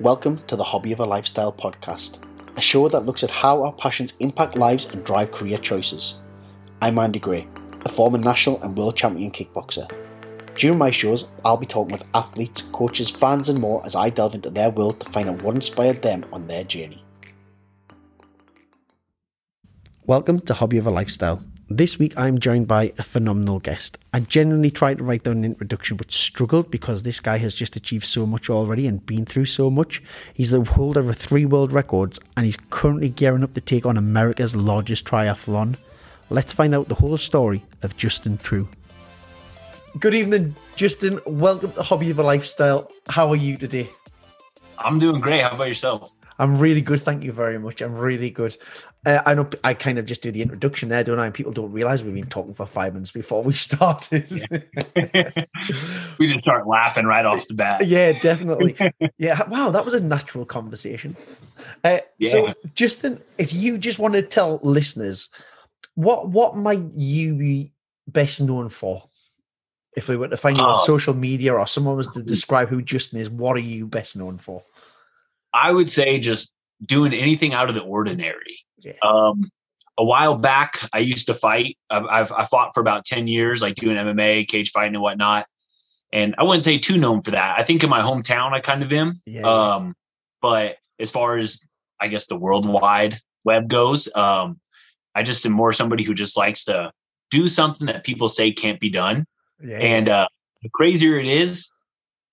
Welcome to the Hobby of a Lifestyle podcast, a show that looks at how our passions impact lives and drive career choices. I'm Andy Gray, a former national and world champion kickboxer. During my shows, I'll be talking with athletes, coaches, fans, and more as I delve into their world to find out what inspired them on their journey. Welcome to Hobby of a Lifestyle. This week I'm joined by a phenomenal guest. I genuinely tried to write down an introduction but struggled because this guy has just achieved so much already and been through so much. He's the holder of three world records and he's currently gearing up to take on America's largest triathlon. Let's find out the whole story of Justin True. Good evening, Justin. Welcome to Hobby of a Lifestyle. How are you today? I'm doing great. How about yourself? I'm really good. Thank you very much. I'm really good. Uh, I know I kind of just do the introduction there, don't I? And people don't realize we've been talking for five minutes before we started. Yeah. we just start laughing right off the bat. Yeah, definitely. Yeah. Wow, that was a natural conversation. Uh, yeah. So, Justin, if you just want to tell listeners, what what might you be best known for? If we were to find you on oh. social media or someone was to describe who Justin is, what are you best known for? I would say just doing anything out of the ordinary. Yeah. Um, a while back, I used to fight. I've, I've, I fought for about 10 years, like doing MMA, cage fighting, and whatnot. And I wouldn't say too known for that. I think in my hometown, I kind of am. Yeah, um, But as far as, I guess, the worldwide web goes, um, I just am more somebody who just likes to do something that people say can't be done. Yeah, and uh, the crazier it is,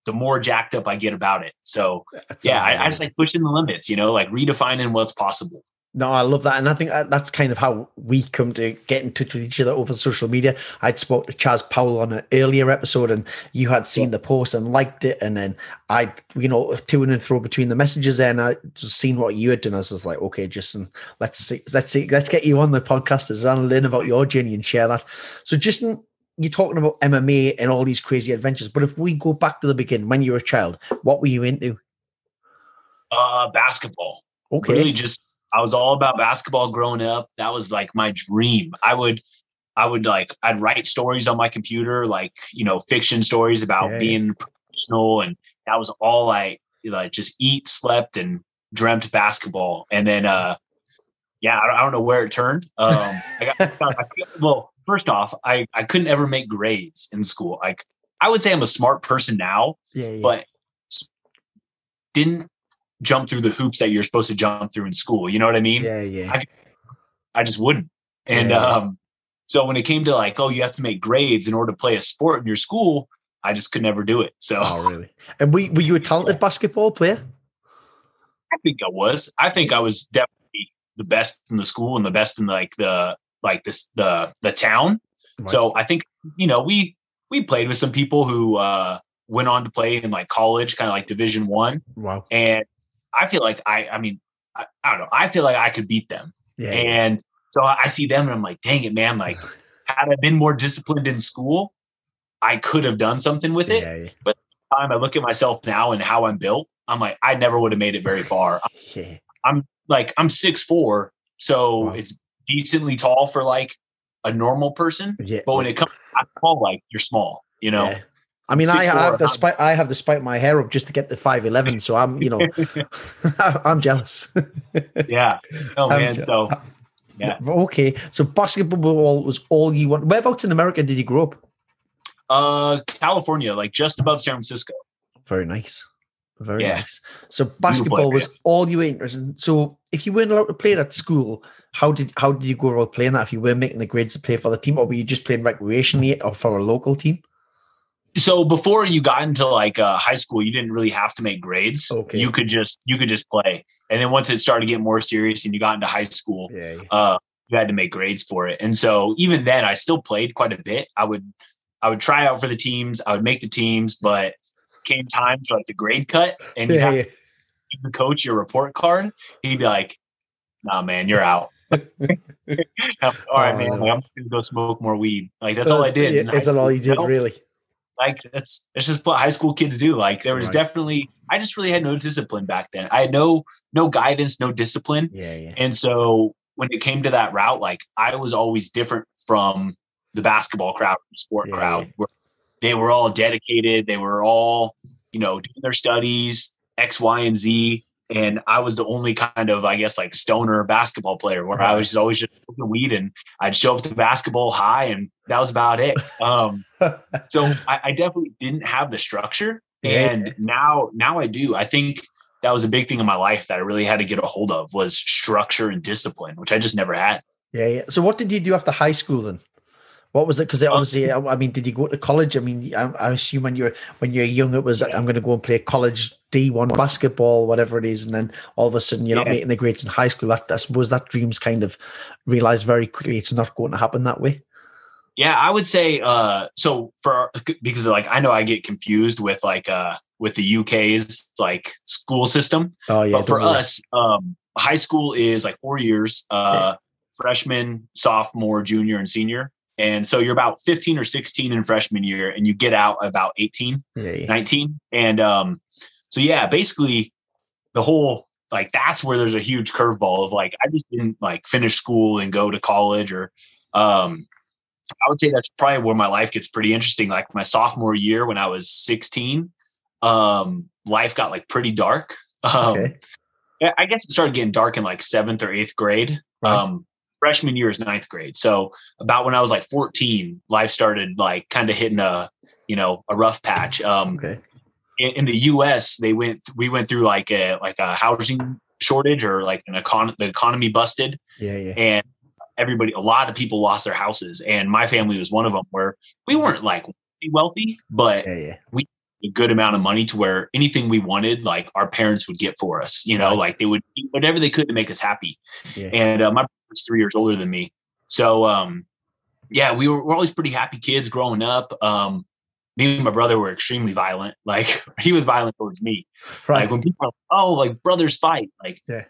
the more jacked up I get about it. So yeah, I, I, just like pushing the limits, you know, like redefining what's possible. No, I love that, and I think uh, that's kind of how we come to get in touch with each other over social media. I'd spoke to Chaz Powell on an earlier episode, and you had seen the post and liked it, and then I, you know, to and throw between the messages there, and I just seen what you had done. I was like, okay, Justin, let's see, let's see, let's get you on the podcast as well and learn about your journey and share that. So, Justin, you're talking about MMA and all these crazy adventures, but if we go back to the beginning, when you were a child, what were you into? Uh, basketball. Okay. Really, just I was all about basketball growing up. That was like my dream. I would, I would like, I'd write stories on my computer, like you know, fiction stories about yeah. being professional, and that was all I like. Just eat, slept, and dreamt basketball. And then, uh, yeah, I, don't know where it turned. Um, I got, well first off, I, I couldn't ever make grades in school. Like I would say I'm a smart person now, yeah, yeah. but didn't jump through the hoops that you're supposed to jump through in school. You know what I mean? Yeah, yeah. I, I just wouldn't. And yeah. um, so when it came to like, oh, you have to make grades in order to play a sport in your school, I just could never do it. So oh, really? And were, were you a talented basketball player? I think I was. I think I was definitely the best in the school and the best in like the like this the the town. Right. So I think you know we we played with some people who uh, went on to play in like college, kind of like Division One. Wow! And I feel like I I mean I, I, don't know I feel like I could beat them. Yeah. And so I see them and I'm like, dang it, man! Like had I been more disciplined in school, I could have done something with it. Yeah. But time I look at myself now and how I'm built, I'm like, I never would have made it very far. yeah. I'm like, I'm six four, so wow. it's decently tall for like a normal person. Yeah. But when it comes to tall, like you're small, you know. Yeah. I mean, I have the spike. I have to spike my hair up just to get the five eleven. So I'm, you know, I'm jealous. yeah. Oh man. Je- so yeah. Okay. So basketball was all you want. Whereabouts in America did you grow up? Uh, California, like just above San Francisco. Very nice. Very yeah. nice. So basketball was all you were interested in. So if you weren't allowed to play it at school, how did how did you go about playing that? If you were making the grades to play for the team, or were you just playing recreationally or for a local team? So before you got into like uh, high school, you didn't really have to make grades. Okay. You could just you could just play, and then once it started to get more serious and you got into high school, yeah, yeah. Uh, you had to make grades for it. And so even then, I still played quite a bit. I would I would try out for the teams. I would make the teams, but came time for like the grade cut, and you yeah, have yeah. to give the coach your report card. He'd be like, "Nah, man, you're out." all right, man. Uh, I'm gonna go smoke more weed. Like that's, all I did. Is that all you did, really? Like that's that's just what high school kids do. Like there was right. definitely I just really had no discipline back then. I had no no guidance, no discipline. Yeah, yeah. And so when it came to that route, like I was always different from the basketball crowd, the sport yeah, crowd. Yeah. Where they were all dedicated. They were all, you know, doing their studies. X, Y, and Z. And I was the only kind of, I guess, like stoner basketball player where I was always just smoking weed and I'd show up to basketball high and that was about it. Um, so I, I, definitely didn't have the structure. And now, now I do. I think that was a big thing in my life that I really had to get a hold of was structure and discipline, which I just never had. Yeah, yeah. So what did you do after high school then? What was it? Because um, obviously, I mean, did you go to college? I mean, I, I assume when you're when you're young, it was I'm going to go and play college D one basketball, whatever it is, and then all of a sudden you're yeah. not making the grades in high school. That I suppose that dreams kind of realized very quickly it's not going to happen that way. Yeah, I would say uh, so for because like I know I get confused with like uh, with the UK's like school system. Oh yeah. But for us, um, high school is like four years. Uh, yeah. Freshman, sophomore, junior, and senior. And so you're about 15 or 16 in freshman year and you get out about 18, yeah, yeah. 19. And um, so, yeah, basically the whole, like, that's where there's a huge curveball of like, I just didn't like finish school and go to college or, um, I would say that's probably where my life gets pretty interesting. Like my sophomore year when I was 16, um, life got like pretty dark. Um, okay. I guess it started getting dark in like seventh or eighth grade. Right. Um, freshman year is ninth grade. So about when I was like 14, life started like kind of hitting a, you know, a rough patch. Um, okay. in, in, the U.S., they went, we went through like a like a housing shortage or like an econ, the economy busted. Yeah, yeah. And everybody, a lot of people lost their houses, and my family was one of them. Where we weren't like wealthy, but yeah, yeah. we a good amount of money to where anything we wanted, like our parents would get for us. You know, right. like they would whatever they could to make us happy. Yeah. And uh, my was three years older than me. So, um, yeah, we were, we're always pretty happy kids growing up. Um, me and my brother were extremely violent. Like he was violent towards me. Right. Like when people are like, oh, like brothers fight. Like, yeah.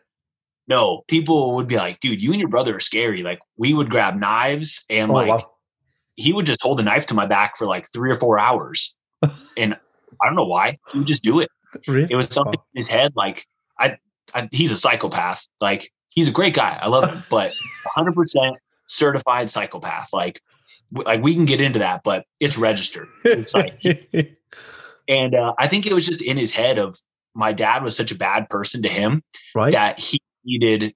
no, people would be like, dude, you and your brother are scary. Like we would grab knives and oh, like wow. he would just hold a knife to my back for like three or four hours. and I don't know why. He would just do it. Really? It was something wow. in his head. Like I, I, he's a psychopath. Like he's a great guy. I love him, but 100% certified psychopath. Like, like we can get into that, but it's registered. It's like, and uh, I think it was just in his head of my dad was such a bad person to him right. that he needed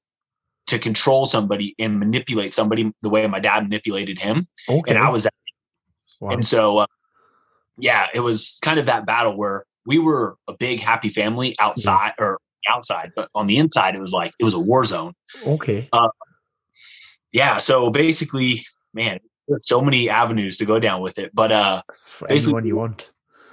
to control somebody and manipulate somebody the way my dad manipulated him. Okay. And I was that. Wow. And so, uh, yeah, it was kind of that battle where we were a big happy family outside yeah. or outside, but on the inside, it was like it was a war zone. Okay. Uh, yeah. So basically, man, there's so many avenues to go down with it. But uh, For anyone you want.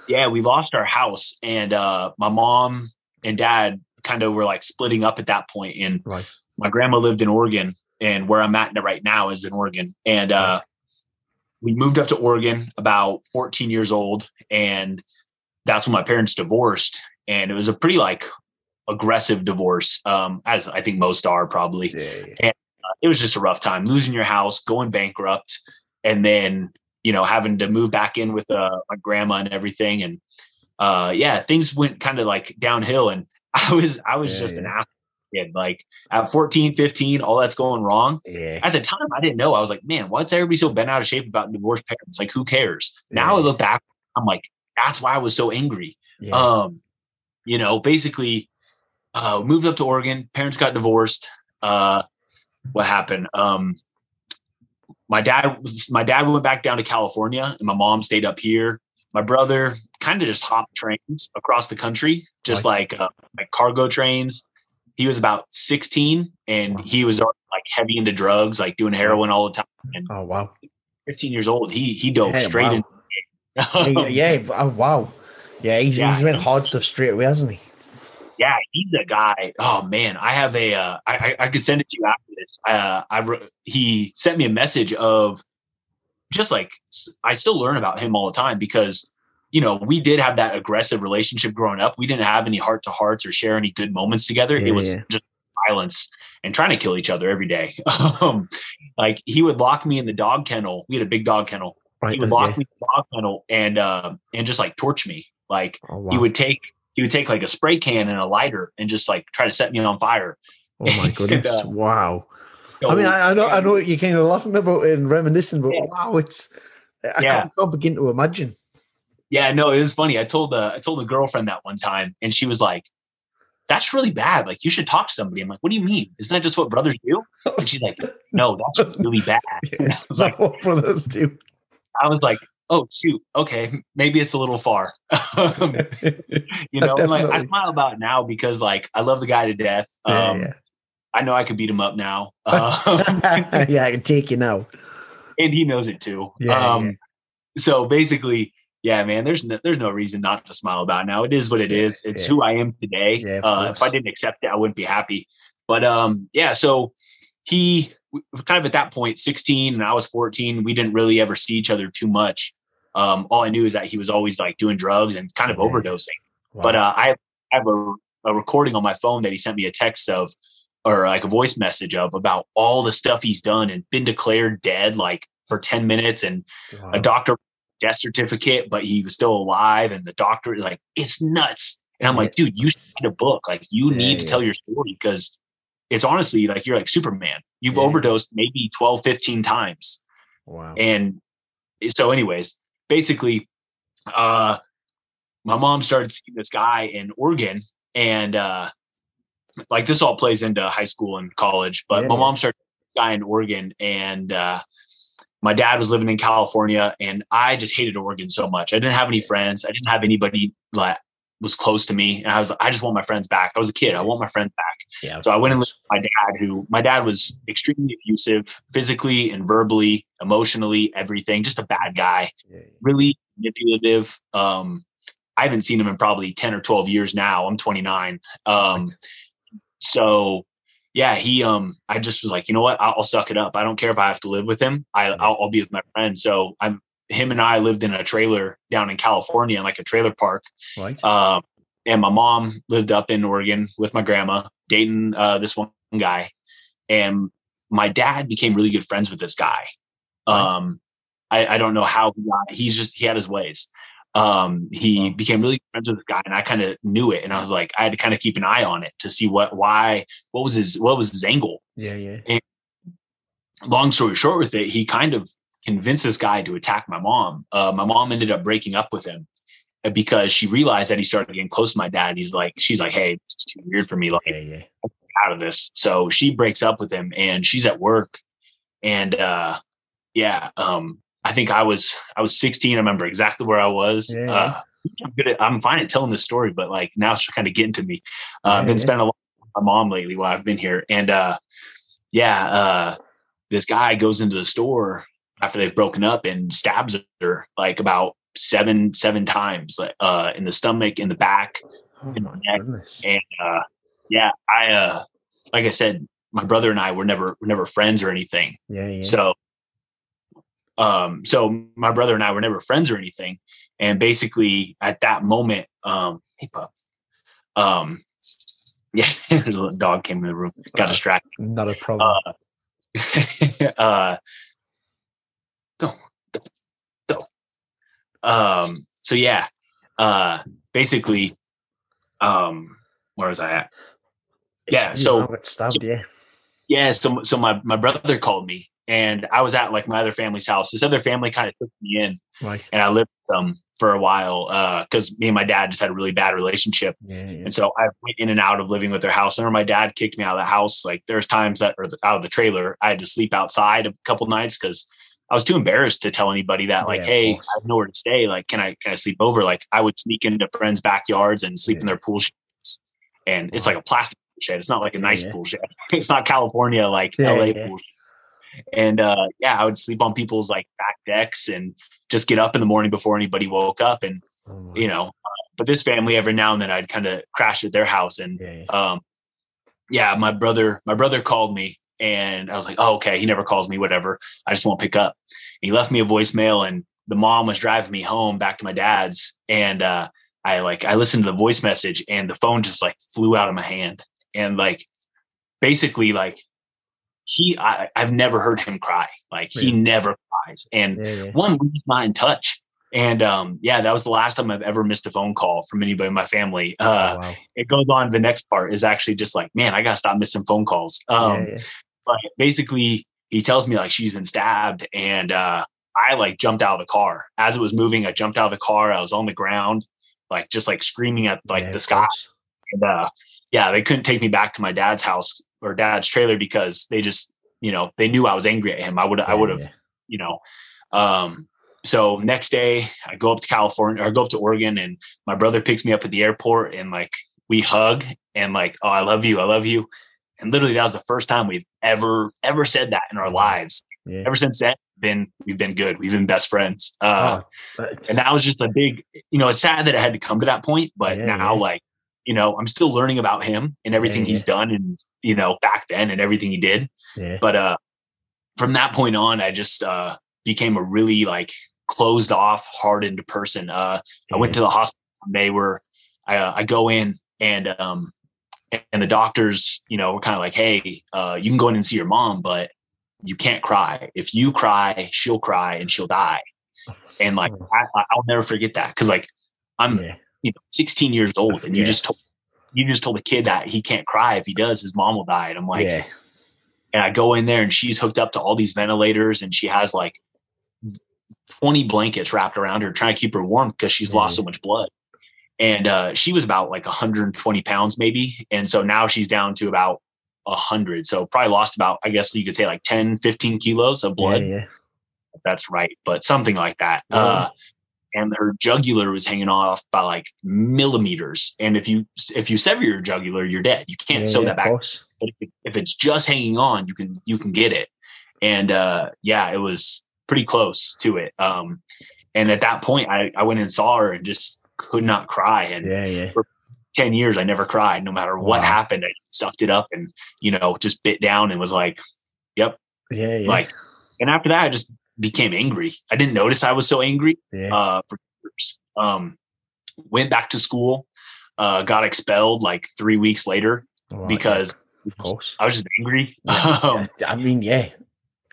Yeah, we lost our house, and uh, my mom and dad kind of were like splitting up at that point. And right. my grandma lived in Oregon, and where I'm at right now is in Oregon. And uh, we moved up to Oregon about 14 years old, and that's when my parents divorced. And it was a pretty like aggressive divorce, um, as I think most are probably. Yeah, yeah. And uh, it was just a rough time, losing your house, going bankrupt, and then you know having to move back in with uh, my grandma and everything. And uh, yeah, things went kind of like downhill. And I was I was yeah, just an athlete. Kid. Like at 14, 15, all that's going wrong. Yeah. At the time, I didn't know. I was like, man, what's everybody so bent out of shape about divorced parents? Like, who cares? Now I look back, I'm like, that's why I was so angry. Um, you know, basically, uh, moved up to Oregon. Parents got divorced. Uh, what happened? Um, my dad was my dad went back down to California, and my mom stayed up here. My brother kind of just hopped trains across the country, just like uh, like cargo trains. He was about 16, and he was like heavy into drugs, like doing heroin all the time. And oh wow, 15 years old, he he dove yeah, straight wow. in. yeah, oh, wow, yeah, he's yeah, he's been hard stuff straight away, hasn't he? Yeah, he's a guy. Oh man, I have a. Uh, I, I could send it to you after this. Uh, I he sent me a message of just like I still learn about him all the time because you know we did have that aggressive relationship growing up. We didn't have any heart to hearts or share any good moments together. Yeah, it was yeah. just violence and trying to kill each other every day. um, like he would lock me in the dog kennel. We had a big dog kennel. Right, he would lock yeah. me in the dog kennel and uh, and just like torch me. Like oh, wow. he would take he would take like a spray can and a lighter and just like try to set me on fire. Oh my goodness! and, uh, wow. I mean, I, I, know, I know you're kind of laughing about it and reminiscing, but yeah. wow, it's I yeah. can't, can't begin to imagine. Yeah, no, it was funny. I told the I told a girlfriend that one time, and she was like, that's really bad. Like, you should talk to somebody. I'm like, what do you mean? Isn't that just what brothers do? And she's like, no, that's really bad. Yeah, I was like, what brothers do. I was like, oh shoot, okay, maybe it's a little far. um, you know, like I smile about it now because like I love the guy to death. Um, yeah. I know I could beat him up now. Um, yeah, I can take you now. And he knows it too. Yeah, um, yeah. So basically, yeah, man, there's no, there's no reason not to smile about it now. It is what it is. It's who I am today. Uh, if I didn't accept it, I wouldn't be happy. But um, yeah, so he kind of at that point, 16 and I was 14, we didn't really ever see each other too much. Um, all I knew is that he was always like doing drugs and kind of yeah. overdosing. Wow. But uh, I have a, a recording on my phone that he sent me a text of or like a voice message of about all the stuff he's done and been declared dead like for 10 minutes and wow. a doctor death certificate, but he was still alive. And the doctor like, it's nuts. And I'm yeah. like, dude, you should write a book. Like you yeah, need to tell your story because it's honestly like you're like Superman. You've overdosed maybe 12, 15 times. Wow. And so anyways, basically, uh, my mom started seeing this guy in Oregon and, uh, like this all plays into high school and college, but my mom started this guy in Oregon and, uh, my dad was living in California and I just hated Oregon so much. I didn't have any friends. I didn't have anybody that was close to me. And I was, like, I just want my friends back. I was a kid. I want my friends back. Yeah, so I went and lived with my dad who my dad was extremely abusive physically and verbally, emotionally, everything, just a bad guy, yeah, really manipulative. Um, I haven't seen him in probably 10 or 12 years now. I'm 29. Um, so yeah, he, um, I just was like, you know what? I'll, I'll, suck it up. I don't care if I have to live with him. I, I'll, I'll be with my friend. So I'm, him and I lived in a trailer down in California, in like a trailer park. Right. Um, and my mom lived up in Oregon with my grandma, dating uh, this one guy. And my dad became really good friends with this guy. Right. Um, I, I, don't know how he got. He's just he had his ways um, he became really good friends with this guy and I kind of knew it. And I was like, I had to kind of keep an eye on it to see what, why, what was his, what was his angle? Yeah. Yeah. And long story short with it, he kind of convinced this guy to attack my mom. Uh, my mom ended up breaking up with him because she realized that he started getting close to my dad. He's like, she's like, Hey, it's too weird for me. Like yeah, yeah. out of this. So she breaks up with him and she's at work and, uh, yeah, um, I think I was I was 16. I remember exactly where I was. Yeah. Uh, I'm good at, I'm fine at telling this story, but like now it's kind of getting to me. Uh, I've been spending a lot with my mom lately while I've been here, and uh, yeah, uh, this guy goes into the store after they've broken up and stabs her like about seven seven times, like uh, in the stomach, in the back, oh, in the neck, goodness. and uh, yeah, I uh, like I said, my brother and I were never were never friends or anything. Yeah, yeah. So um, so my brother and I were never friends or anything. And basically at that moment, um, hey pup, um, yeah, a little dog came in the room, got uh, distracted. Not a problem. Uh, uh, go, go, go. Um, so yeah, uh, basically, um, where was I at? Yeah, so, yeah, yeah. So, so my my brother called me and I was at like my other family's house. This other family kind of took me in, right. and I lived with them for a while Uh, because uh, me and my dad just had a really bad relationship, yeah, yeah. and so I went in and out of living with their house. Whenever my dad kicked me out of the house, like there's times that or out of the trailer, I had to sleep outside a couple nights because I was too embarrassed to tell anybody that like, yeah, hey, I have nowhere to stay. Like, can I can I sleep over? Like, I would sneak into friends' backyards and sleep in their pool sheds, and it's like a plastic shed. It's not like a nice pool shed. It's not California like LA pool. Shed and uh, yeah, I would sleep on people's like back decks and just get up in the morning before anybody woke up. And oh you know, uh, but this family every now and then I'd kind of crash at their house. And yeah, yeah. Um, yeah, my brother, my brother called me and I was like, oh, okay, he never calls me, whatever. I just won't pick up. And he left me a voicemail and the mom was driving me home back to my dad's. And uh, I like, I listened to the voice message and the phone just like flew out of my hand. And like, basically like he I, have never heard him cry. Like he never cries. And yeah, yeah. one, we're not in touch. And um, yeah, that was the last time I've ever missed a phone call from anybody in my family. Oh, uh, oh, wow. It goes on. The next part is actually just like, man, I gotta stop missing phone calls. Um, yeah, but basically, he tells me like she's been stabbed, and uh, I like jumped out of the car as it was moving. I jumped out of the car. I was on the ground, like just like screaming at like the sky. And uh, yeah, they couldn't take me back to my dad's house or dad's trailer because they just, you know, they knew I was angry at him. I would, yeah, I would have, yeah. you know, um, so next day I go up to California or I go up to Oregon and my brother picks me up at the airport and like we hug and like, oh, I love you, I love you. And literally that was the first time we've ever ever said that in our lives. Yeah. Ever since then, been we've been good. We've been best friends. Uh, oh, and that was just a big, you know, it's sad that it had to come to that point, but yeah, now yeah. like, you know, I'm still learning about him and everything he's done and you know, back then and everything he did. But uh from that point on, I just uh became a really like closed off, hardened person. Uh, I went to the hospital. They were, I, uh, I go in and, um, and the doctors, you know, were kind of like, Hey, uh, you can go in and see your mom, but you can't cry. If you cry, she'll cry and she'll die. And like, oh. I, will never forget that. Cause like I'm, yeah. you know, 16 years old and you just told, you just told a kid that he can't cry. If he does, his mom will die. And I'm like, yeah. and I go in there and she's hooked up to all these ventilators and she has like 20 blankets wrapped around her trying to keep her warm because she's mm-hmm. lost so much blood. And uh, she was about like 120 pounds maybe. And so now she's down to about 100. So probably lost about, I guess you could say like 10, 15 kilos of blood. Yeah, yeah. That's right. But something like that. Yeah. Uh, and her jugular was hanging off by like millimeters. And if you if you sever your jugular, you're dead. You can't sew that back. But if, if it's just hanging on, you can you can get it. And uh, yeah, it was pretty close to it. Um, and at that point, I, I went and saw her and just could not cry. And yeah, yeah. for 10 years, I never cried. No matter what wow. happened, I sucked it up and, you know, just bit down and was like, yep. Yeah, yeah. Like, and after that, I just became angry. I didn't notice I was so angry yeah. uh, for years. Um, went back to school, uh, got expelled like three weeks later oh, because of course. I was just angry. um, I mean, yeah,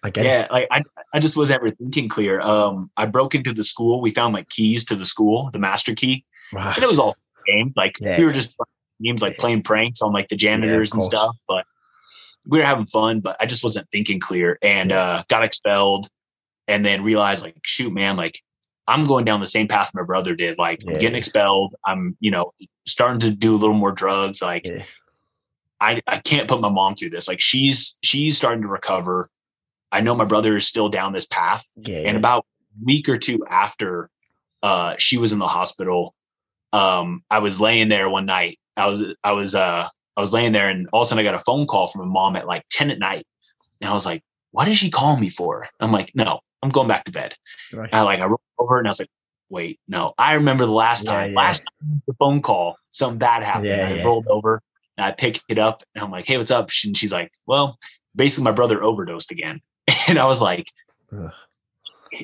I get yeah, it. like I, I just was ever thinking clear. Um, I broke into the school. We found like keys to the school, the master key, wow. and it was all game. Like yeah. we were just games, like playing pranks on like the janitors yeah, and stuff. But we were having fun. But I just wasn't thinking clear, and yeah. uh, got expelled. And then realized, like, shoot, man, like I'm going down the same path my brother did. Like I'm getting expelled. I'm, you know, starting to do a little more drugs. Like I, I can't put my mom through this. Like she's she's starting to recover I know my brother is still down this path. Yeah, and about a week or two after uh, she was in the hospital, um, I was laying there one night. I was I was uh, I was laying there, and all of a sudden I got a phone call from a mom at like ten at night, and I was like, "What did she call me for?" I'm like, "No, I'm going back to bed." Right. I like I rolled over and I was like, "Wait, no, I remember the last yeah, time. Last time the phone call, something bad happened. I rolled over and I picked it up, and I'm like, "Hey, what's up?" And she's like, "Well." Basically, my brother overdosed again. and I was like, Ugh.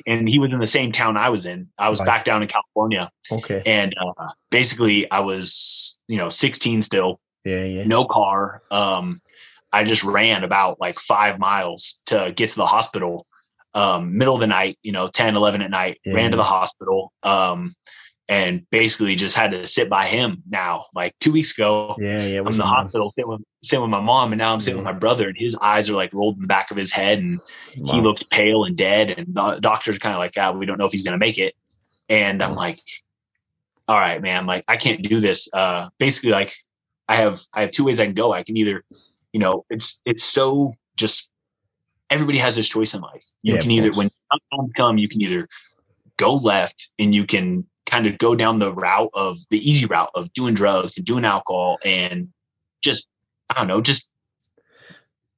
and he was in the same town I was in. I was nice. back down in California. Okay. And uh, basically, I was, you know, 16 still. Yeah, yeah. No car. Um, I just ran about like five miles to get to the hospital. Um, middle of the night, you know, 10, 11 at night, yeah, ran to the hospital. Um, and basically just had to sit by him now. Like two weeks ago, yeah, yeah, I'm in the hospital sitting with, sitting with my mom, and now I'm sitting yeah. with my brother, and his eyes are like rolled in the back of his head, and wow. he looks pale and dead. And the doctors are kind of like, "Yeah, we don't know if he's gonna make it." And I'm like, "All right, man, like I can't do this." Uh, basically, like I have I have two ways I can go. I can either, you know, it's it's so just everybody has this choice in life. You yeah, can either when come, you can either go left and you can kind of go down the route of the easy route of doing drugs and doing alcohol and just I don't know, just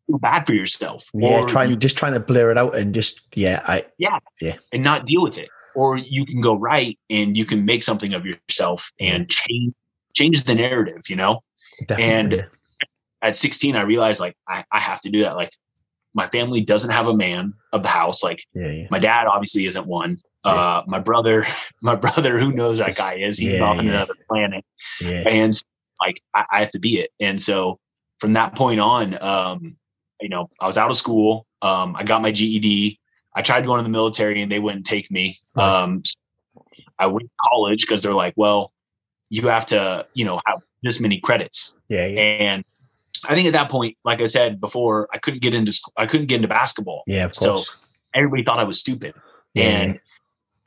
feel bad for yourself. Yeah, or trying just trying to blur it out and just yeah, I yeah yeah, and not deal with it. Or you can go right and you can make something of yourself and change change the narrative, you know. Definitely. And at 16, I realized like I, I have to do that. Like my family doesn't have a man of the house. Like yeah, yeah. my dad obviously isn't one. Uh, my brother, my brother, who knows that guy is? He's yeah, off on yeah. another planet, yeah. and like I, I, have to be it. And so from that point on, um, you know, I was out of school. Um, I got my GED. I tried going to the military, and they wouldn't take me. Um, I went to college because they're like, well, you have to, you know, have this many credits. Yeah, yeah. And I think at that point, like I said before, I couldn't get into I couldn't get into basketball. Yeah, of course. So everybody thought I was stupid. Yeah. And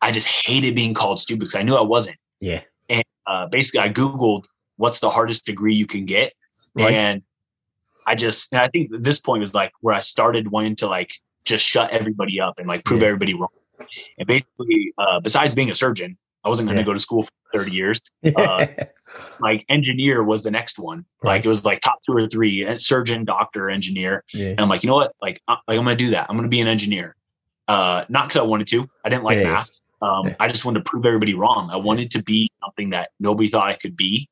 I just hated being called stupid because I knew I wasn't. Yeah. And uh, basically, I Googled what's the hardest degree you can get. Right. And I just, and I think this point was like where I started wanting to like just shut everybody up and like prove yeah. everybody wrong. And basically, uh, besides being a surgeon, I wasn't going to yeah. go to school for 30 years. Uh, like engineer was the next one. Right. Like it was like top two or three surgeon, doctor, engineer. Yeah. And I'm like, you know what? Like, uh, like I'm going to do that. I'm going to be an engineer. Uh, not because I wanted to. I didn't like math. Um, I just wanted to prove everybody wrong. I wanted to be something that nobody thought I could be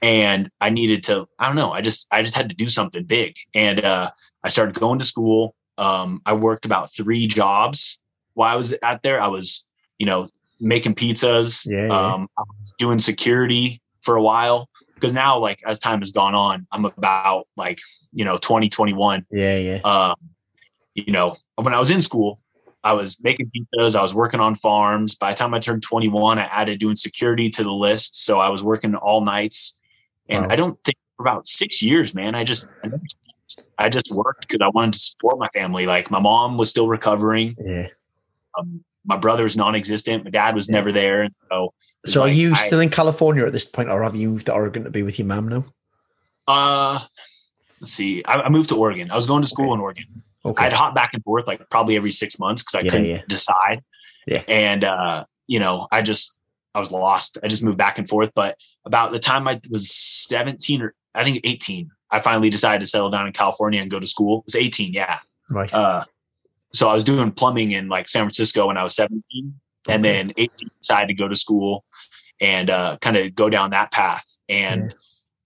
and I needed to, I don't know, I just, I just had to do something big. And uh, I started going to school. Um, I worked about three jobs while I was out there. I was, you know, making pizzas, yeah, yeah. Um, doing security for a while. Because now, like as time has gone on, I'm about like you know 2021. Yeah, yeah. Um, you know, when I was in school, I was making pizzas. I was working on farms. By the time I turned 21, I added doing security to the list. So I was working all nights. And wow. I don't think for about six years, man, I just, I just worked because I wanted to support my family. Like my mom was still recovering. Yeah. Um, my brother was non-existent. My dad was yeah. never there. So, so like, are you I, still in California at this point, or have you moved to Oregon to be with your mom now? Uh, let's see. I, I moved to Oregon. I was going to school okay. in Oregon. Okay. I'd hop back and forth like probably every six months because I yeah, couldn't yeah. decide. Yeah. And uh, you know, I just I was lost. I just moved back and forth. But about the time I was 17 or I think 18, I finally decided to settle down in California and go to school. It was 18, yeah. Right. Uh, so I was doing plumbing in like San Francisco when I was 17. Okay. And then 18 decided to go to school and uh, kind of go down that path. And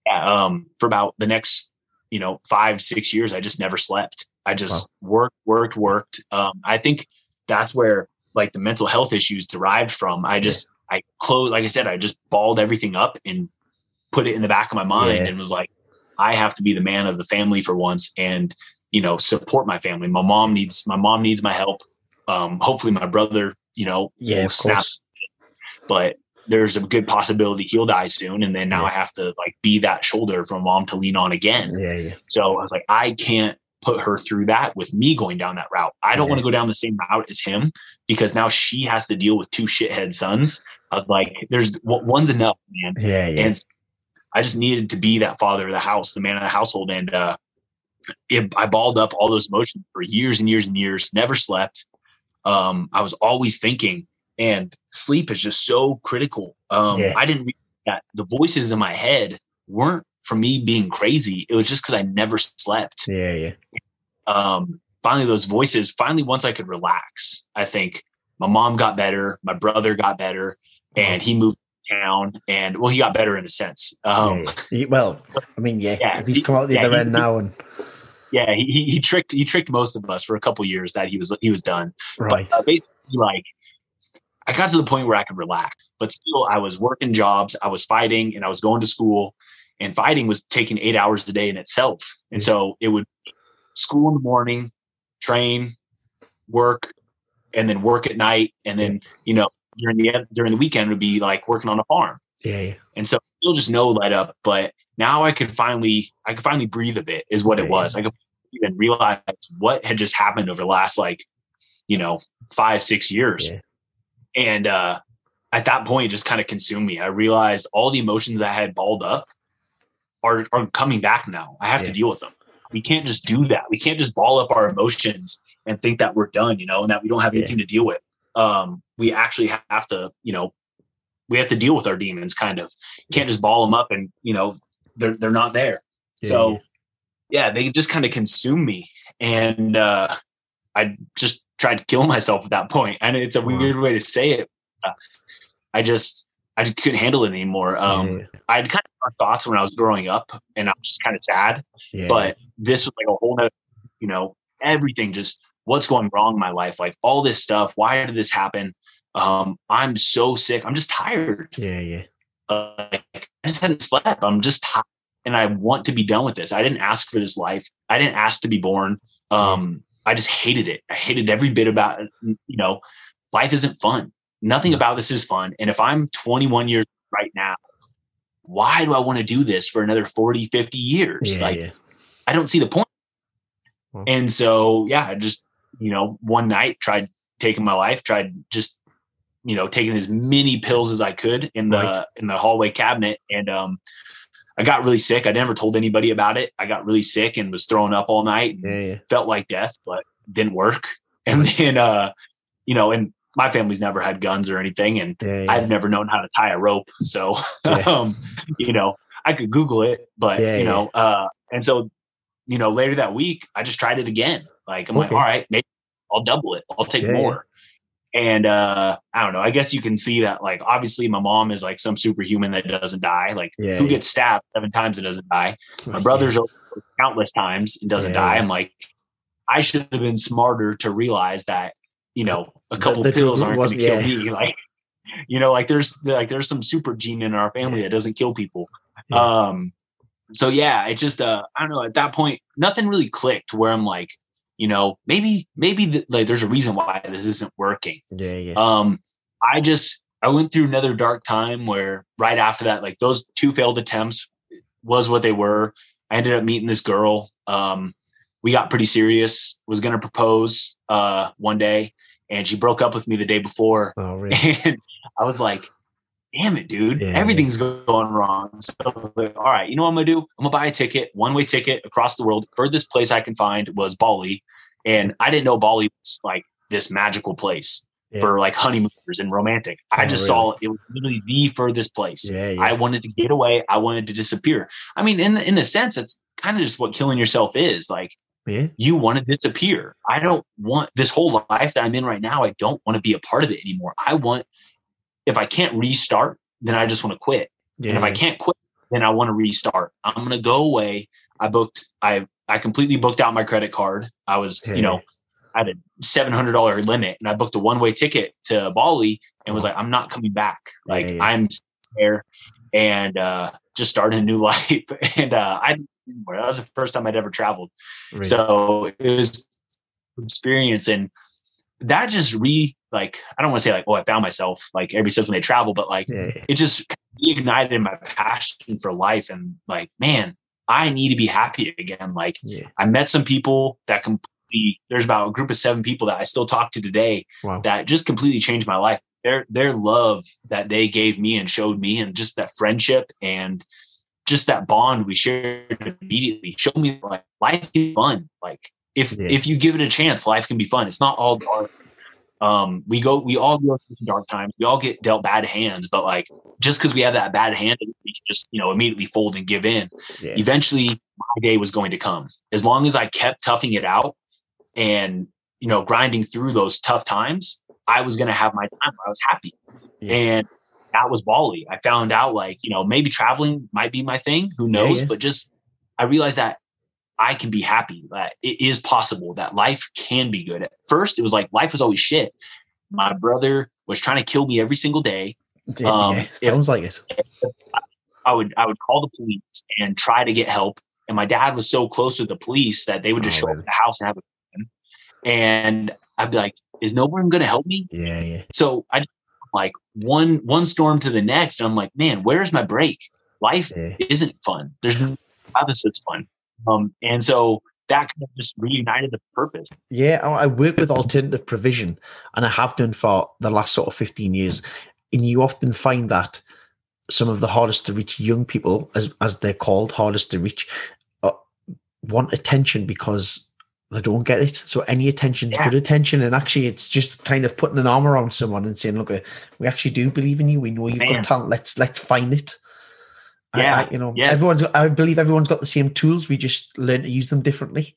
yeah. um, for about the next, you know, five, six years, I just never slept. I just wow. worked, worked, worked. Um, I think that's where like the mental health issues derived from. I just, yeah I closed, like I said, I just balled everything up and put it in the back of my mind yeah. and was like, I have to be the man of the family for once and, you know, support my family. My mom needs, my mom needs my help. Um, hopefully my brother, you know, yeah, snap, but there's a good possibility he'll die soon. And then now yeah. I have to like be that shoulder for mom to lean on again. Yeah, yeah. So I was like, I can't put her through that with me going down that route. I don't want to go down the same route as him because now she has to deal with two shithead sons of like, there's one's enough, man. Yeah, yeah. And I just needed to be that father of the house, the man of the household. And uh, it, I balled up all those emotions for years and years and years, never slept. Um, I was always thinking, and sleep is just so critical. Um, yeah. I didn't that the voices in my head weren't from me being crazy. It was just because I never slept. Yeah, yeah. Um, finally, those voices. Finally, once I could relax, I think my mom got better, my brother got better, and he moved town. And well, he got better in a sense. Um, yeah, well, I mean, yeah, yeah if he's come out the yeah, other he, end now and. Yeah, he, he tricked he tricked most of us for a couple years that he was he was done. Right. But uh, basically, like I got to the point where I could relax, but still I was working jobs, I was fighting, and I was going to school and fighting was taking eight hours a day in itself. And so it would school in the morning, train, work, and then work at night, and then you know during the during the weekend would be like working on a farm. Yeah. yeah. And so still just no let up, but now I could finally I could finally breathe a bit is what yeah, it was. Yeah. I could even realize what had just happened over the last like you know five six years, yeah. And uh at that point it just kind of consumed me. I realized all the emotions I had balled up are are coming back now. I have yeah. to deal with them. We can't just do that. We can't just ball up our emotions and think that we're done, you know, and that we don't have anything yeah. to deal with. Um, we actually have to, you know, we have to deal with our demons kind of. Can't just ball them up and, you know, they're they're not there. Yeah. So yeah, they just kind of consume me. And uh I just tried to kill myself at that point. And it's a weird way to say it. Uh, I just I just couldn't handle it anymore. Um, yeah. I had kind of thoughts when I was growing up, and I was just kind of sad. Yeah. But this was like a whole other, you know, everything just what's going wrong in my life, like all this stuff. Why did this happen? Um, I'm so sick. I'm just tired. Yeah, yeah. Uh, I just hadn't slept. I'm just tired, and I want to be done with this. I didn't ask for this life. I didn't ask to be born. Um, I just hated it. I hated every bit about it. You know, life isn't fun. Nothing about this is fun. And if I'm 21 years right now, why do I want to do this for another 40, 50 years? Yeah, like, yeah. I don't see the point. Well, and so, yeah, I just, you know, one night tried taking my life, tried just, you know, taking as many pills as I could in the, right. in the hallway cabinet. And, um, I got really sick. I never told anybody about it. I got really sick and was throwing up all night. Yeah, yeah. Felt like death, but didn't work. And then, uh, you know, and my family's never had guns or anything, and Yeah. I've never known how to tie a rope. So, um, you know, I could Google it, but you know, uh, and so, you know, later that week, I just tried it again. Like, I'm like, all right, maybe I'll double it. I'll take more. And uh, I don't know. I guess you can see that, like, obviously, my mom is like some superhuman that doesn't die. Like, Yeah, who yeah. gets stabbed seven times and doesn't die? My brother's countless times and doesn't die. I'm like, I should have been smarter to realize that, you know, a couple the pills drug aren't going to kill me. Like, you know, like there's like there's some super gene in our family that doesn't kill people. Um, so yeah, it just uh, I don't know. At that point, nothing really clicked. Where I'm like, you know, maybe maybe th- like there's a reason why this isn't working. Yeah, yeah. Um, I just I went through another dark time where right after that, like those two failed attempts was what they were. I ended up meeting this girl. Um, we got pretty serious. Was gonna propose uh one day, and she broke up with me the day before. oh, really? And I was like, damn it, dude. Yeah, Everything's going wrong. So like, all right, you know what I'm gonna do? I'm gonna buy a ticket, one-way ticket across the world. Furthest place I can find was Bali. And I didn't know Bali was like this magical place Yeah. for like honeymooners and romantic. I Oh, just really? saw it was literally the furthest place. I wanted to get away. I wanted to disappear. I mean, in in a sense, it's kind of just what killing yourself is. Like yeah. you want to disappear. I don't want this whole life that I'm in right now. I don't want to be a part of it anymore. I want, if I can't restart, then I just want to quit. Yeah. and if I can't quit, then I want to restart. I'm going to go away. I booked, I, I completely booked out my credit card. I was, Yeah. you know, I had a $700 limit and I booked a one way ticket to Bali and was like, I'm not coming back. Like yeah. I'm there and, uh, just starting a new life. and, uh, I, that was the first time I'd ever traveled. Really. So it was experience and that just re like I don't want to say like oh I found myself like every says when they travel, but like yeah. it just ignited my passion for life and like man I need to be happy again. Like yeah. I met some people that completely there's about a group of seven people that I still talk to today Wow. that just completely changed my life. Their their love that they gave me and showed me and just that friendship and just that bond we shared immediately showed me like life is fun. Like if Yeah. if you give it a chance, life can be fun. It's not all dark. Um, we go, we all go through dark times. We all get dealt bad hands, but like just because we have that bad hand, we can just you know immediately fold and give in. yeah. Eventually, my day was going to come. As long as I kept toughing it out and you know grinding through those tough times, I was going to have my time. I was happy, Yeah. and that was Bali. I found out like you know maybe traveling might be my thing. Who knows? yeah. But just I realized that I can be happy. That it is possible. That life can be good. At first, it was like life was always shit. My brother was trying to kill me every single day. Yeah, um, yeah. if- Sounds like it. I would I would call the police and try to get help. And my dad was so close with the police that they would just Oh, show up at the house and have a gun. And I'd be like, "Is no one going to help me?" Yeah, yeah. So I just, like one one storm to the next, and I'm like, "Man, where's my break? Life Yeah. isn't fun. There's no this that's fun." Um, and so that kind of just reunited the purpose. Yeah, I work with alternative provision, and I have done for the last sort of fifteen years. And you often find that some of the hardest to reach young people, as as they're called, hardest to reach, uh, want attention because they don't get it. So any attention's Yeah. good attention, and actually, it's just kind of putting an arm around someone and saying, "Look, uh, we actually do believe in you. We know you've Man. got talent. Let's let's find it." I- Yeah, I, you know, yes. everyone's. I believe everyone's got the same tools. We just learn to use them differently.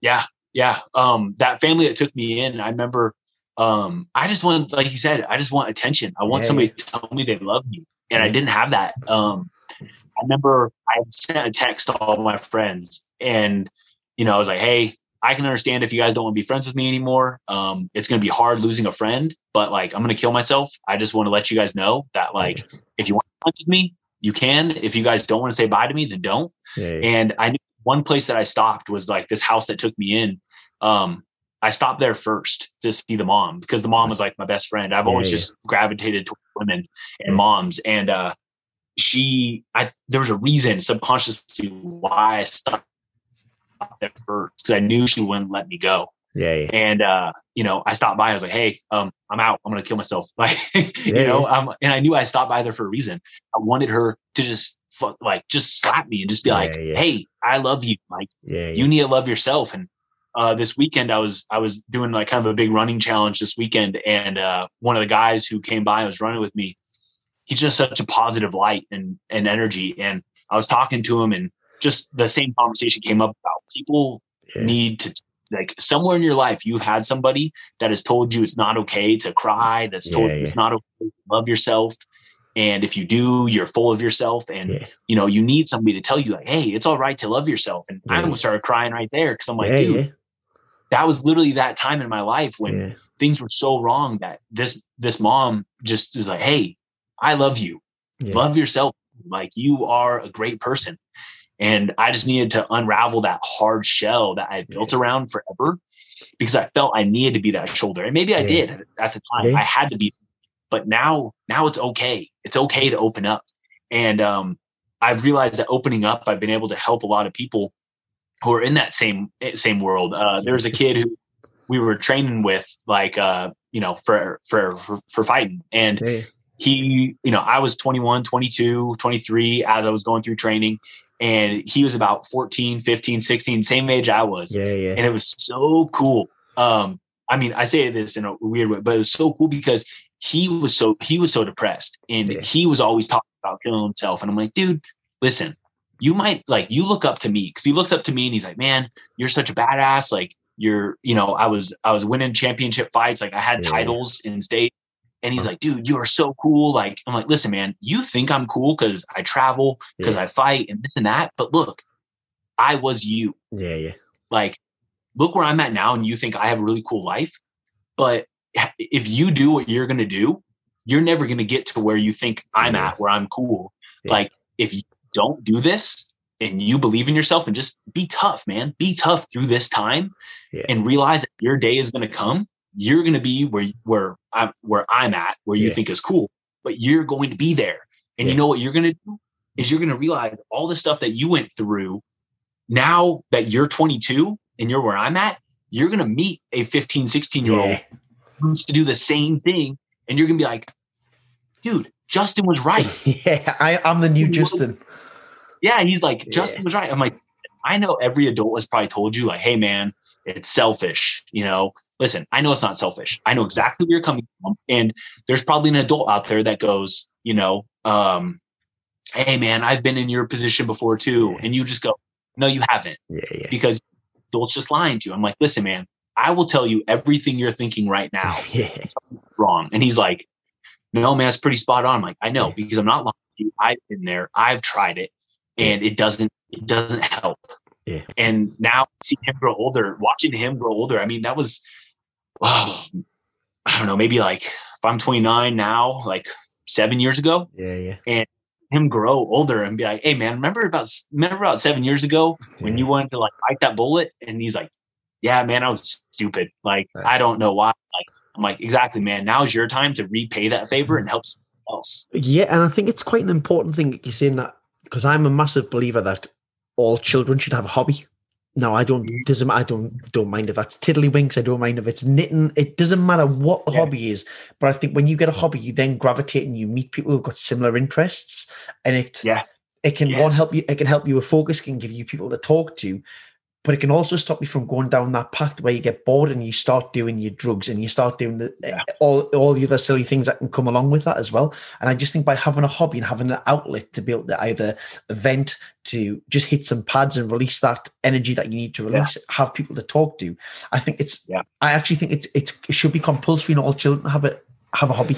Yeah, yeah. Um, that family that took me in, I remember. Um, I just want, like you said, I just want attention. I want Yeah, somebody to tell me they love me, and I didn't have that. Um, I remember I sent a text to all my friends, and you know, I was like, "Hey, I can understand if you guys don't want to be friends with me anymore. Um, it's going to be hard losing a friend, but like, I'm going to kill myself. I just want to let you guys know that, like, if you want to friends with me, you can. If you guys don't want to say bye to me, then don't." Yeah, yeah. And I knew one place that I stopped was like this house that took me in. Um, I stopped there first to see the mom because the mom was like my best friend. I've Yeah, always just gravitated toward women and moms. And uh, she, I there was a reason subconsciously why I stopped there first because I knew she wouldn't let me go. Yeah, yeah. And uh, you know, I stopped by. I was like, "Hey, um, I'm out. I'm gonna kill myself." Like, you Yeah, know, um, and I knew I stopped by there for a reason. I wanted her to just fuck, like just slap me and just be Yeah, like, yeah. "Hey, I love you. Like Yeah. you need to love yourself." And uh, this weekend, I was I was doing like kind of a big running challenge this weekend, and uh, one of the guys who came by and was running with me, he's just such a positive light and and energy. And I was talking to him, and just the same conversation came up about people yeah. need to like somewhere in your life you've had somebody that has told you it's not okay to cry that's told Yeah, you it's not okay to love yourself. And if you do you're full of yourself. And Yeah. you know you need somebody to tell you like hey it's all right to love yourself. And i almost started crying right there because i'm like dude that was literally that time in my life when things were so wrong that this this mom just is like hey i love you. Love yourself. Like you are a great person and i just needed to unravel that hard shell that i built around forever because i felt i needed to be that shoulder. And maybe i Yeah. did at the time. Yeah. i had to be but now now it's okay. It's okay to open up. And um i've realized that opening up i've been able to help a lot of people who are in that same eh, same world. Uh there was a kid who we were training with like uh you know for for for, for fighting. And Yeah. he you know i was 21 22 23 as i was going through training and he was about 14 15 16 same age i was Yeah, yeah. and it was so cool um i mean i say this in a weird way but it was so cool because he was so he was so depressed and Yeah. he was always talking about killing himself and i'm like dude listen you might like you look up to me because he looks up to me and he's like man you're such a badass like you're you know i was i was winning championship fights like i had Yeah. titles in state and he's uh-huh. like dude you are so cool like i'm like listen man you think i'm cool because i travel because Yeah. i fight and this and that but look i was you Yeah, yeah. like look where i'm at now and you think i have a really cool life but if you do what you're going to do you're never going to get to where you think i'm Yeah. at where i'm cool Yeah. like if you don't do this and you believe in yourself and just be tough man be tough through this time and realize that your day is going to come you're going to be where where i'm where i'm at where you Yeah. think is cool but you're going to be there and Yeah. you know what you're going to do is you're going to realize all the stuff that you went through now that you're 22 and you're where i'm at you're going to meet a 15 16 year old Yeah. who wants to do the same thing and you're going to be like dude justin was right yeah, I, I'm the new Justin. yeah he's like Yeah. justin was right i'm like i know every adult has probably told you like hey man it's selfish you know listen i know it's not selfish i know exactly where you're coming from and there's probably an adult out there that goes you know um hey man i've been in your position before too Yeah. and you just go no you haven't Yeah, yeah. because adults just lying to you i'm like listen man i will tell you everything you're thinking right now Yeah, wrong. And he's like, no, man, it's pretty spot on. I'm like, I know Yeah. because I'm not lying to you. I've been there. I've tried it and it doesn't, it doesn't help. Yeah. And now seeing him grow older, watching him grow older. I mean, that was, wow, I don't know, maybe like if I'm 29 now, like seven years ago, yeah, yeah. And him grow older and be like, Hey man, remember about, remember about seven years ago when you wanted to like bite that bullet? And he's like, yeah, man, I was stupid. Like, Right. I don't know why. Like, I'm like, exactly, man. Now's your time to repay that favor and mm-hmm. help someone else. Yeah, and I think it's quite an important thing you're saying that because I'm a massive believer that all children should have a hobby. No, I don't. Doesn't I don't don't mind if that's tiddlywinks. I don't mind if it's knitting. It doesn't matter what the Yeah. hobby is. But I think when you get a hobby, you then gravitate and you meet people who've got similar interests, and it Yeah. it can one help you. It can help you with focus. Can give you people to talk to. But it can also stop you from going down that path where you get bored and you start doing your drugs and you start doing the, Yeah. all all the other silly things that can come along with that as well. And I just think by having a hobby and having an outlet to be able to either vent, to just hit some pads and release that energy that you need to release, have people to talk to. I think it's. Yeah. I actually think it's it's it should be compulsory in all children have a have a hobby.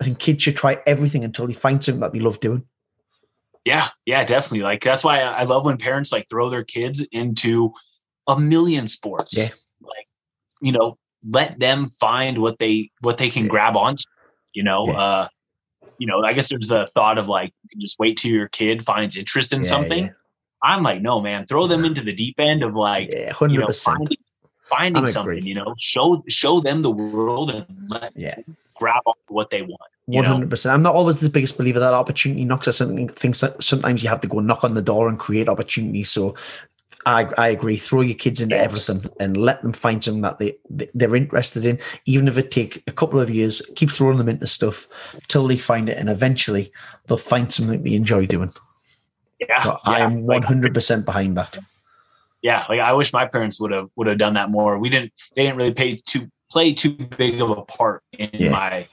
I think kids should try everything until they find something that they love doing. Yeah, yeah, definitely. Like that's why I love when parents like throw their kids into a million sports. Yeah. Like, you know, let them find what they what they can Yeah. grab onto. You know, Yeah. uh, you know, I guess there's the thought of like you can just wait till your kid finds interest in something. I'm like, no, man, throw them into the deep end of like Yeah, you know finding, finding something. You know, show show them the world and let Yeah. grab on what they want. One hundred percent. I'm not always the biggest believer that opportunity knocks. I something things that sometimes you have to go knock on the door and create opportunity. So I I agree. Throw your kids into Yes. everything and let them find something that they they- they're interested in, even if it take a couple of years. Keep throwing them into stuff till they find it, and eventually they'll find something they enjoy doing. Yeah, so yeah. I am 100% behind that. Yeah, like I wish my parents would have would have done that more. We didn't. They didn't really pay too play too big of a part in yeah. my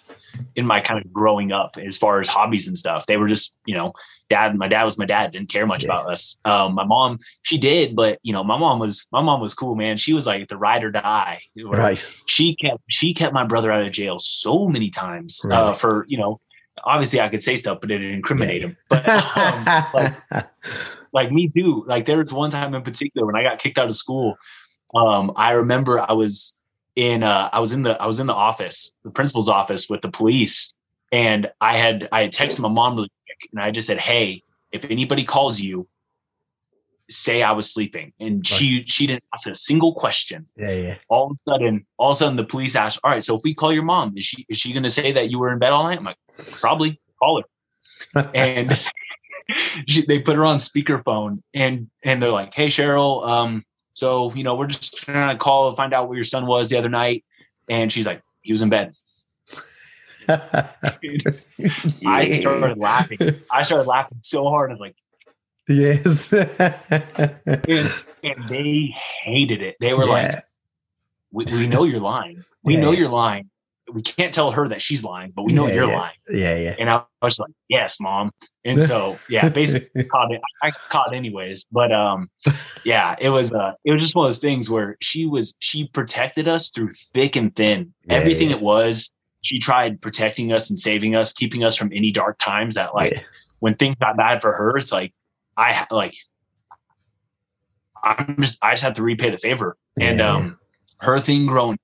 in my kind of growing up as far as hobbies and stuff. They were just, you know, dad, my dad was my dad, didn't care much yeah. about us. Um, my mom, she did, but you know, my mom was, my mom was cool, man. She was like the ride or die. Right. She kept, she kept my brother out of jail so many times uh, right. uh, for, you know, obviously I could say stuff, but it incriminate yeah. him. But um, like, like me too. Like there was one time in particular when I got kicked out of school. Um, I remember I was in uh, I was in the I was in the office, the principal's office with the police, and I had I had texted my mom really quick, and I just said, "Hey, if anybody calls you, say I was sleeping." And she she didn't ask a single question. Yeah, yeah. All of a sudden, all of a sudden, the police asked, "All right, so if we call your mom, is she is she going to say that you were in bed all night?" I'm like, "Probably, call her." and she, they put her on speakerphone, and and they're like, "Hey, Cheryl, um." So, you know, we're just trying to call and find out where your son was the other night. And she's like, he was in bed. I started laughing. I started laughing so hard. I was like, yes. and, and, they hated it. They were yeah. like, we, we, know you're lying. We yeah. know you're lying we can't tell her that she's lying, but we know yeah, you're yeah. lying. Yeah, yeah. And I was like, yes, mom. And so, yeah, basically caught it. I caught anyways. But um, yeah, it was uh, it was just one of those things where she was she protected us through thick and thin. Yeah, Everything it was, she tried protecting us and saving us, keeping us from any dark times. That like when things got bad for her, it's like I like I'm just I just have to repay the favor. And um, her thing growing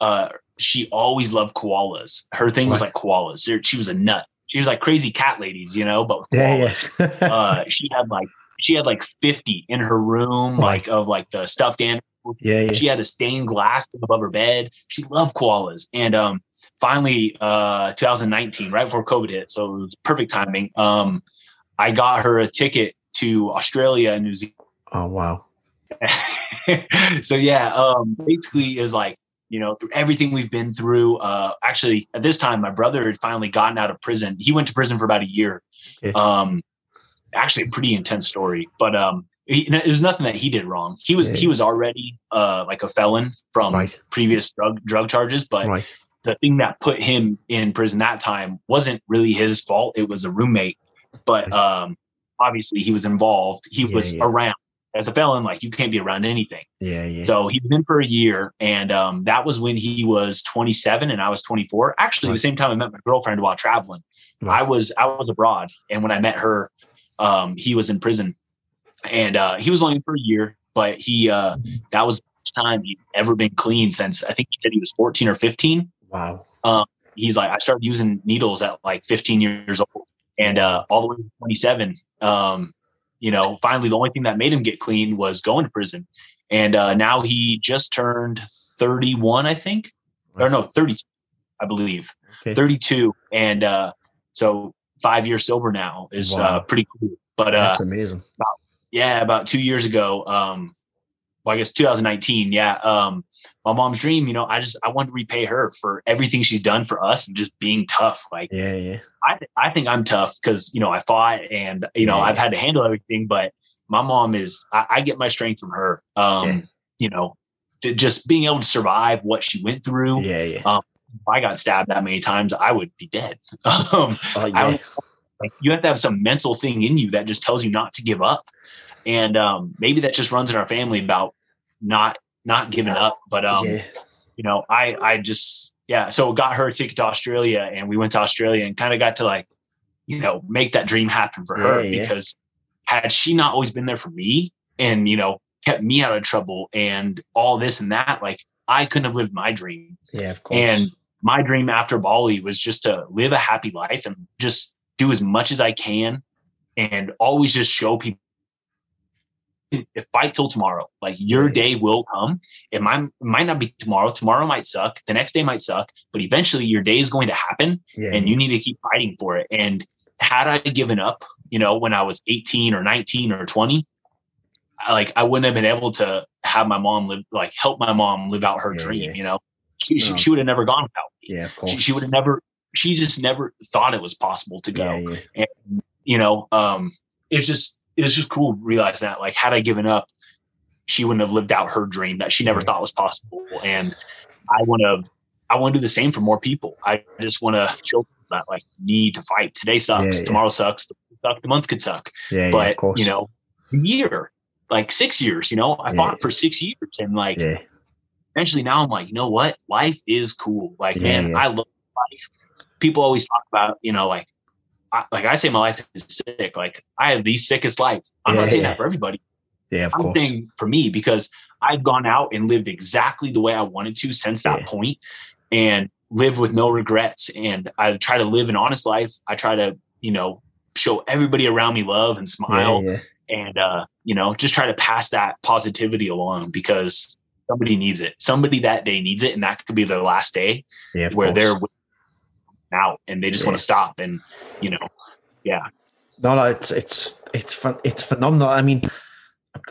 uh she always loved koalas. Her thing was like koalas. She was a nut. She was like crazy cat ladies, you know, but koalas. Yeah, yeah. uh, she had like she had like 50 in her room, like of like the stuffed animals. Yeah, yeah. She had a stained glass above her bed. She loved koalas. And um finally uh 2019, right before COVID hit, so it was perfect timing. Um I got her a ticket to Australia and New Zealand. Oh wow. so yeah, um basically is like you know, through everything we've been through. Uh, actually, at this time, my brother had finally gotten out of prison. He went to prison for about a year. Okay. Um, actually, a pretty intense story, but um, he, there's nothing that he did wrong. He was yeah. he was already uh, like a felon from right. previous drug drug charges, but right. the thing that put him in prison that time wasn't really his fault. It was a roommate, but um, obviously he was involved. He yeah, was yeah. around as a felon, like you can't be around anything. Yeah, yeah. So he was in for a year, and um, that was when he was 27 and I was 24. Actually, right. the same time I met my girlfriend while traveling. Right. I was I was abroad, and when I met her, um, he was in prison, and uh, he was only for a year, but he uh, that was the first time he'd ever been clean since I think he said he was 14 or 15. Wow. Um, he's like I started using needles at like 15 years old, and uh, all the way to 27. Um, you know, finally, the only thing that made him get clean was going to prison. And uh, now he just turned 31, I think, or no, 32, I believe, okay. 32. And uh, so five years sober now is uh, wow. uh, pretty cool. But uh, that's amazing. About, yeah, about two years ago, um, well, I guess 2019. Yeah. Um, my mom's dream, you know, I just, I wanted to repay her for everything she's done for us and just being tough. Like, yeah, yeah. I, I think I'm tough because, you know, I fought and, you know, I've had to handle everything, but my mom is, I, I get my strength from her. Um, yeah. you know, just being able to survive what she went through. Yeah. Yeah. Um, if I got stabbed that many times, I would be dead. um, oh, yeah. like you have to have some mental thing in you that just tells you not to give up. And um, maybe that just runs in our family about not not giving up. But um, yeah. you know, I I just yeah. So got her a ticket to Australia, and we went to Australia and kind of got to like, you know, make that dream happen for her yeah, because had she not always been there for me and you know kept me out of trouble and all this and that, like I couldn't have lived my dream. Yeah, of course. And my dream after Bali was just to live a happy life and just do as much as I can and always just show people if fight till tomorrow. Like your day will come. It might it might not be tomorrow. Tomorrow might suck. The next day might suck. But eventually your day is going to happen, yeah, and yeah. you need to keep fighting for it. And had I given up, you know, when I was 18 or 19 or 20, I, like I wouldn't have been able to have my mom live, like help my mom live out her yeah, dream. You know, she, no. she, she would have never gone without me. Yeah, of course. She, she would have never. She just never thought it was possible to go. And you know, um, it's just it was just cool realizing that like had I given up, she wouldn't have lived out her dream that she never thought was possible. And I want to, I want to do the same for more people. I just want to show that like need to fight. Today sucks. Yeah, yeah. Tomorrow sucks. The, month could suck. Yeah, but yeah, you know, year, like six years. You know, I fought for six years, and like eventually now I'm like, you know what? Life is cool. Like, man, I love life. People always talk about, you know, like, I, like I say, my life is sick. Like I have the sickest life. I'm not saying that for everybody. Yeah, of I'm course. Saying for me because I've gone out and lived exactly the way I wanted to since that point, and lived with no regrets. And I try to live an honest life. I try to, you know, show everybody around me love and smile. Yeah, yeah. And uh, you know, just try to pass that positivity along because somebody needs it. Somebody that day needs it, and that could be their last day yeah, where course. they're out and they just want to stop. And you know, yeah. No, no, it's it's it's fun. It's phenomenal. I mean,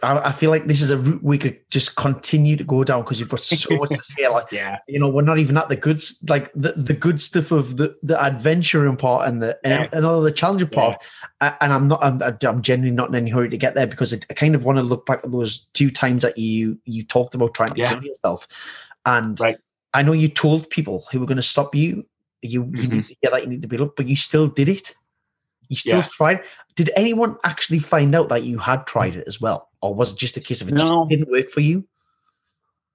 I, I, feel like this is a route we could just continue to go down because you've got so much to say. Like, yeah, you know, we're not even at the good, like the, the good stuff of the the adventuring part and the yeah. and, and all the challenging part. Yeah. And I'm not, I'm, I'm genuinely not in any hurry to get there because I, I kind of want to look back at those two times that you you talked about trying to yeah. kill yourself, and right. I know you told people who were going to stop you. You, mm-hmm. you need to get that you need to be loved, but you still did it. You still yeah. tried. Did anyone actually find out that you had tried it as well, or was it just a case of it no. just didn't work for you?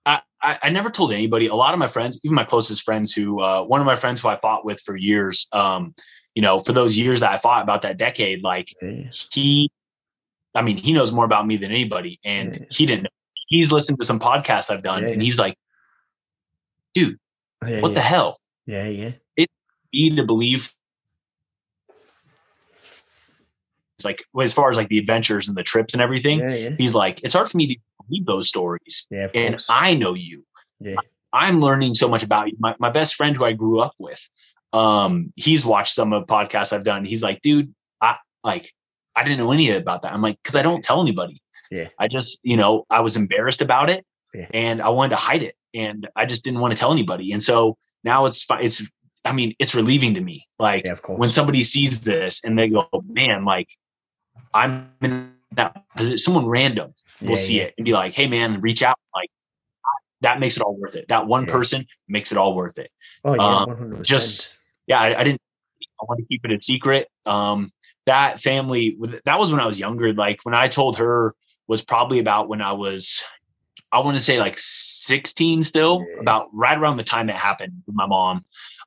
I, I, I, never told anybody. A lot of my friends, even my closest friends, who uh, one of my friends who I fought with for years, um, you know, for those years that I fought about that decade, like yeah. he, I mean, he knows more about me than anybody, and yeah. he didn't. Know. He's listened to some podcasts I've done, and he's like, "Dude, what the hell?" Yeah, yeah. Me to believe it's like as far as like the adventures and the trips and everything. Yeah, yeah. He's like, it's hard for me to believe those stories. Yeah, and course. I know you. Yeah. I'm learning so much about you. My, my best friend who I grew up with, um, he's watched some of the podcasts I've done. He's like, dude, I like, I didn't know any about that. I'm like, cause I don't tell anybody. Yeah. I just, you know, I was embarrassed about it and I wanted to hide it and I just didn't want to tell anybody. And so now it's it's, I mean, it's relieving to me. Like yeah, when somebody sees this and they go, man, like I'm in that position. Someone random will yeah, see yeah. it and be like, "Hey, man, reach out." Like that makes it all worth it. That one person makes it all worth it. Oh yeah, um, just yeah. I, I, didn't. I want to keep it a secret. Um, that family. That was when I was younger. Like when I told her was probably about when I was. I want to say like 16 still, about right around the time it happened with my mom.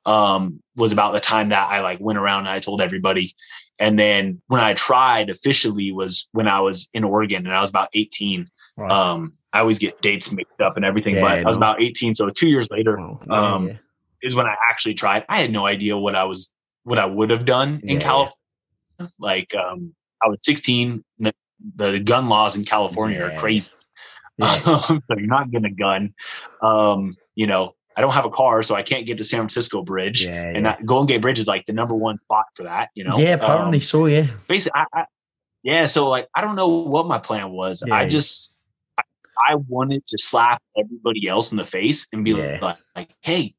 Um, was about the time that I like went around and I told everybody. And then when I tried officially was when I was in Oregon and I was about 18. Right. Um, I always get dates mixed up and everything, yeah, but I, I, was about 18. So two years later, yeah, um, yeah. is when I actually tried. I had no idea what I was, what I would have done in California. Like, um, I was 16. The, the gun laws in California are crazy. Um, so you're not getting a gun. Um, you know, I don't have a car, so I can't get to San Francisco Bridge. Yeah, and that Golden Gate Bridge is like the number one spot for that. You know. Yeah, apparently um, so. Yeah. Basically, I, I, yeah. So like, I don't know what my plan was. Yeah, I just, I, I, wanted to slap everybody else in the face and be like, like, hey,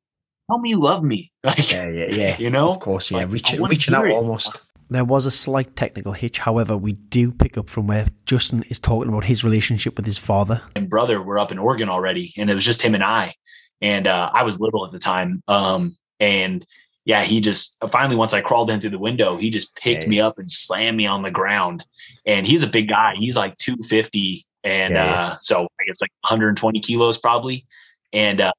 tell me you love me. Like, yeah, yeah, yeah. You know, of course, yeah. Like, reaching, reaching out it. almost. There was a slight technical hitch. However, we do pick up from where Justin is talking about his relationship with his father and brother. We're up in Oregon already, and it was just him and I and uh, I was little at the time. Um, and yeah, he just finally once I crawled in through the window, he just picked hey. me up and slammed me on the ground. And he's a big guy; he's like two fifty, and yeah, uh, so I guess like 120 kilos probably. And uh,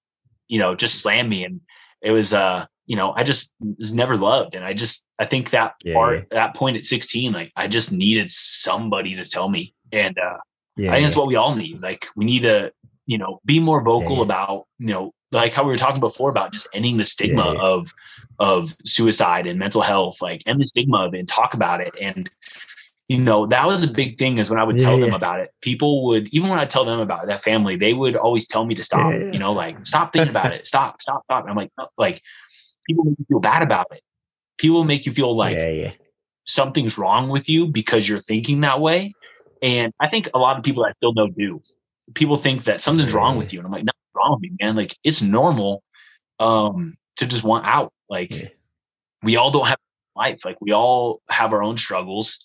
you know, just slammed me, and it was uh, you know, I just was never loved, and I just I think that yeah, part that point at 16, like I just needed somebody to tell me, and uh, I think that's what we all need. Like we need to you know, be more vocal yeah. about, you know, like how we were talking before about just ending the stigma yeah. of of suicide and mental health, like end the stigma of it and talk about it. And you know, that was a big thing is when I would tell yeah. them about it. People would even when I tell them about that family, they would always tell me to stop, you know, like stop thinking about it. Stop, stop, stop. And I'm like, no, like people make you feel bad about it. People make you feel like something's wrong with you because you're thinking that way. And I think a lot of people I still know do people think that something's wrong with you. And I'm like, nothing's wrong with me, man. Like it's normal um to just want out. Like yeah. we all don't have life. Like we all have our own struggles.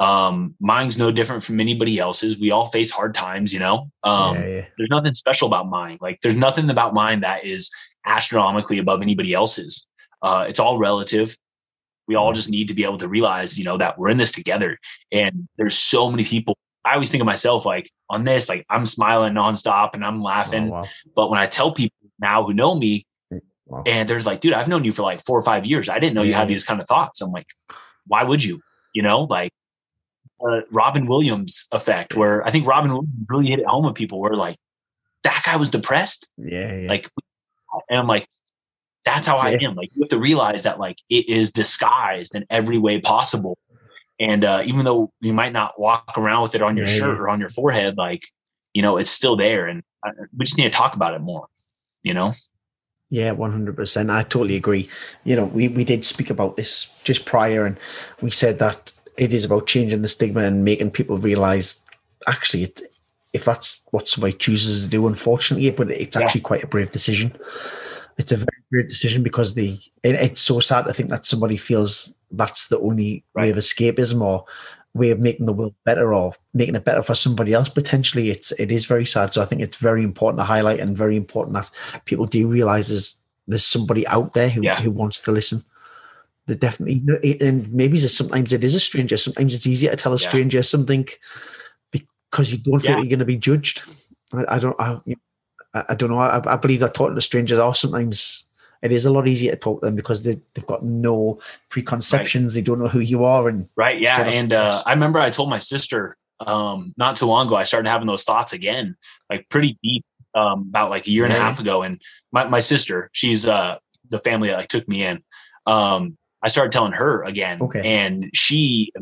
Um, mine's no different from anybody else's. We all face hard times, you know. Um, yeah, yeah. There's nothing special about mine. Like, there's nothing about mine that is astronomically above anybody else's. Uh, it's all relative. We all mm-hmm. just need to be able to realize, you know, that we're in this together. And there's so many people. I always think of myself like on this, like I'm smiling nonstop and I'm laughing. Oh, wow. But when I tell people now who know me, mm, wow. and there's like, dude, I've known you for like four or five years. I didn't know yeah. you had these kind of thoughts. I'm like, why would you? You know, like uh, Robin Williams effect, where I think Robin Williams really hit it home with people where like that guy was depressed. Yeah. yeah. Like, and I'm like, that's how I am. Like you have to realize that like it is disguised in every way possible. And uh, even though you might not walk around with it on your yeah, shirt yeah. or on your forehead, like you know, it's still there, and I, we just need to talk about it more. You know. Yeah, one hundred percent. I totally agree. You know, we we did speak about this just prior, and we said that it is about changing the stigma and making people realize actually it, if that's what somebody chooses to do, unfortunately, but it's actually yeah. quite a brave decision it's a very brave decision because the it, it's so sad to think that somebody feels that's the only right. way of escapism or way of making the world better or making it better for somebody else potentially it's it is very sad so i think it's very important to highlight and very important that people do realize there's there's somebody out there who, yeah. who wants to listen they definitely and maybe sometimes it is a stranger sometimes it's easier to tell a stranger yeah. something because you don't feel yeah. you're going to be judged I, I don't I, I, I don't know. I, I, believe that talking to strangers are sometimes it is a lot easier to talk to them because they, they've got no preconceptions. Right. They don't know who you are. And right, yeah. And uh, I remember I told my sister um, not too long ago. I started having those thoughts again, like pretty deep, um, about like a year and a half ago. And my my sister, she's uh, the family that like took me in. Um, I started telling her again, okay. and she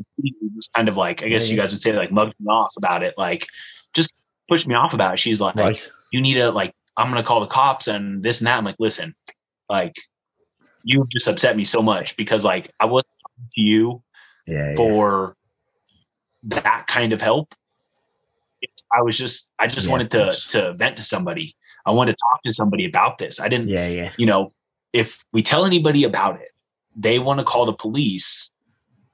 was kind of like, I guess yeah, you guys would say, like mugged me off about it, like just pushed me off about it. She's like, right you need to like i'm gonna call the cops and this and that i'm like listen like you just upset me so much because like i wasn't to you yeah, for yeah. that kind of help it's, i was just i just yeah, wanted to to vent to somebody i wanted to talk to somebody about this i didn't yeah yeah you know if we tell anybody about it they want to call the police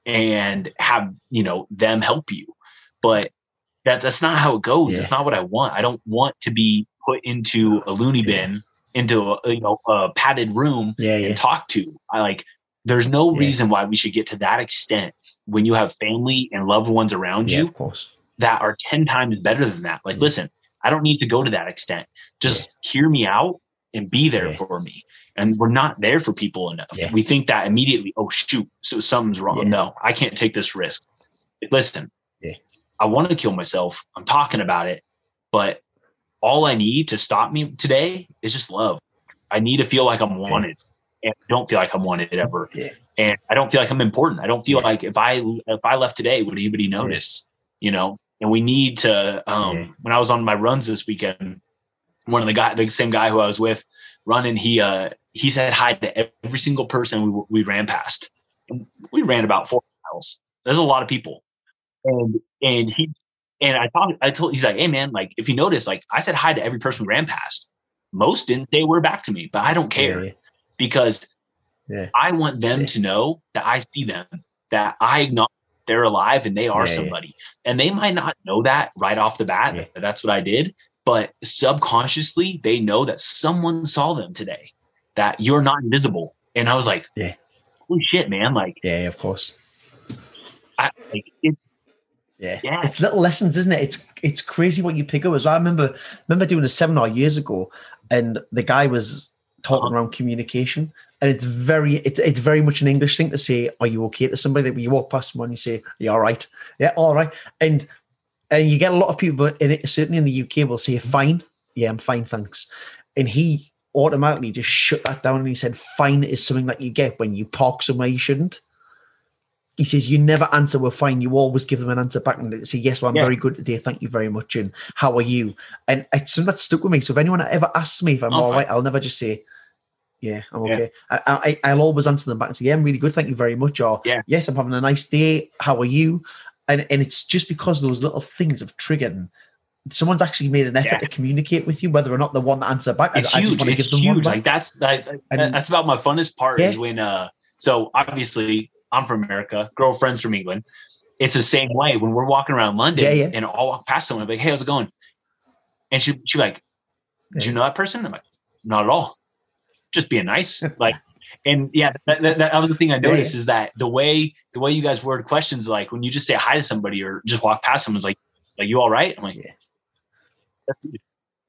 and have you know them help you but that that's not how it goes. It's not what I want. I don't want to be put into a loony bin. Into a you know a padded room yeah, and talk to. I like. There's no reason why we should get to that extent when you have family and loved ones around you, of course, that are ten times better than that. Like, mm. listen, I don't need to go to that extent. Just hear me out and be there for me. And we're not there for people enough. We think that immediately, oh shoot, so something's wrong. No, I can't take this risk. Listen, I want to kill myself. I'm talking about it, but all I need to stop me today is just love. I need to feel like I'm wanted, and I don't feel like I'm wanted ever. Yeah. And I don't feel like I'm important. I don't feel yeah. like if I if I left today, would anybody notice? You know. And we need to. Um, When I was on my runs this weekend, one of the guy, the same guy who I was with, running, he uh he said hi to every single person we we ran past. And we ran about four miles. There's a lot of people, and and he and I thought I told he's like, hey man, like if you notice, like I said hi to every person we ran past. Most didn't say word back to me, but I don't care yeah. because yeah. I want them yeah. to know that I see them, that I acknowledge they're alive and they are somebody. And they might not know that right off the bat. That that's what I did, but subconsciously they know that someone saw them today, that you're not invisible. And I was like, yeah, holy shit, man! Like, yeah, of course. I, like, it, yeah. yeah. It's little lessons, isn't it? It's it's crazy what you pick up as well. I remember remember doing a seminar years ago and the guy was talking uh-huh. around communication. And it's very it's it's very much an English thing to say, are you okay to somebody? When you walk past someone, you say, Are you all right? Yeah, all right. And and you get a lot of people in it, certainly in the UK will say, Fine. Yeah, I'm fine, thanks. And he automatically just shut that down and he said, Fine is something that you get when you park somewhere you shouldn't he says you never answer we're fine you always give them an answer back and say yes well i'm yeah. very good today thank you very much and how are you and it's something that stuck with me so if anyone ever asks me if i'm okay. all right i'll never just say yeah i'm okay yeah. I, I, will always answer them back and say yeah i'm really good thank you very much or yeah. yes i'm having a nice day how are you and and it's just because those little things have triggered someone's actually made an effort yeah. to communicate with you, whether or not the one that answer back. It's I, huge. I it's huge. Like that's that, and, that's about my funnest part yeah. is when uh so obviously I'm from America, girlfriend's from England. it's the same way when we're walking around London yeah, yeah. and I'll walk past someone, I'm like, hey, how's it going? And she she like, do you know that person? I'm like, not at all. Just being nice. like, and yeah, that, that, that, was the thing I noticed is that the way the way you guys word questions, like when you just say hi to somebody or just walk past someone's like, like you all right? I'm like,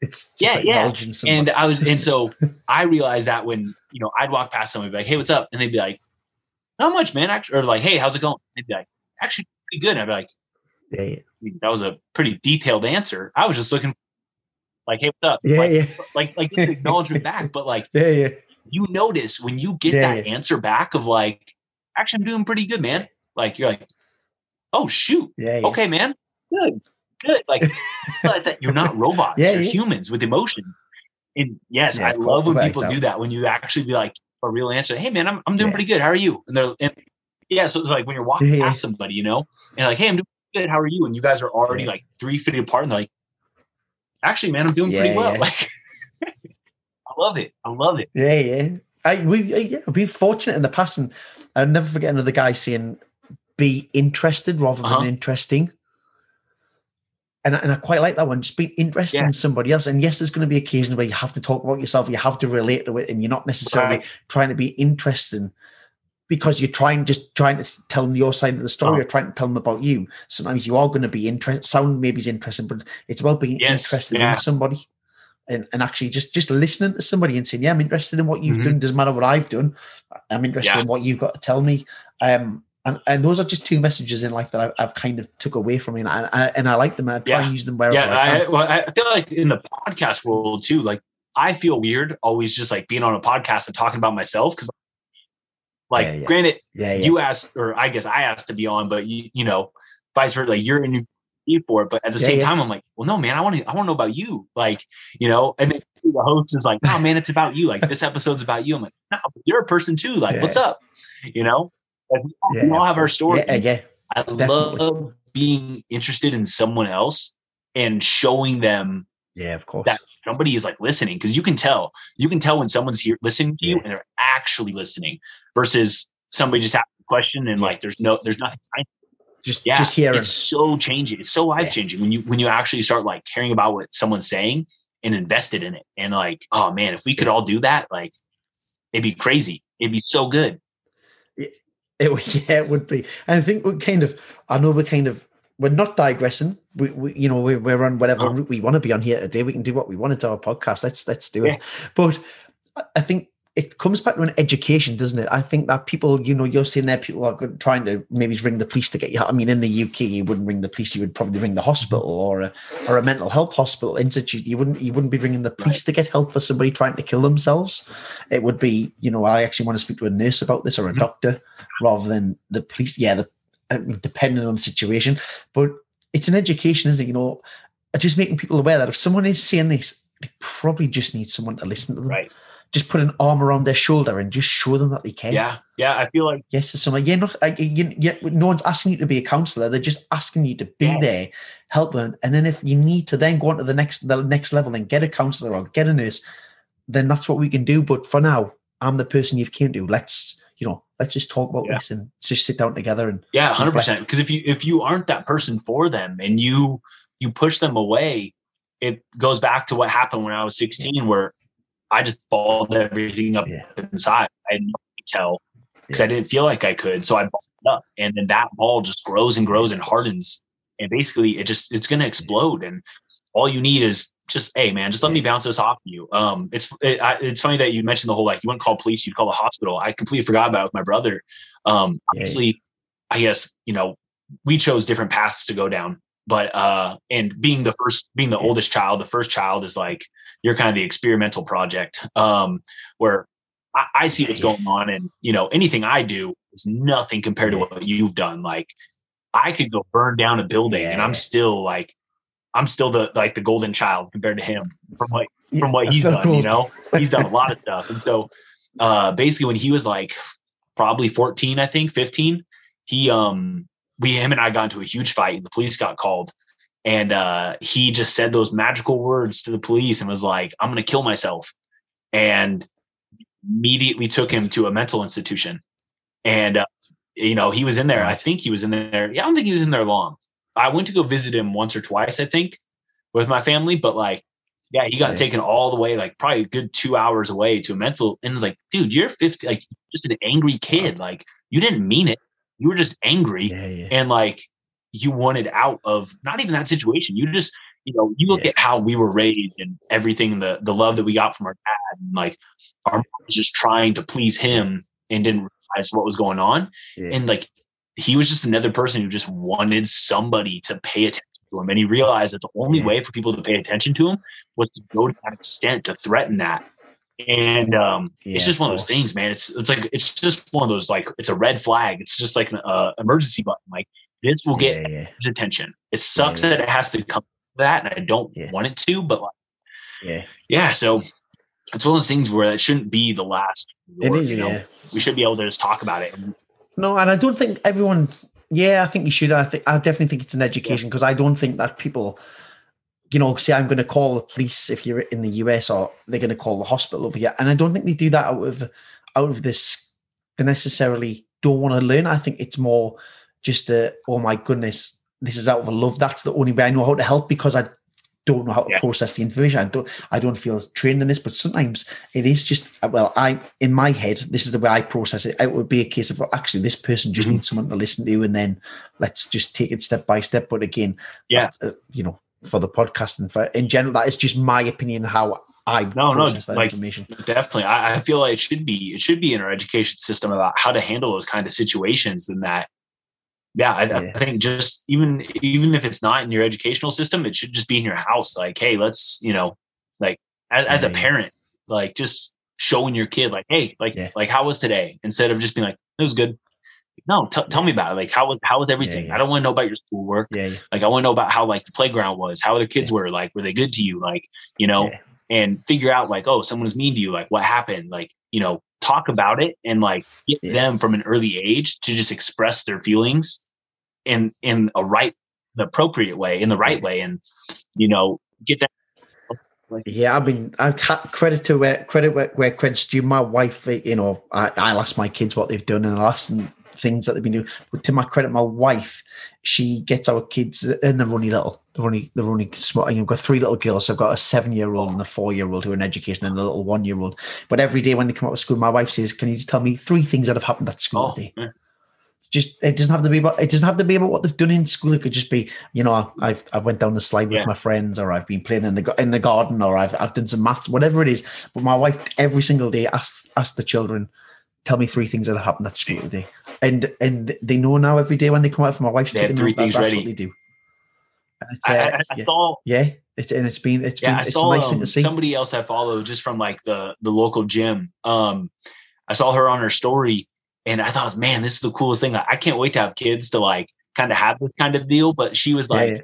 it's yeah, like yeah. And I was, and so I realized that when you know I'd walk past somebody, be like, "Hey, what's up?" and they'd be like, "Not much, man." Actually, or like, "Hey, how's it going?" they'd be like, "Actually, pretty good." And I'd be like, yeah, yeah. that was a pretty detailed answer. I was just looking, like, "Hey, what's up?" Yeah, like, yeah. Like, like just acknowledgement back, but like, yeah, yeah. You notice when you get yeah, that yeah. answer back of like, "Actually, I'm doing pretty good, man." Like, you're like, "Oh shoot, yeah, yeah. okay, man, good." good. Like realize that you're not robots. Yeah, you're humans with emotion. And yes, I love when people do that. When you actually be like a real answer. Hey man, I'm I'm doing yeah. pretty good. How are you? And they're and yeah, so like when you're walking yeah, past somebody, you know, and like, hey, I'm doing good. How are you? And you guys are already like three feet apart, and they're like, actually, man, I'm doing pretty well. Like, I love it. I love it. Yeah, yeah. I we yeah, we've been fortunate in the past, and I'll never forget another guy saying, "Be interested rather than uh-huh. interesting." And, and I quite like that one. Just being interested yeah. in somebody else. And yes, there's going to be occasions where you have to talk about yourself, you have to relate to it, and you're not necessarily right. trying to be interesting because you're trying just trying to tell them your side of the story oh. or trying to tell them about you. Sometimes you are going to be interested. Sound maybe is interesting, but it's about being yes. interested yeah. in somebody. And, and actually just just listening to somebody and saying, Yeah, I'm interested in what you've mm-hmm. done. Doesn't matter what I've done. I'm interested yeah. in what you've got to tell me. Um, and, and those are just two messages in life that I've, I've kind of took away from me, and I, and I like them. And I try yeah. and use them wherever yeah, I can. I, well, I feel like in the podcast world too, like I feel weird always just like being on a podcast and talking about myself because, like, yeah, yeah. granted, yeah, you asked, or I guess I asked to be on, but you you know, vice versa, like you're in your need for it, but at the same time, I'm like, well, no, man, I want to, I want to know about you, like, you know, and then the host is like, oh man, it's about you, like this episode's about you. I'm like, no, you're a person too, like, what's up, you know? Like, we, all, yeah, we all have our story. Yeah, yeah, I definitely. love being interested in someone else and showing them. Yeah, of course. That somebody is like listening because you can tell. You can tell when someone's here listening to you and they're actually listening versus somebody just asking a question and like there's no there's nothing. Just yeah, just hearing. It's so changing. It's so life changing when you when you actually start like caring about what someone's saying and invested in it. And like, oh man, if we could all do that, like it'd be crazy. It'd be so good. It yeah, it would be. And I think we're kind of, I know we're kind of, we're not digressing. We, we you know, we're, we're on whatever route we want to be on here today. We can do what we want to do our podcast. Let's let's do it. But I think it comes back to an education, doesn't it? I think that people, you know, you're seeing there, people are trying to maybe ring the police to get you. I mean, in the UK, you wouldn't ring the police; you would probably ring the hospital or a or a mental health hospital institute. You wouldn't you wouldn't be ringing the police to get help for somebody trying to kill themselves. It would be, you know, I actually want to speak to a nurse about this or a mm-hmm. doctor rather than the police. Yeah, the I mean, depending on the situation, but it's an education, isn't it? You know, just making people aware that if someone is saying this, they probably just need someone to listen to them. Right just put an arm around their shoulder and just show them that they care. Yeah, yeah. I feel like yes, to someone. Yeah, not you, you, no one's asking you to be a counselor. They're just asking you to be yeah. there, help them, and then if you need to then go on to the next the next level and get a counselor or get a nurse, then that's what we can do. But for now, I'm the person you've came to. Let's you know, let's just talk about yeah. this and just sit down together and yeah, hundred percent. Because if you if you aren't that person for them and you you push them away, it goes back to what happened when I was 16, where I just balled everything up yeah. inside. I didn't tell because yeah. I didn't feel like I could. So I balled it up. And then that ball just grows and grows and hardens. And basically it just it's gonna explode. And all you need is just, hey man, just let me bounce this off you. Um, it's it, I, it's funny that you mentioned the whole like you wouldn't call police, you'd call the hospital. I completely forgot about it with my brother. Um, obviously, I guess you know we chose different paths to go down but uh and being the first being the yeah. oldest child the first child is like you're kind of the experimental project um where I, I, see what's going on and you know anything i do is nothing compared to what you've done like i could go burn down a building yeah. and i'm still like i'm still the like the golden child compared to him from what from what he's so done cool. you know he's done a lot of stuff and so uh basically when he was like probably 14 i think 15 he um we him and I got into a huge fight and the police got called. And uh, he just said those magical words to the police and was like, I'm gonna kill myself. And immediately took him to a mental institution. And uh, you know, he was in there. I think he was in there. Yeah, I don't think he was in there long. I went to go visit him once or twice, I think, with my family, but like, yeah, he got taken all the way, like probably a good two hours away to a mental. And it's like, dude, you're 50, like just an angry kid. Like you didn't mean it. You were just angry. Yeah, yeah. And like you wanted out of not even that situation. You just, you know, you look Yeah. at how we were raised and everything, the the love that we got from our dad, and like our mom was just trying to please him and didn't realize what was going on. Yeah. And like he was just another person who just wanted somebody to pay attention to him. And he realized that the only Yeah. way for people to pay attention to him was to go to that extent to threaten that. And um, it's just one of those things, man. It's it's like it's just one of those like it's a red flag. It's just like an uh, emergency button. Like this will get yeah, yeah, his attention. It sucks Yeah. that it has to come to that, and I don't want it to, but like, yeah. yeah. So it's one of those things where it shouldn't be the last. It resort, is, you know? yeah. We should be able to just talk about it. No, and I don't think everyone. Yeah, I think you should. I think I definitely think it's an education because I don't think that people, you know, say I'm going to call the police if you're in the US or they're going to call the hospital over here, and I don't think they do that out of out of this. They necessarily don't want to learn. I think it's more just a oh my goodness, this is out of love. That's the only way I know how to help because I don't know how to Yeah. process the information. I don't I don't feel trained in this, but sometimes it is just well, I in my head, this is the way I process it. It would be a case of well, actually this person just Mhm. needs someone to listen to, and then let's just take it step by step. But again, Yeah. uh, you know, for the podcast and for in general, that is just my opinion how I No, no, that like- information. definitely, I, I feel like it should be it should be in our education system about how to handle those kind of situations. And that, yeah, I, Yeah. I think just even even if it's not in your educational system, it should just be in your house. Like, hey, let's you know, like as, as a parent, like just showing your kid, like, hey, like Yeah. like how was today? Instead of just being like, it was good. No, t- tell me about it. Like, how was how was everything? I don't want to know about your schoolwork. Yeah, yeah, Like, I want to know about how like the playground was, how other kids were. Like, were they good to you? Like, you know, and figure out like, oh, someone was mean to you. Like, what happened? Like, you know, talk about it and like get Yeah. them from an early age to just express their feelings in in a right, the appropriate way, in the right Yeah. way, and you know, get that. Yeah, I mean, I credit to where credit where, where credit's due. My wife, eh, you know, I, I'll ask my kids what they've done and I'll ask them things that they've been doing. But to my credit, my wife, she gets our kids, and the runny little. They're only they're only small. You've got three little girls. So I've got a seven year old and a four year old who are in education, and a little one year old. But every day when they come out of school, my wife says, "Can you just tell me three things that have happened at school Oh, today?" yeah. just it doesn't have to be about it doesn't have to be about what they've done in school. It could just be, you know, I've I went down the slide with Yeah. my friends, or I've been playing in the in the garden, or I've I've done some maths, whatever it is. But my wife every single day asks asks the children, tell me three things that have happened at school today, and and they know now every day when they come out from my wife's They have three things that's ready. what they do. And it's, I, uh, I, I yeah, saw yeah, it's and it's been it's yeah, been I it's saw a nice thing um, to see. somebody else I follow just from like the the local gym. Um, I saw her on her story, and I thought, man, this is the coolest thing. I can't wait to have kids to like kind of have this kind of deal. But she was like, yeah.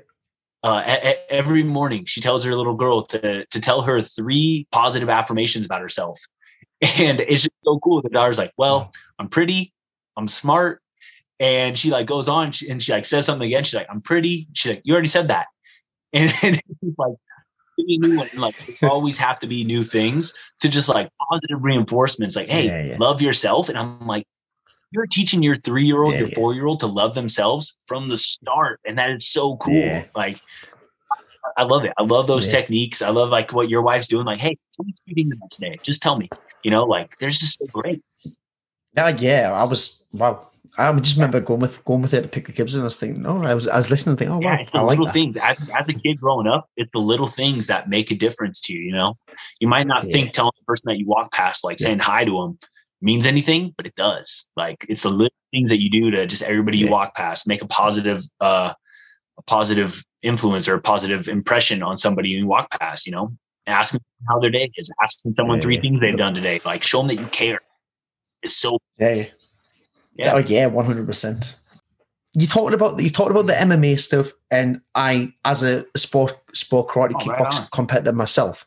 uh, e- e- every morning she tells her little girl to to tell her three positive affirmations about herself, and it's just so cool. The daughter's like, well, mm. I'm pretty, I'm smart. And she like goes on and she like says something again. She's like, I'm pretty. She's like, you already said that. And, and it's like, give me a new one. And, like, always have to be new things to just like positive reinforcements. Like, hey, Yeah, yeah. love yourself. And I'm like, you're teaching your three year old, Yeah, your four year old to love themselves from the start. And that is so cool. Like, I love it. I love those techniques. I love like what your wife's doing. Like, hey, two things about today. Just tell me. You know, like there's just so great. Yeah, yeah, I was wow. I just remember going with going with it to pick kids, and I was thinking, no, I was I was listening, thinking, oh Yeah, wow, it's the I like little that. things. As, as a kid growing up, it's the little things that make a difference to you. You know, you might not Yeah. think telling the person that you walk past, like Yeah. saying hi to them, means anything, but it does. Like it's the little things that you do to just everybody you walk past make a positive, uh, a positive influence or a positive impression on somebody you walk past. You know, asking how their day is, asking someone three things they've done today, like show them that you care. Is so Yeah, yeah. Yeah. Oh yeah, one hundred percent. You talked about you talked about the MMA stuff, and I, as a sport sport karate Oh, kickbox on. competitor myself,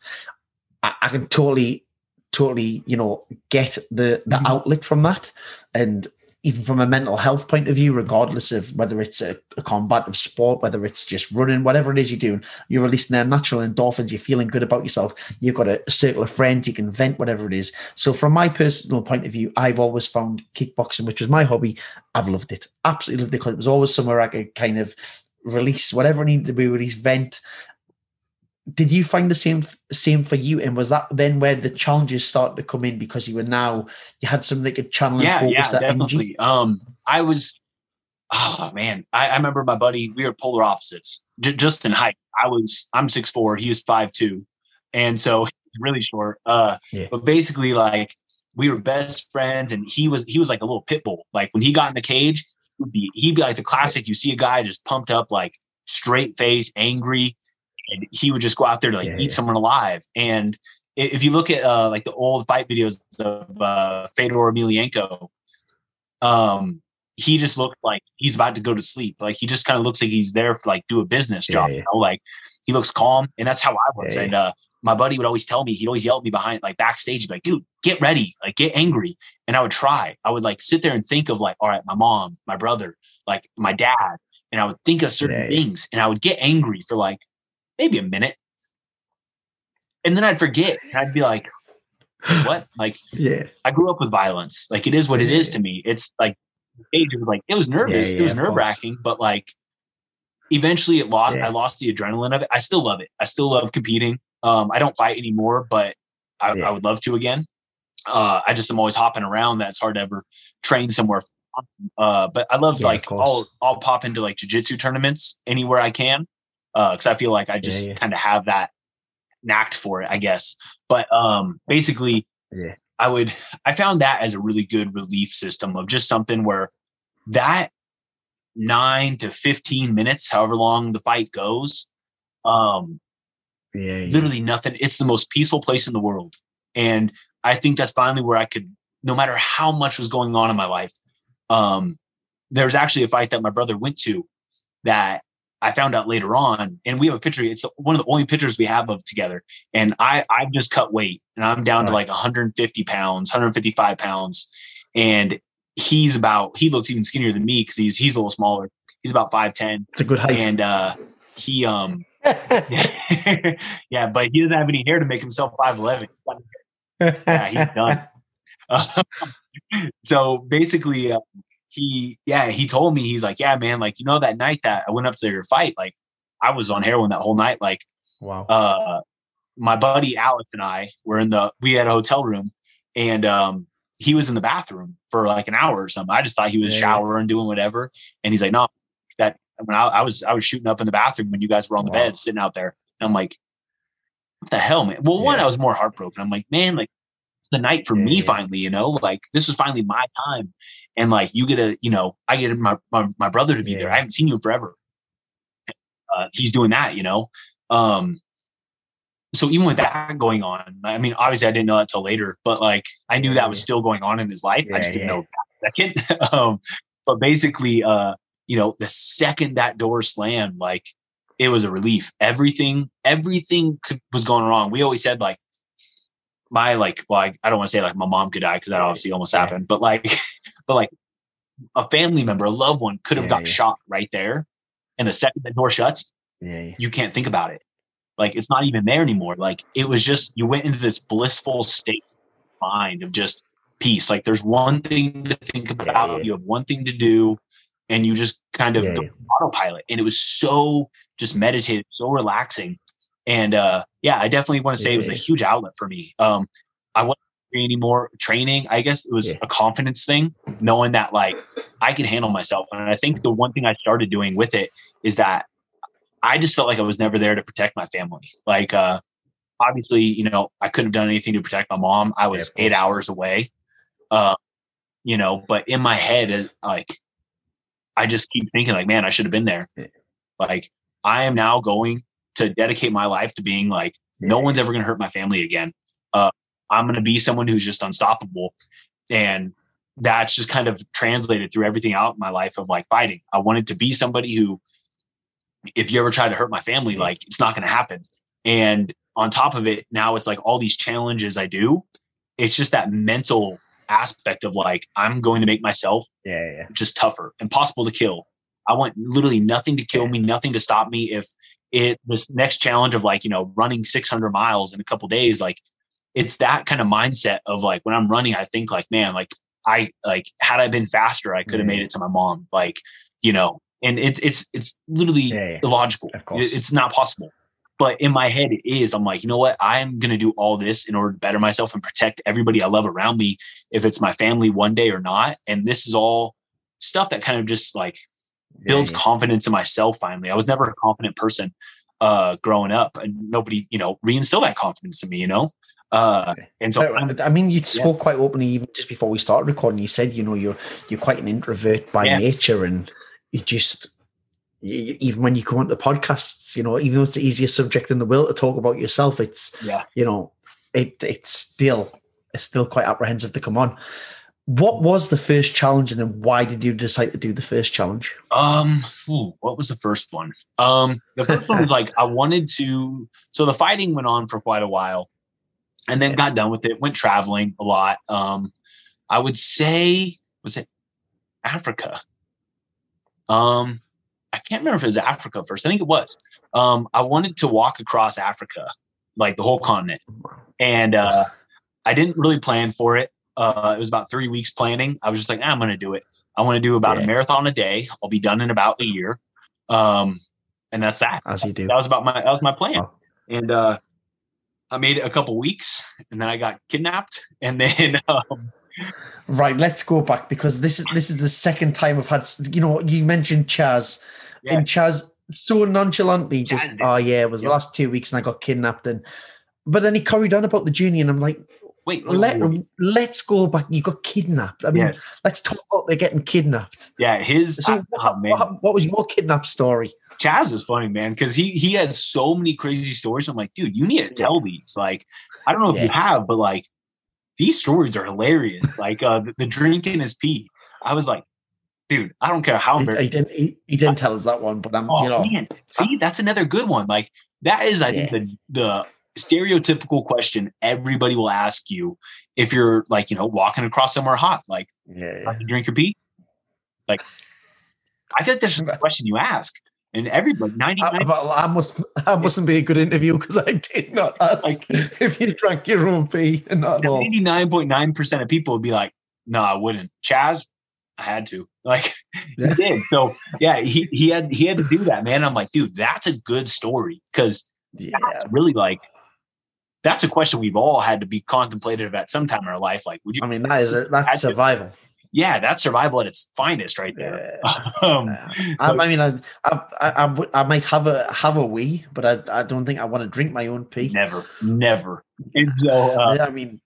I, I can totally, totally, you know, get the the Mhm. outlet from that, and even from a mental health point of view, regardless of whether it's a, a combative sport, whether it's just running, whatever it is you're doing, you're releasing them natural endorphins, you're feeling good about yourself, you've got a, a circle of friends, you can vent whatever it is. So from my personal point of view, I've always found kickboxing, which was my hobby, I've loved it. Absolutely loved it because it was always somewhere I could kind of release whatever needed to be released, vent, did you find the same same for you? And was that then where the challenges started to come in because you were now you had something that could channel yeah, and focus yeah, that definitely. energy? Um, I was, oh man, I, I remember my buddy. We were polar opposites, j- just in height. I was I'm six four, he was five two, and so really short. Uh, yeah. but basically like we were best friends, and he was he was like a little pit bull. Like when he got in the cage, he'd be he'd be like the classic. You see a guy just pumped up, like straight face, angry and he would just go out there to like yeah, eat yeah. someone alive. And if you look at uh, like the old fight videos of uh, Fedor Emelianenko, um, he just looked like he's about to go to sleep. Like he just kind of looks like he's there for like do a business job. Yeah, you know? Like he looks calm, and that's how I was. And uh, my buddy would always tell me, he'd always yell at me behind, like backstage, like, dude, get ready, like get angry. And I would try. I would like sit there and think of like, all right, my mom, my brother, like my dad, and I would think of certain things, and I would get angry for like maybe a minute. And then I'd forget. I'd be like, what? Like, yeah. I grew up with violence. Like, it is what it is to me. It's like, it was like, it was nervous. Yeah, yeah, it was nerve wracking, but like, eventually it lost, I lost the adrenaline of it. I still love it. I still love competing. Um, I don't fight anymore, but I, I would love to again. Uh, I just am always hopping around. That's hard to ever train somewhere. Uh, but I love like I'll I'll pop into like jujitsu tournaments anywhere I can because uh, I feel like I just yeah, yeah. kind of have that knack for it, I guess. But um, basically, yeah, I would I found that as a really good relief system of just something where that nine to fifteen minutes, however long the fight goes, um, yeah, literally nothing. It's the most peaceful place in the world, and I think that's finally where I could, no matter how much was going on in my life. Um, there's actually a fight that my brother went to that I found out later on, and we have a picture. It's one of the only pictures we have of together. And I I've just cut weight, and I'm down right. to like 150 pounds, 155 pounds, and he's about he looks even skinnier than me because he's he's a little smaller. He's about five ten. It's a good height. And uh, he um yeah, yeah, but he doesn't have any hair to make himself five eleven. yeah, he's done. Uh, so basically, uh, he yeah he told me he's like yeah man like you know that night that i went up to your fight like i was on heroin that whole night like wow uh my buddy alex and i were in the we had a hotel room and um he was in the bathroom for like an hour or something i just thought he was yeah. showering doing whatever and he's like no that when I, I, was i was shooting up in the bathroom when you guys were on the wow. bed sitting out there and i'm like what the hell man well yeah. one i was more heartbroken i'm like man like the night for yeah, me finally, you know, like this was finally my time. And like you get a, you know, I get my my, my brother to be yeah. there. I haven't seen you forever. Uh, he's doing that, you know. Um so even with that going on, I mean, obviously I didn't know that till later, but like I knew that was still going on in his life. I just didn't know that second. um, but basically, uh, you know, the second that door slammed, like it was a relief. Everything, everything could, was going wrong. We always said like my like well I, I don't want to say like my mom could die because that obviously almost yeah. happened but like but like a family member a loved one could have yeah, got yeah. shot right there and the second the door shuts yeah, you can't think about it. Like it's not even there anymore. Like it was just you went into this blissful state of mind of just peace. Like there's one thing to think about you have one thing to do and you just kind of autopilot and it was so just meditative so relaxing and uh, yeah, I definitely want to say yeah. it was a huge outlet for me. Um, I wasn't doing any more training. I guess it was yeah. a confidence thing, knowing that like I could handle myself. And I think the one thing I started doing with it is that I just felt like I was never there to protect my family. Like, uh, obviously, you know, I couldn't have done anything to protect my mom. I was yeah, eight hours away. Uh, you know, but in my head, like, I just keep thinking, like, man, I should have been there. Like, I am now going to dedicate my life to being like, no one's ever going to hurt my family again. Uh, I'm going to be someone who's just unstoppable. And that's just kind of translated through everything out in my life of like fighting. I wanted to be somebody who, if you ever try to hurt my family, like it's not going to happen. And on top of it, now it's like all these challenges I do. It's just that mental aspect of like I'm going to make myself yeah, yeah. just tougher, impossible to kill. I want literally nothing to kill yeah. me, nothing to stop me. If it this next challenge of like you know running 600 miles in a couple days, like it's that kind of mindset of like when I'm running, I think like man, like I like had I been faster, I could have yeah. made mm. it to my mom. Like you know, and it's it's it's literally yeah, illogical. It's not possible. But in my head, it is. I'm like, you know what? I'm gonna do all this in order to better myself and protect everybody I love around me, if it's my family one day or not. And this is all stuff that kind of just like builds confidence in myself. Finally, I was never a confident person uh growing up, and nobody, you know, reinstilled that confidence in me. You know. Uh, and so I, I mean, you spoke yeah. quite openly even just before we started recording. You said, you know, you're you're quite an introvert by yeah. nature, and you just even when you come onto podcasts, you know, even though it's the easiest subject in the world to talk about yourself, it's yeah, you know, it it's still it's still quite apprehensive to come on. What was the first challenge, and then why did you decide to do the first challenge? Um, ooh, what was the first one? Um, the first one was like I wanted to. So the fighting went on for quite a while, and then yeah. got done with it. Went traveling a lot. Um, I would say was it Africa? Um, I can't remember if it was Africa first. I think it was. Um, I wanted to walk across Africa, like the whole continent, and uh, I didn't really plan for it. Uh, it was about three weeks planning. I was just like, ah, I'm going to do it. I want to do about yeah. a marathon a day. I'll be done in about a year, um, and that's that. As you do. That was about my that was my plan, oh. and uh, I made it a couple weeks, and then I got kidnapped, and then. Um, right, let's go back because this is this is the second time I've had. You know, you mentioned Chaz yeah. and Chaz so nonchalantly just, oh yeah, it was the last two weeks and I got kidnapped and but then he carried on about the journey and I'm like, wait, let, let's go back. You got kidnapped. I mean, yes. let's talk about they're getting kidnapped. Yeah, his so uh, what, oh, what, what, was your kidnap story? Chaz is funny, man, because he he had so many crazy stories. I'm like, dude, you need to tell these. Like, I don't know if yeah. you have, but like these stories are hilarious. Like uh the, the drinking his pee. I was like, dude, I don't care how he, he didn't he, he, didn't tell us that one, but I'm oh, you know man. see that's another good one. Like that is I yeah. think the the stereotypical question everybody will ask you if you're like you know walking across somewhere hot like yeah, yeah. you drink your pee like I feel like that's a question you ask and everybody 99 I, I must I mustn't be a good interview because I did not ask like, if you drank your own pee and not 99.9 percent of people would be like no I wouldn't Chaz I had to. Like yeah. he did. So yeah, he he had he had to do that, man. I'm like, dude, that's a good story because yeah. that's really like that's a question we've all had to be contemplative at some time in our life. Like, would you? I mean, that is a, that's survival. To, yeah, that's survival at its finest, right there. Yeah. um, so, I, I, mean, I, I, I, I, might have a have a wee, but I, I don't think I want to drink my own pee. Never, never. And so, uh, I mean,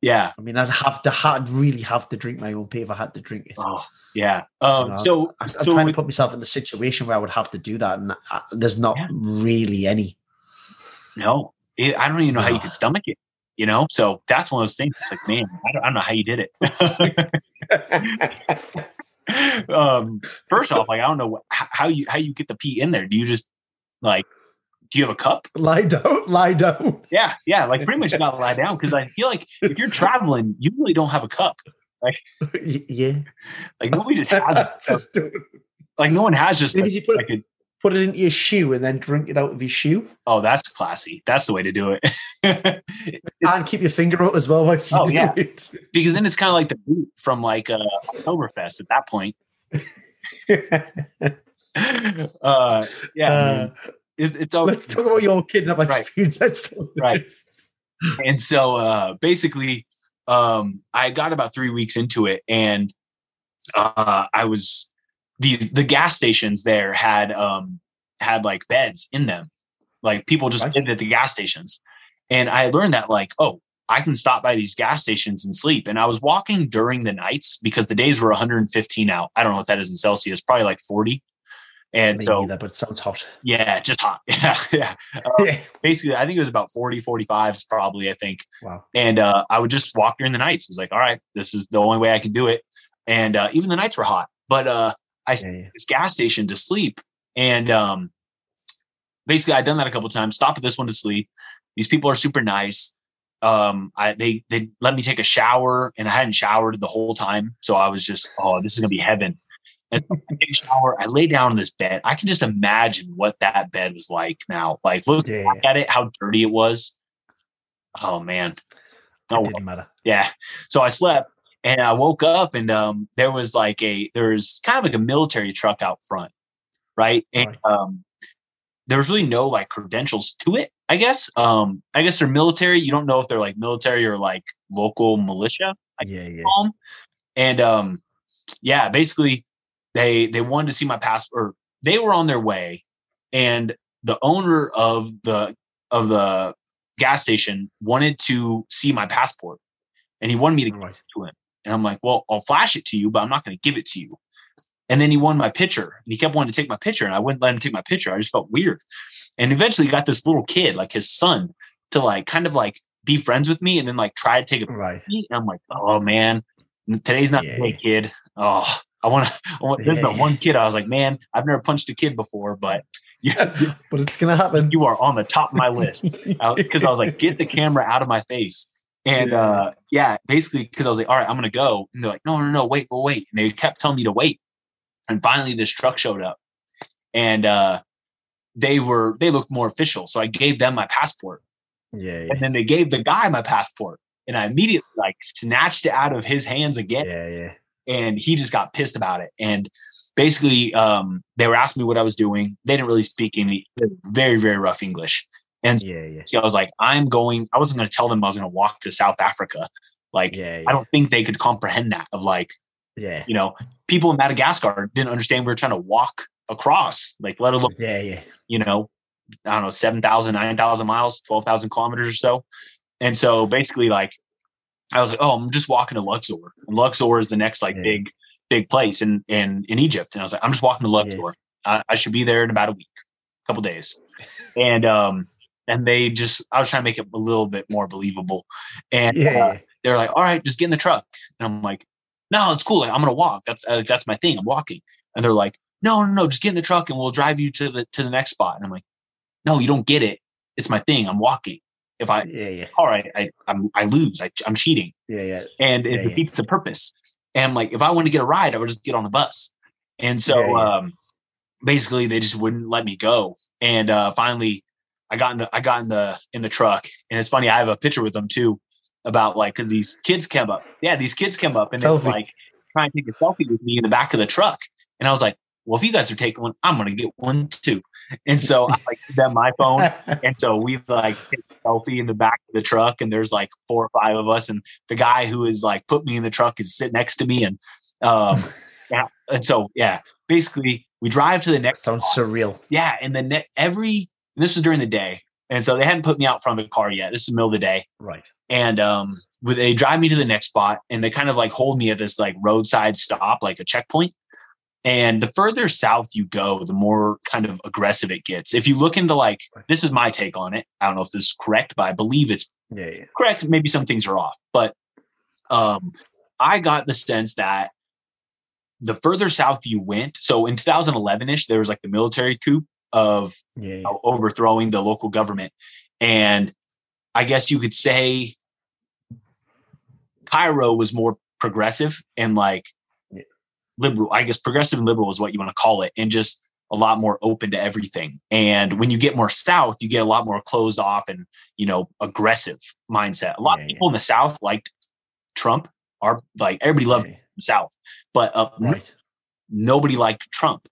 yeah. I mean, I'd have to, I'd really have to drink my own pee if I had to drink it. Oh, yeah. Um, you know, so I, am so trying to put myself in the situation where I would have to do that, and I, there's not yeah. really any. No, it, I don't even know how you could stomach it. You know, so that's one of those things. It's like, man, I don't, I don't know how you did it. um, first off, like I don't know how you how you get the pee in there. Do you just like do you have a cup? Lie down, lie down. Yeah, yeah, like pretty much gotta lie down because I feel like if you're traveling, you really don't have a cup. Like, yeah, like nobody just has. just like no one has just. Maybe like, you put like a, put it into your shoe and then drink it out of your shoe. Oh, that's classy. That's the way to do it. and keep your finger out as well while you oh, do yeah. it. Because then it's kind of like the boot from like uh, Oktoberfest at that point. uh, yeah. Uh, it, it's always, Let's talk about your kidnap right. experience. right. And so uh, basically, um, I got about three weeks into it, and uh, I was these the gas stations there had um, had like beds in them, like people just lived at the gas stations, and I learned that like oh I can stop by these gas stations and sleep. And I was walking during the nights because the days were 115 out. I don't know what that is in Celsius, probably like 40. And Me so, either, but it sounds hot. Yeah, just hot. Yeah, yeah. Yeah. Basically, I think it was about 40, 45 probably, I think. Wow. And uh, I would just walk during the nights. It was like, all right, this is the only way I can do it. And uh, even the nights were hot. But uh, I yeah, yeah. this gas station to sleep. And um, basically, I'd done that a couple times, Stop at this one to sleep. These people are super nice. um, I they they let me take a shower, and I hadn't showered the whole time, so I was just, oh, this is gonna be heaven. And I take a shower. I lay down on this bed. I can just imagine what that bed was like now. Like, look yeah. at it, how dirty it was. Oh man, oh, it didn't matter. Yeah. So I slept, and I woke up, and um, there was like a there's kind of like a military truck out front, right? And right. um, there was really no like credentials to it. I guess. Um, I guess they're military. You don't know if they're like military or like local militia. yeah, yeah. And um, yeah, basically, they they wanted to see my passport. They were on their way, and the owner of the of the gas station wanted to see my passport, and he wanted me to right. give it to him. And I'm like, well, I'll flash it to you, but I'm not going to give it to you. And then he won my picture, and he kept wanting to take my picture, and I wouldn't let him take my picture. I just felt weird and eventually got this little kid, like his son, to like kind of like be friends with me and then like try to take a right. And I'm like, oh man, today's not yeah. the day, kid. Oh, I want to. Want, there's yeah. the one kid. I was like, man, I've never punched a kid before, but you, but it's gonna happen. You are on the top of my list because I, I, was like, get the camera out of my face. And yeah. uh yeah, basically because I was like, all right, I'm gonna go. And they're like, no, no, no, wait, wait, wait. And they kept telling me to wait. And finally this truck showed up. And uh they were they looked more official. So I gave them my passport. Yeah, yeah. And then they gave the guy my passport. And I immediately like snatched it out of his hands again. Yeah, yeah. And he just got pissed about it. And basically, um, they were asking me what I was doing. They didn't really speak any very, very rough English. And yeah, yeah. So I was like, I'm going, I wasn't going to tell them I was going to walk to South Africa. Like, yeah, yeah. I don't think they could comprehend that of like, yeah, you know, people in Madagascar didn't understand we were trying to walk across, like let alone, yeah, yeah, you know, I don't know, 7,000, 9,000 miles, 12,000 kilometers or so. And so basically like, I was like, oh, I'm just walking to Luxor and Luxor is the next like yeah. big, big place in, in, in Egypt. And I was like, I'm just walking to Luxor. I, I, should be there in about a week, a couple days. and, um, and they just, I was trying to make it a little bit more believable. And yeah. uh, they're like, all right, just get in the truck. And I'm like, no, it's cool. Like, I'm going to walk. That's, uh, that's my thing. I'm walking. And they're like, no, no, no, just get in the truck and we'll drive you to the to the next spot. And I'm like, no, you don't get it. It's my thing. I'm walking. If I, yeah, yeah. all right, I, I'm, I lose. I, I'm cheating. Yeah, yeah. And it yeah, defeats yeah. the purpose. And like, if I want to get a ride, I would just get on the bus. And so, yeah, um, basically, they just wouldn't let me go. And uh, finally, I got in the I got in the in the truck. And it's funny, I have a picture with them too about like because these kids came up. Yeah, these kids came up and they were like trying to take a selfie with me in the back of the truck. And I was like, well, if you guys are taking one, I'm gonna get one too. And so I like them my phone. And so we've like take a selfie in the back of the truck, and there's like four or five of us, and the guy who is like put me in the truck is sitting next to me, and um, yeah, and so yeah, basically we drive to the next. Sounds spot. surreal. Yeah, and then ne- every this was during the day, and so they hadn't put me out front of the car yet. This is the middle of the day, right? And um, they drive me to the next spot, and they kind of like hold me at this like roadside stop, like a checkpoint and the further south you go, the more kind of aggressive it gets. If you look into like, this is my take on it. I don't know if this is correct, but I believe it's yeah, yeah. correct. Maybe some things are off, but um, I got the sense that the further south you went, so in 2011 ish, there was like the military coup of yeah, yeah. overthrowing the local government. And I guess you could say Cairo was more progressive and like liberal, I guess progressive and liberal is what you want to call it, and just a lot more open to everything. And when you get more south, you get a lot more closed off and you know aggressive mindset. A lot yeah, of people yeah. in the south liked Trump. Are like everybody loved yeah. the south, but up right. north, nobody liked Trump.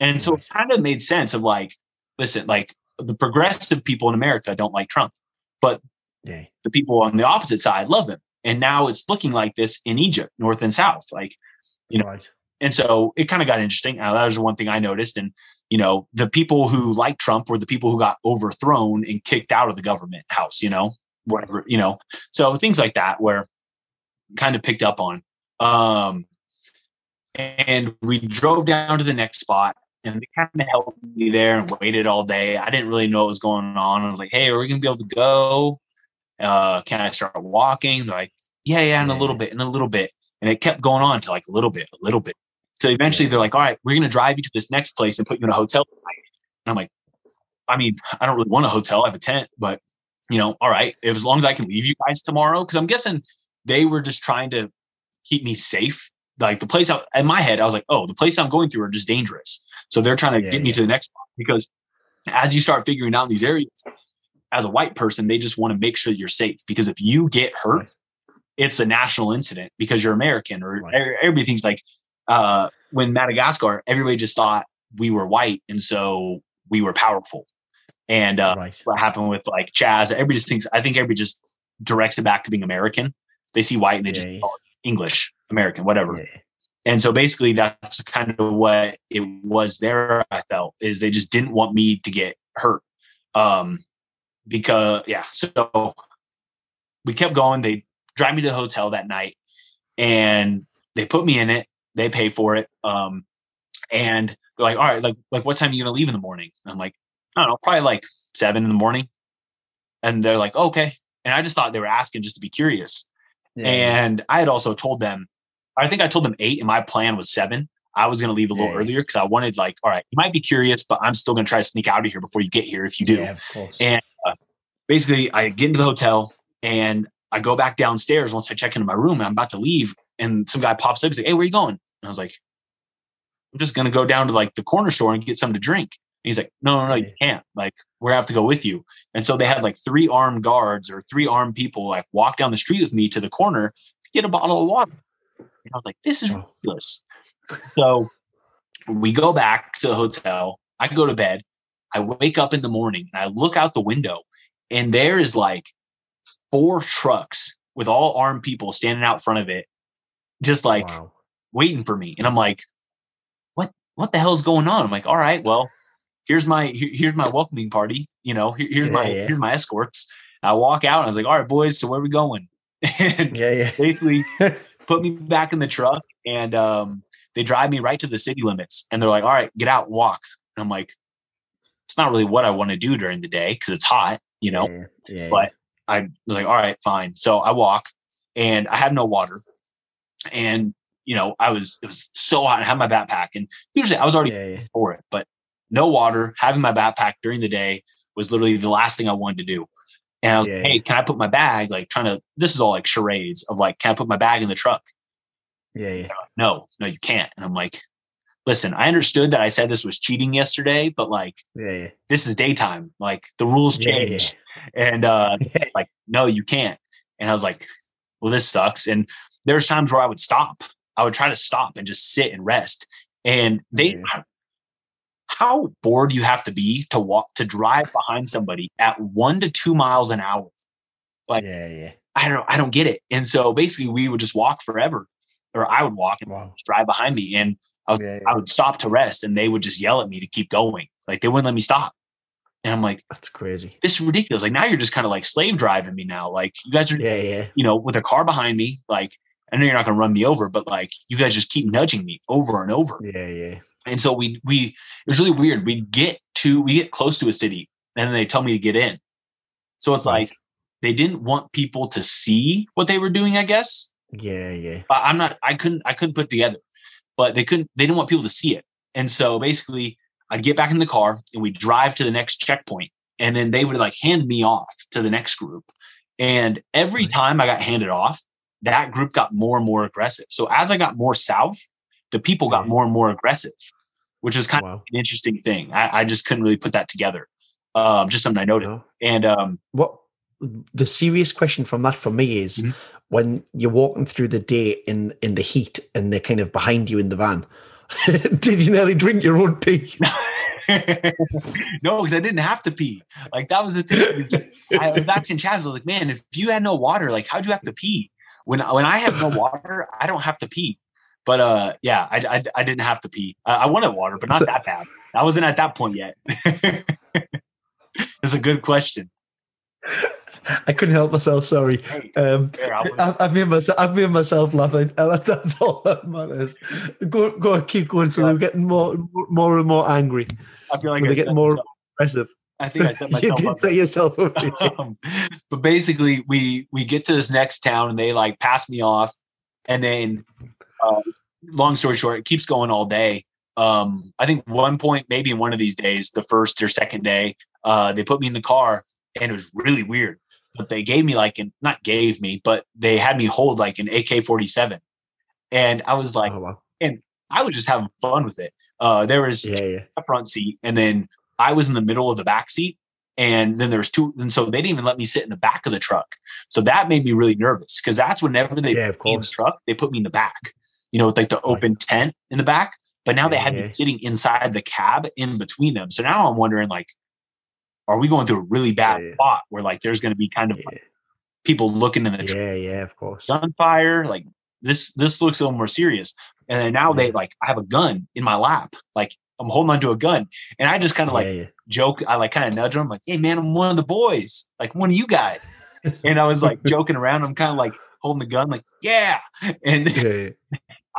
And so it kind of made sense of like, listen, like the progressive people in America don't like Trump, but the people on the opposite side love him. And now it's looking like this in Egypt, north and south. Like you know. Right. And so it kind of got interesting. Uh, that was one thing I noticed. And, you know, the people who liked Trump were the people who got overthrown and kicked out of the government house, you know, whatever, you know. So things like that where kind of picked up on. Um, and we drove down to the next spot and they kind of helped me there and waited all day. I didn't really know what was going on. I was like, hey, are we going to be able to go? Uh, can I start walking? They're like, yeah, yeah, in a little bit, in a little bit. And it kept going on to like a little bit, a little bit. So eventually they're like, all right, we're going to drive you to this next place and put you in a hotel. And I'm like, I mean, I don't really want a hotel. I have a tent, but you know, all right, if, as long as I can leave you guys tomorrow, because I'm guessing they were just trying to keep me safe. Like the place out in my head, I was like, oh, the place I'm going through are just dangerous. So they're trying to yeah, get me to the next because as you start figuring out these areas, as a white person, they just want to make sure you're safe because if you get hurt, right. it's a national incident because you're American or right. everybody thinks like uh, when Madagascar, everybody just thought we were white and so we were powerful. And uh, right. what happened with like Chaz, everybody just thinks, I think everybody just directs it back to being American. They see white and they yeah, just yeah. English, American, whatever. Yeah. And so basically that's kind of what it was there. I felt is they just didn't want me to get hurt. Um, because yeah, so we kept going. They drive me to the hotel that night and they put me in it. They pay for it. Um, and they're like, all right, like, like what time are you going to leave in the morning? And I'm like, I don't know, probably like seven in the morning. And they're like, okay. And I just thought they were asking just to be curious. Yeah. And I had also told them, I think I told them eight and my plan was seven. I was going to leave a little yeah. earlier because I wanted like, all right, you might be curious, but I'm still going to try to sneak out of here before you get here if you do. Yeah, and uh, basically, I get into the hotel and I go back downstairs once I check into my room and I'm about to leave. And some guy pops up and says, Hey, where you going? And I was like, I'm just going to go down to like the corner store and get something to drink. And he's like, No, no, no, you can't. Like, we're have to go with you. And so they had like three armed guards or three armed people like walk down the street with me to the corner to get a bottle of water. And I was like, This is oh. ridiculous. so we go back to the hotel. I go to bed. I wake up in the morning and I look out the window and there is like four trucks with all armed people standing out front of it, just like wow. waiting for me. And I'm like, what, what the hell is going on? I'm like, all right, well, here's my, here, here's my welcoming party. You know, here, here's yeah, my, yeah. here's my escorts. I walk out and I was like, all right, boys, so where are we going? and yeah, yeah. basically put me back in the truck and, um, they drive me right to the city limits and they're like, all right, get out, walk. And I'm like, it's not really what I want to do during the day because it's hot, you know. Yeah, yeah, but I was like, all right, fine. So I walk and I have no water. And, you know, I was, it was so hot. I had my backpack and usually I was already yeah, for it, but no water, having my backpack during the day was literally the last thing I wanted to do. And I was yeah. like, hey, can I put my bag, like trying to, this is all like charades of like, can I put my bag in the truck? Yeah. yeah. Like, no, no, you can't. And I'm like, listen, I understood that I said this was cheating yesterday, but like, yeah, yeah. this is daytime. Like the rules change. And uh, like, no, you can't. And I was like, well, this sucks. And there's times where I would stop. I would try to stop and just sit and rest. And they, how bored you have to be to walk to drive behind somebody at one to two miles an hour. Like, yeah, yeah. I don't, I don't get it. And so basically, we would just walk forever, or I would walk and wow. drive behind me. And I, was, yeah, yeah. I would stop to rest and they would just yell at me to keep going. Like they wouldn't let me stop. And I'm like, that's crazy. This is ridiculous. Like now you're just kind of like slave driving me now. Like you guys are, yeah, yeah. you know, with a car behind me. Like I know you're not going to run me over, but like you guys just keep nudging me over and over. Yeah, yeah. And so we we it was really weird. We get to we get close to a city, and then they tell me to get in. So it's like they didn't want people to see what they were doing. I guess. Yeah, yeah. I'm not. I couldn't. I couldn't put together but they couldn't they didn't want people to see it and so basically i'd get back in the car and we'd drive to the next checkpoint and then they would like hand me off to the next group and every time i got handed off that group got more and more aggressive so as i got more south the people got more and more aggressive which is kind wow. of an interesting thing I, I, just couldn't really put that together um, just something i noted no. and um, what the serious question from that for me is mm-hmm when you're walking through the day in in the heat and they're kind of behind you in the van. Did you nearly drink your own pee? no, because I didn't have to pee. Like that was the thing. I was asking Chaz, I was like, man, if you had no water, like how'd you have to pee? When when I have no water, I don't have to pee. But uh, yeah, I, I, I didn't have to pee. Uh, I wanted water, but not that bad. I wasn't at that point yet. it's a good question. I couldn't help myself. Sorry. Um, I, have made myself. I've made myself laughing. That's, all that matters. Go, go, keep going. So yeah. they're getting more, more and more angry. I feel like they get more aggressive. I think I set myself you did set yourself up. um, but basically, we we get to this next town, and they like pass me off, and then, uh, long story short, it keeps going all day. Um, I think one point, maybe in one of these days, the first or second day, uh, they put me in the car and it was really weird. But they gave me like an not gave me, but they had me hold like an AK forty seven, and I was like, oh, wow. and I was just having fun with it. Uh, there was yeah, yeah. a front seat, and then I was in the middle of the back seat, and then there's two, and so they didn't even let me sit in the back of the truck. So that made me really nervous because that's whenever they yeah, put me in the truck, they put me in the back, you know, with like the open tent in the back. But now they had me mm-hmm. sitting inside the cab in between them. So now I'm wondering, like, are we going through a really bad spot where like there's going to be kind of like people looking in the yeah, yeah, of course, gunfire, like this this looks a little more serious. And then now yeah. they like I have a gun in my lap, like I'm holding onto a gun, and I just kind of like yeah, yeah. joke. I like kind of nudge them, like, "Hey man, I'm one of the boys, like one of you guys." and I was like joking around. I'm kind of like holding the gun, like, "Yeah," and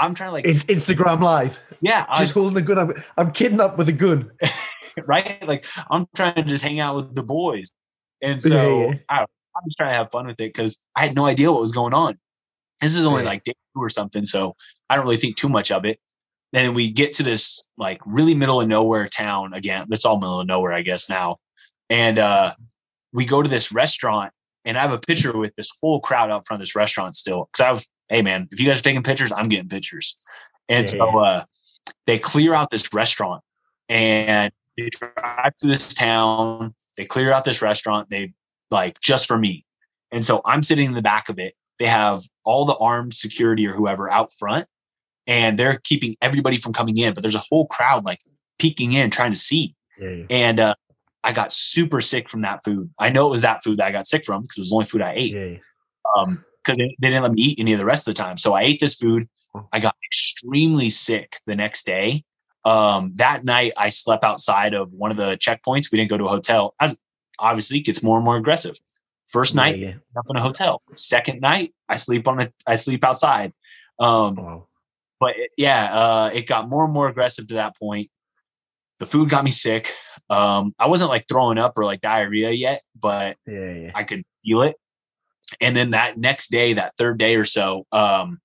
I'm trying to like Instagram live. Yeah, just I, holding the gun. I'm, I'm kidnapped with a gun. right? Like I'm trying to just hang out with the boys, and so I, I'm just trying to have fun with it because I had no idea what was going on. This is only like day two or something, so I don't really think too much of it. Then we get to this like really middle of nowhere town again. That's all middle of nowhere, I guess now. And uh, we go to this restaurant, and I have a picture with this whole crowd out front of this restaurant still. Because I was, hey man, if you guys are taking pictures, I'm getting pictures. And yeah. so uh, they clear out this restaurant, and they drive through this town. They clear out this restaurant. They like just for me. And so I'm sitting in the back of it they have all the armed security or whoever out front and they're keeping everybody from coming in but there's a whole crowd like peeking in trying to see yeah, yeah. and uh, i got super sick from that food i know it was that food that i got sick from because it was the only food i ate yeah, um because they, they, didn't let me eat any of the rest of the time so i ate this food i got extremely sick the next day um that night i slept outside of one of the checkpoints we didn't go to a hotel As, obviously it gets more and more aggressive First night, yeah, yeah. up in a hotel. Second night, I sleep on a I sleep outside. Um, wow. But it, yeah, uh, it got more and more aggressive to that point. The food got me sick. Um, I wasn't like throwing up or like diarrhea yet, but yeah, yeah. I could feel it. And then that next day, that third day or so, um,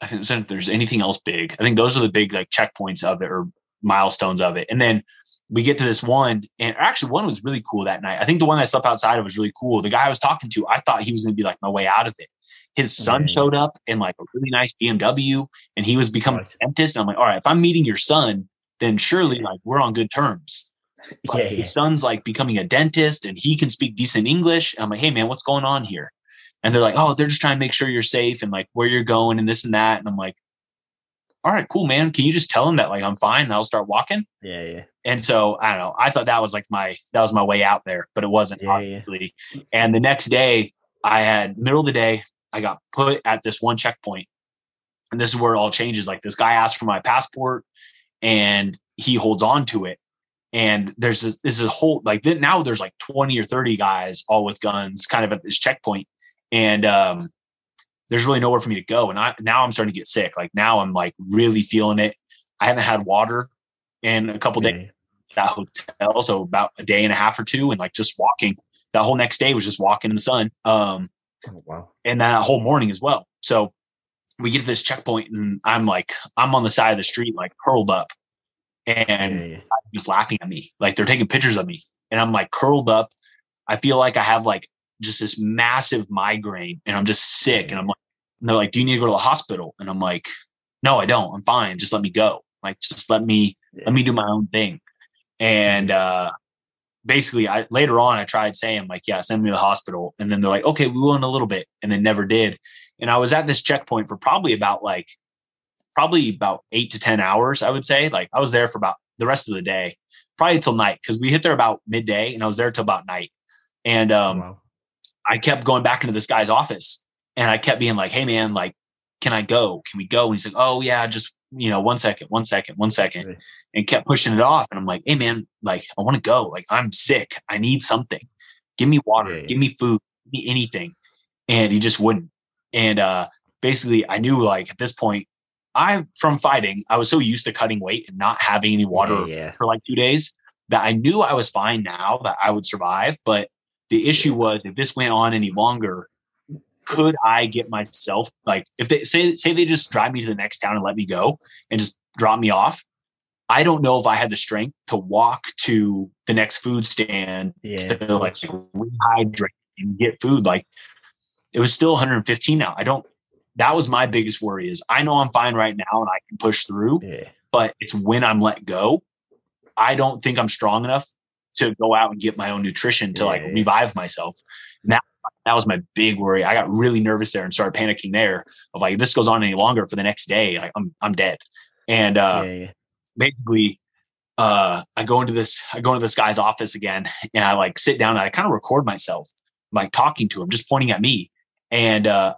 I think if there's anything else big. I think those are the big like checkpoints of it or milestones of it. And then we get to this one, and actually one was really cool that night. I think the one I slept outside of was really cool. The guy I was talking to, I thought he was going to be like my way out of it. His son yeah. showed up in like a really nice BMW, and he was becoming right. a dentist. And I'm like, all right, if I'm meeting your son, then surely yeah. like we're on good terms. Yeah, his son's like becoming a dentist, and he can speak decent English. I'm like, hey man, what's going on here? And they're like, oh, they're just trying to make sure you're safe and like where you're going and this and that. And I'm like, all right, cool, man. Can you just tell him that like I'm fine and I'll start walking? Yeah, yeah. And so I don't know. I thought that was like my that was my way out there, but it wasn't yeah, obviously. Yeah. And the next day, I had middle of the day, I got put at this one checkpoint, and this is where it all changes. Like this guy asked for my passport, and he holds on to it. And there's this, this is a whole like now there's like 20 or 30 guys all with guns kind of at this checkpoint. And um there's really nowhere for me to go. And I now I'm starting to get sick. Like now I'm like really feeling it. I haven't had water in a couple days that hotel. So about a day and a half or two, and like just walking. That whole next day was just walking in the sun. Um, oh, wow. And that whole morning as well. So we get to this checkpoint, and I'm like, I'm on the side of the street, like curled up, and yeah, yeah. just laughing at me. Like they're taking pictures of me, and I'm like curled up. I feel like I have like just this massive migraine, and I'm just sick, and I'm like and they're like, "Do you need to go to the hospital?" And I'm like, "No, I don't. I'm fine. Just let me go. Like, just let me yeah. let me do my own thing." And uh, basically, I later on I tried saying like, "Yeah, send me to the hospital," and then they're like, "Okay, we will in a little bit," and then never did. And I was at this checkpoint for probably about like probably about eight to ten hours. I would say like I was there for about the rest of the day, probably till night because we hit there about midday, and I was there till about night. And um, wow. I kept going back into this guy's office and I kept being like, "Hey, man, like, can I go? Can we go?" And he's like, "Oh yeah, just you know, one second, one second, one second, right. and kept pushing it off. And I'm like, "Hey, man, like, I want to go. Like, I'm sick. I need something. Give me water. Yeah. Give me food. Give me anything." And he just wouldn't. And uh, basically, I knew like at this point, I from fighting, I was so used to cutting weight and not having any water yeah, for like two days that I knew I was fine now that I would survive. But the issue was if this went on any longer, could I get myself like if they say say they just drive me to the next town and let me go and just drop me off? I don't know if I had the strength to walk to the next food stand yeah, to like rehydrate and get food. Like it was still 115 now. I don't. That was my biggest worry. Is I know I'm fine right now and I can push through, yeah. but it's when I'm let go. I don't think I'm strong enough to go out and get my own nutrition to yeah, like revive myself. And that that was my big worry. I got really nervous there and started panicking there of like, if this goes on any longer for the next day, like I'm I'm dead. And uh yeah, yeah. basically uh I go into this I go into this guy's office again and I like sit down and I kind of record myself like talking to him, just pointing at me. And uh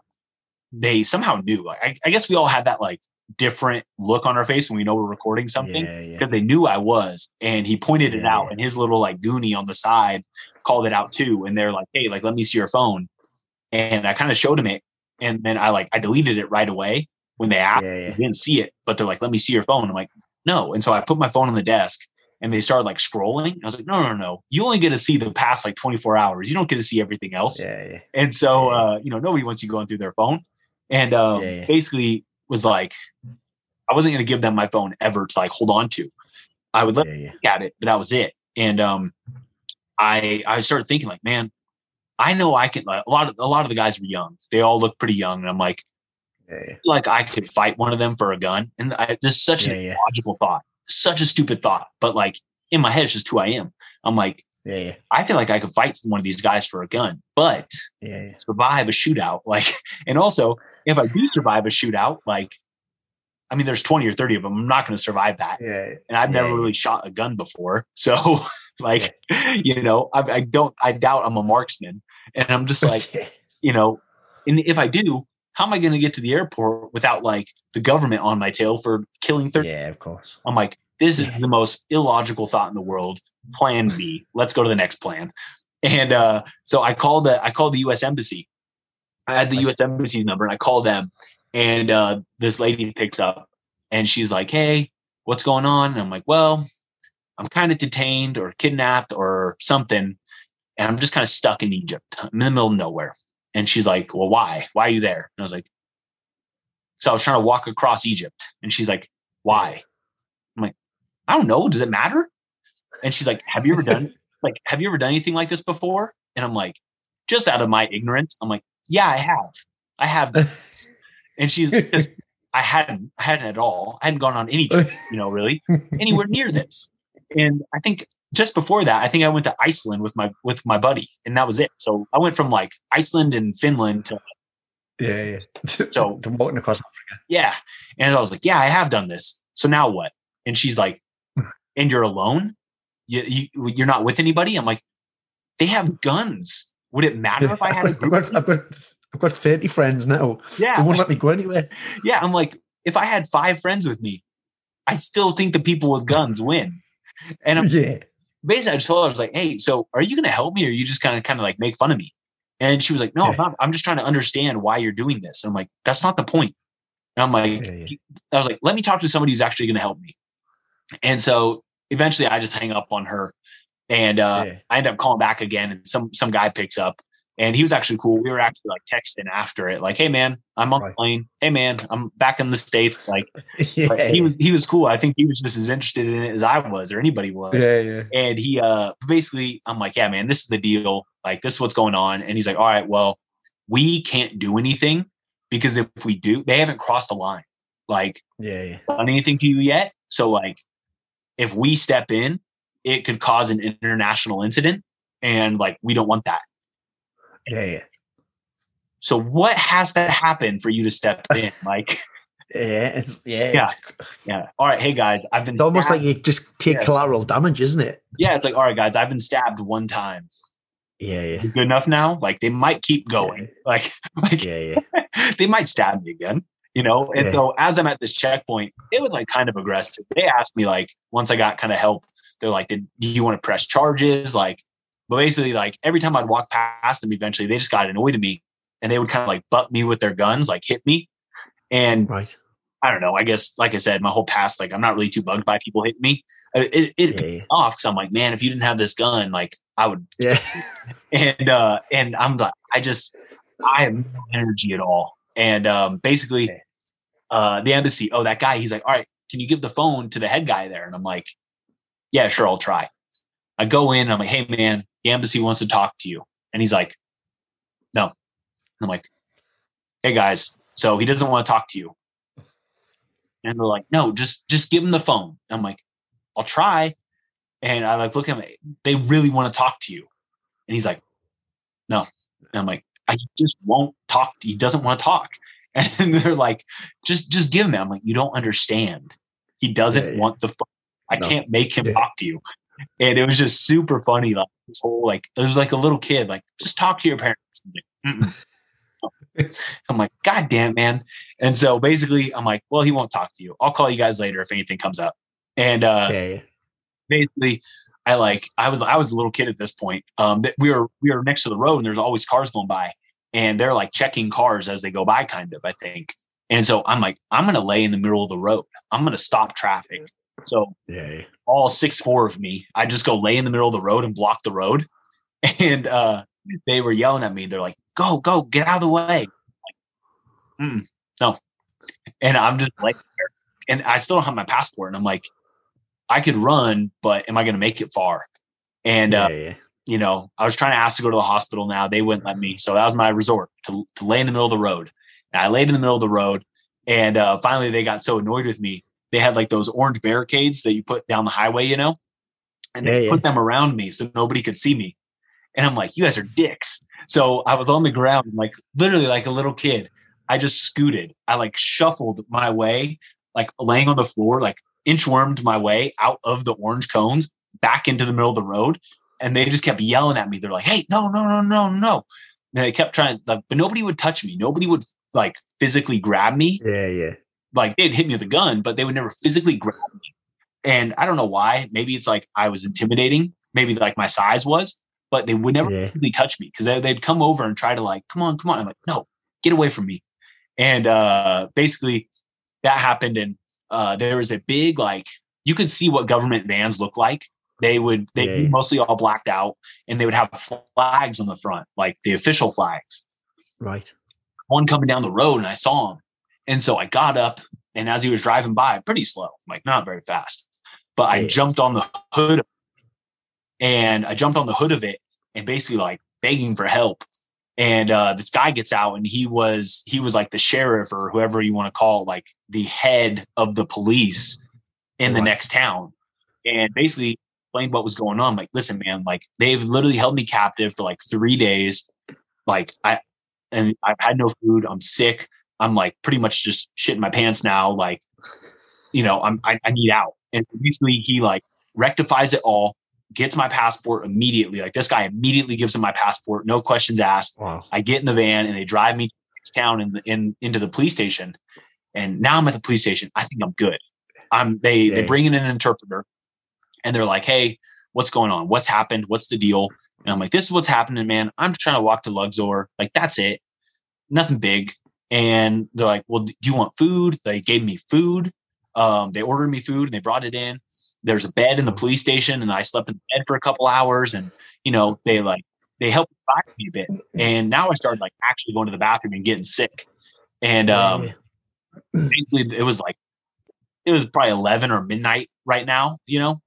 they somehow knew. Like I, I guess we all had that like different look on our face when we know we're recording something because yeah, yeah. they knew I was. And he pointed it out, and his little like goonie on the side called it out too. And they're like, "Hey, like, let me see your phone." And I kind of showed him it, and then I like I deleted it right away when they asked. Yeah, yeah. didn't see it, but they're like, "Let me see your phone." I'm like, "No." And so I put my phone on the desk, and they started like scrolling. I was like, "No, no, no! You only get to see the past like 24 hours. You don't get to see everything else." Yeah, yeah. And so, uh, you know, nobody wants you going through their phone. And um, basically, was like, I wasn't going to give them my phone ever to like hold on to. I would let yeah, yeah. at it, but that was it. And um, I I started thinking like, man, I know I can. Like, a lot of a lot of the guys were young. They all look pretty young, and I'm like, yeah, like I could fight one of them for a gun. And I, this is such a logical thought, such a stupid thought, but like in my head, it's just who I am. I'm like, yeah, yeah. I feel like I could fight one of these guys for a gun, but yeah, yeah. survive a shootout. Like, and also if I do survive a shootout, like, I mean, there's 20 or 30 of them. I'm not going to survive that. Yeah. And I've never really shot a gun before. So, like, you know, I, I, don't, I doubt I'm a marksman. And I'm just like, you know, and if I do, how am I going to get to the airport without like the government on my tail for killing 30? Yeah, of course. I'm like, this is the most illogical thought in the world. Plan B. Let's go to the next plan. And uh, so I called the I called the U.S. embassy. I had the U.S. embassy number, and I called them. And uh, this lady picks up, and she's like, "Hey, what's going on?" And I'm like, "Well, I'm kind of detained or kidnapped or something, and I'm just kind of stuck in Egypt. I'm in the middle of nowhere." And she's like, "Well, why? Why are you there?" And I was like, "So I was trying to walk across Egypt." And she's like, "Why?" I don't know. Does it matter? And she's like, Have you ever done like have you ever done anything like this before? And I'm like, just out of my ignorance, I'm like, Yeah, I have. I have. and she's just, I hadn't, I hadn't at all. I hadn't gone on any trip, you know, really anywhere near this. And I think just before that, I think I went to Iceland with my with my buddy, and that was it. So I went from like Iceland and Finland to yeah, yeah. So to walking across Africa. Yeah, and I was like, yeah, I have done this. So now what? And she's like, and you're alone, you, you you're not with anybody. I'm like, they have guns. Would it matter if I had I've got, I've got, I've got, I've got 30 friends now. Yeah. They won't let me go anywhere. Yeah. I'm like, if I had five friends with me, I still think the people with guns win. And I'm, yeah. basically I just told her, I was like, hey, so are you going to help me or are you just kind of kind of like make fun of me? And she was like, no, yeah. I'm, I'm just trying to understand why you're doing this. And I'm like, that's not the point. And I'm like, yeah, yeah. I was like, let me talk to somebody who's actually going to help me. And so eventually I just hang up on her and uh, yeah. I end up calling back again and some some guy picks up and he was actually cool. We were actually like texting after it, like, "Hey man, I'm on right. the plane. Hey man, I'm back in the states." Like, yeah. he was he was cool. I think he was just as interested in it as I was, or anybody was. Yeah, yeah. And he uh basically, I'm like, "Yeah, man, this is the deal. Like, this is what's going on." And he's like, "All right, well, we can't do anything because if we do, they haven't crossed the line. Like, yeah, yeah. done anything to you yet? So like, if we step in, it could cause an international incident. And like, we don't want that. Yeah. yeah. So what has to happen for you to step in? Like, yeah, yeah, yeah, yeah. All right, hey guys, I've been. It's almost like you just take yeah. collateral damage, isn't it? Yeah, it's like, all right, guys, I've been stabbed one time. Yeah, yeah. Good enough now. Like they might keep going. Like, like, yeah, yeah. they might stab me again you know? And yeah. so as i'm at this checkpoint it was like kind of aggressive. They asked me like once i got kind of help they're like did you want to press charges? Like but basically like every time i'd walk past them eventually they just got annoyed at me and they would kind of like butt me with their guns like hit me. And right. I don't know i guess like i said my whole past like i'm not really too bugged by people hitting me. It, it yeah, yeah. off because i'm like man if you didn't have this gun like i would yeah. And uh and i'm like i just i have no energy at all and um, basically, okay. uh, the embassy, oh, that guy, he's like, all right, can you give the phone to the head guy there? And I'm like, yeah, sure, I'll try. I go in, I'm like, hey man, the embassy wants to talk to you. And he's like, no. I'm like, hey guys, so he doesn't want to talk to you. And they're like, no, just just give him the phone. I'm like, I'll try. And I like look at him, they really want to talk to you. And he's like, no. And I'm like, I just won't talk. He doesn't want to talk. And they're like, just just give him. I'm like, you don't understand. He doesn't yeah, yeah. want the. I no. can't make him yeah. talk to you. And it was just super funny. Like this whole like it was like a little kid, like, just talk to your parents. I'm like, God damn, man. And so basically, I'm like, well, he won't talk to you. I'll call you guys later if anything comes up. And uh, basically, I like, I was, I was a little kid at this point. Um, that we were, we were next to the road, and there's always cars going by, and they're like checking cars as they go by, kind of, I think. And so I'm like, I'm gonna lay in the middle of the road. I'm gonna stop traffic. So yeah, all six four of me, I just go lay in the middle of the road and block the road. And uh, they were yelling at me. They're like, "Go, go, get out of the way!" Like, mm, no, and I'm just like, and I still don't have my passport, and I'm like, I could run, but am I going to make it far? And yeah, uh, yeah. you know, I was trying to ask to go to the hospital. Now they wouldn't let me, so that was my resort to to lay in the middle of the road. And I laid in the middle of the road, and uh, finally they got so annoyed with me. They had like those orange barricades that you put down the highway, you know, and they yeah, put them around me so nobody could see me. And I'm like, you guys are dicks. So I was on the ground, like literally like a little kid. I just scooted. I like shuffled my way, like laying on the floor, like inchwormed my way out of the orange cones back into the middle of the road. And they just kept yelling at me. They're like, hey, no, no, no, no, no. And they kept trying, like, but nobody would touch me. Nobody would like physically grab me. Yeah, yeah. Like they'd hit me with a gun, but they would never physically grab me. And I don't know why. Maybe it's like I was intimidating. Maybe like my size was, but they would never yeah. really touch me because they, would come over and try to like, come on, come on. I'm like, no, get away from me. And uh, basically that happened. And uh, there was a big, like, you could see what government vans look like. They would, they yeah. mostly all blacked out and they would have flags on the front, like the official flags. Right. One coming down the road and I saw him. And so I got up and as he was driving by, pretty slow, like not very fast, but I jumped on the hood and I jumped on the hood of it and basically like begging for help. And uh, this guy gets out, and he was he was like the sheriff or whoever you want to call it, like the head of the police in the next town, and basically explained what was going on. like, listen, man, like they've literally held me captive for like three days. Like I and I've had no food. I'm sick. I'm like pretty much just shitting my pants now. Like, you know, I'm I, I need out. And basically he like rectifies it all gets my passport immediately. Like this guy immediately gives him my passport, no questions asked. Wow. I get in the van and they drive me to town in, the, in into the police station. And now I'm at the police station. I think I'm good. I'm they they bring in an interpreter and they're like, "Hey, what's going on? What's happened? What's the deal?" And I'm like, "This is what's happening, man. I'm trying to walk to Luxor. Like that's it. Nothing big." And they're like, "Well, do you want food?" They gave me food. Um, they ordered me food and they brought it in there's a bed in the police station and I slept in the bed for a couple hours and you know they like they helped revive me a bit. And now I started like actually going to the bathroom and getting sick. And um basically it was like it was probably 11 or midnight right now you know?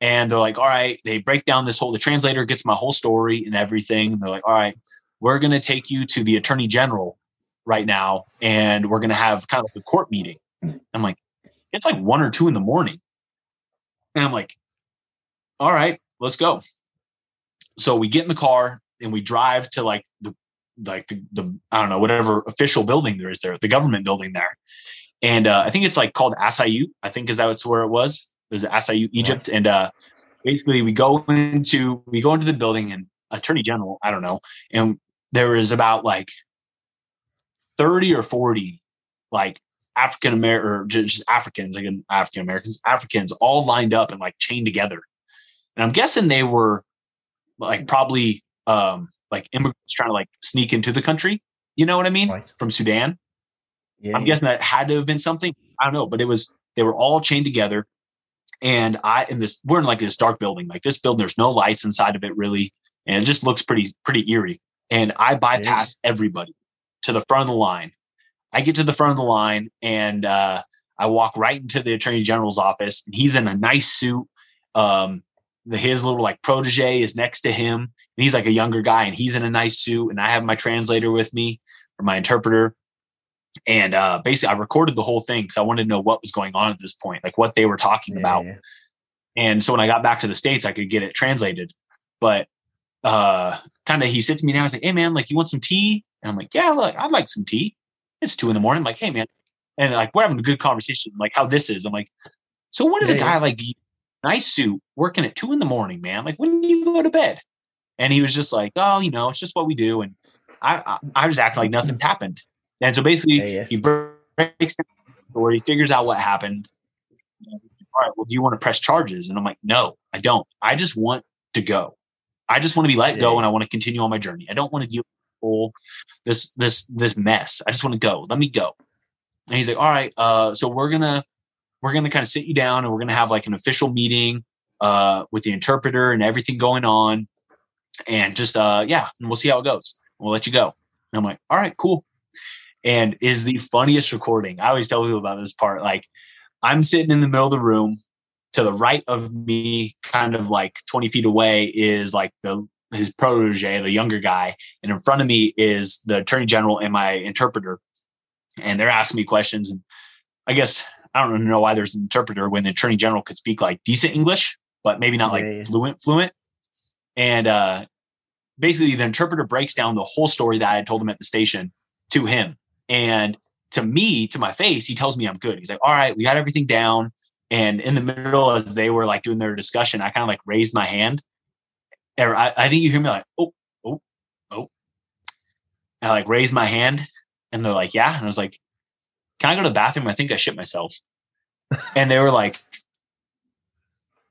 And they're like all right. They break down this whole the translator gets my whole story and everything. And they're like all right we're going to take you to the attorney general right now and we're going to have kind of like a court meeting. I'm like it's like one or two in the morning and I'm like, all right, let's go. So we get in the car and we drive to like the like the, the I don't know whatever official building there is there, the government building there, and uh, I think it's like called Asayu. I think is that where it was. It was Asayu, Egypt, and uh, basically we go into we go into the building and Attorney General, I don't know, and there is about like thirty or forty like African American or just Africans, like African Americans, Africans all lined up and like chained together. And I'm guessing they were like probably um like immigrants trying to like sneak into the country. You know what I mean? Right. From Sudan. Yeah, I'm yeah. guessing that had to have been something. I don't know, but it was they were all chained together. And I in this we're in like this dark building. Like this building, there's no lights inside of it really. And it just looks pretty pretty eerie. And I bypass yeah. everybody to the front of the line I get to the front of the line and uh, I walk right into the attorney general's office, and he's in a nice suit. Um, the, his little like protege is next to him, and he's like a younger guy, and he's in a nice suit, and I have my translator with me or my interpreter. And uh, basically, I recorded the whole thing because I wanted to know what was going on at this point, like what they were talking yeah, about. Yeah. And so when I got back to the states, I could get it translated. But uh, kind of, he said to me now, he's like, "Hey man, like you want some tea?" And I'm like, "Yeah, look, I'd like some tea." It's two in the morning. I'm like, "Hey man," and like we're having a good conversation, like how this is. I'm like, "So what is yeah, a guy like nice suit working at two in the morning, man? Like when do you go to bed?" And he was just like, "Oh, you know, it's just what we do." And I, I, I was acting like nothing happened. And so basically, yeah, yeah. he breaks the story, he figures out what happened. All right, well, do you want to press charges? And I'm like, no, I don't. I just want to go. I just want to be let yeah. go, and I want to continue on my journey. I don't want to deal with this this this mess. I just want to go. Let me go. And he's like, all right, uh, so we're gonna we're gonna kind of sit you down, and we're gonna have like an official meeting uh, with the interpreter and everything going on, and just uh, yeah, and we'll see how it goes. We'll let you go. And I'm like, all right, cool and is the funniest recording. I always tell people about this part. Like, I'm sitting in the middle of the room. To the right of me, kind of like 20 feet away, is like the his protege, the younger guy, and in front of me is the attorney general and my interpreter. And they're asking me questions, and I guess I don't know why there's an interpreter when the attorney general could speak like decent English, but maybe not like yeah. fluent, fluent. And uh, basically, the interpreter breaks down the whole story that I had told him at the station to him. And to me, to my face, he tells me I'm good. He's like, all right, we got everything down. And in the middle, as they were like doing their discussion, I kind of like raised my hand. Or I, I think you hear me like, oh, oh, oh. I like raise my hand and they're like, yeah. And I was like, can I go to the bathroom? I think I shit myself. and they were like,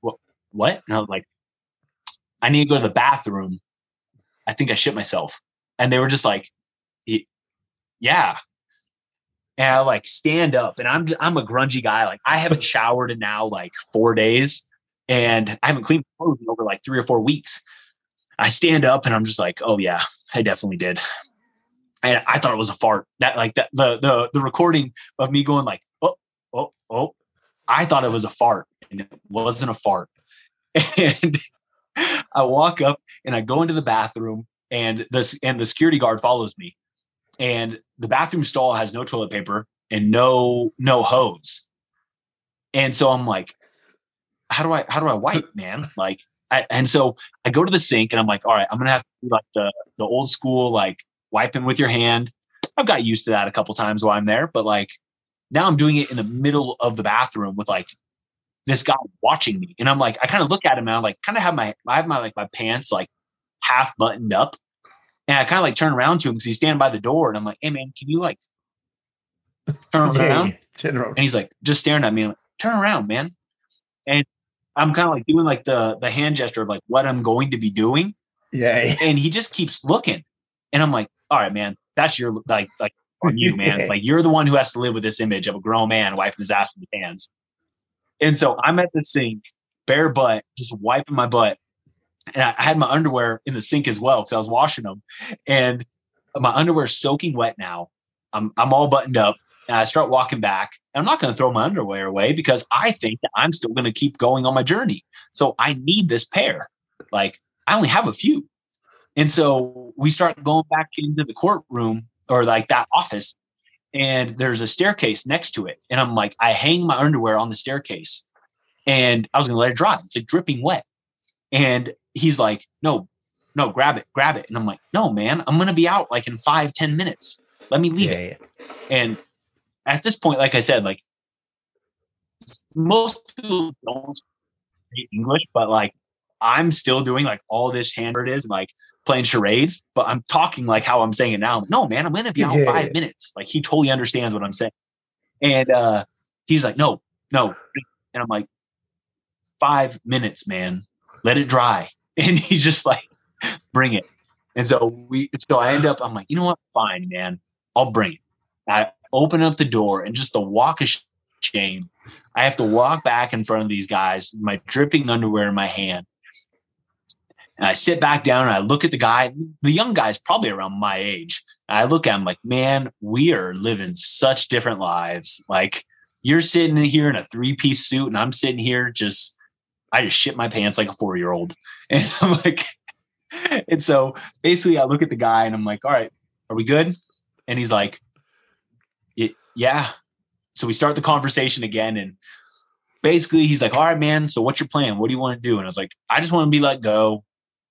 what? What? And I was like, I need to go to the bathroom. I think I shit myself. And they were just like, yeah and I like stand up and I'm I'm a grungy guy. Like I haven't showered in now like four days and I haven't cleaned clothes in over like three or four weeks. I stand up and I'm just like, oh yeah, I definitely did. And I thought it was a fart. That like that the the the recording of me going like, oh, oh, oh. I thought it was a fart and it wasn't a fart. And I walk up and I go into the bathroom and this and the security guard follows me and the bathroom stall has no toilet paper and no no hose. And so I'm like, how do I how do I wipe, man? Like, I, and so I go to the sink and I'm like, all right, I'm gonna have to do like the the old school like wiping with your hand. I've got used to that a couple times while I'm there, but like now I'm doing it in the middle of the bathroom with like this guy watching me, and I'm like, I kind of look at him and I'm like, kind of have my I have my like my pants like half buttoned up, and I kind of like turn around to him because he's standing by the door. And I'm like, hey, man, can you like turn around? Yeah, around. And he's like, just staring at me. Like, turn around, man. And I'm kind of like doing like the the hand gesture of like what I'm going to be doing. Yeah. And he just keeps looking. And I'm like, all right, man, that's your like like on you, man. Like you're the one who has to live with this image of a grown man wiping his ass with his hands. And so I'm at the sink, bare butt, just wiping my butt and I had my underwear in the sink as well because I was washing them, and my underwear soaking wet now. I'm I'm all buttoned up, and I start walking back. And I'm not going to throw my underwear away because I think that I'm still going to keep going on my journey. So I need this pair. Like I only have a few, and so we start going back into the courtroom or like that office, and there's a staircase next to it, and I'm like, I hang my underwear on the staircase, and I was going to let it dry. It's like dripping wet, and he's like, no, no, grab it, grab it. And I'm like, no, man, I'm gonna be out like in five, ten minutes. Let me leave yeah, it. Yeah. And at this point, like I said, like most people don't speak English, but like I'm still doing like all this hand it is like playing charades, but I'm talking like how I'm saying it now. Like, no, man, I'm gonna be out yeah, five minutes. Like he totally understands what I'm saying. And uh he's like, no, no. And I'm like, five minutes, man. Let it dry. and he's just like, bring it. And so we, so I end up, I'm like, you know what? Fine, man. I'll bring it. I open up the door and just the walk of shame. I have to walk back in front of these guys, my dripping underwear in my hand. And I sit back down and I look at the guy. The young guy's probably around my age. I look at him like, man, we are living such different lives. Like, you're sitting in here in a three piece suit, and I'm sitting here just, I just shit my pants like a four year old. And I'm like, and so basically, I look at the guy and I'm like, all right, are we good? And he's like, yeah. So we start the conversation again. And basically, he's like, all right, man. So what's your plan? What do you want to do? And I was like, I just want to be let go.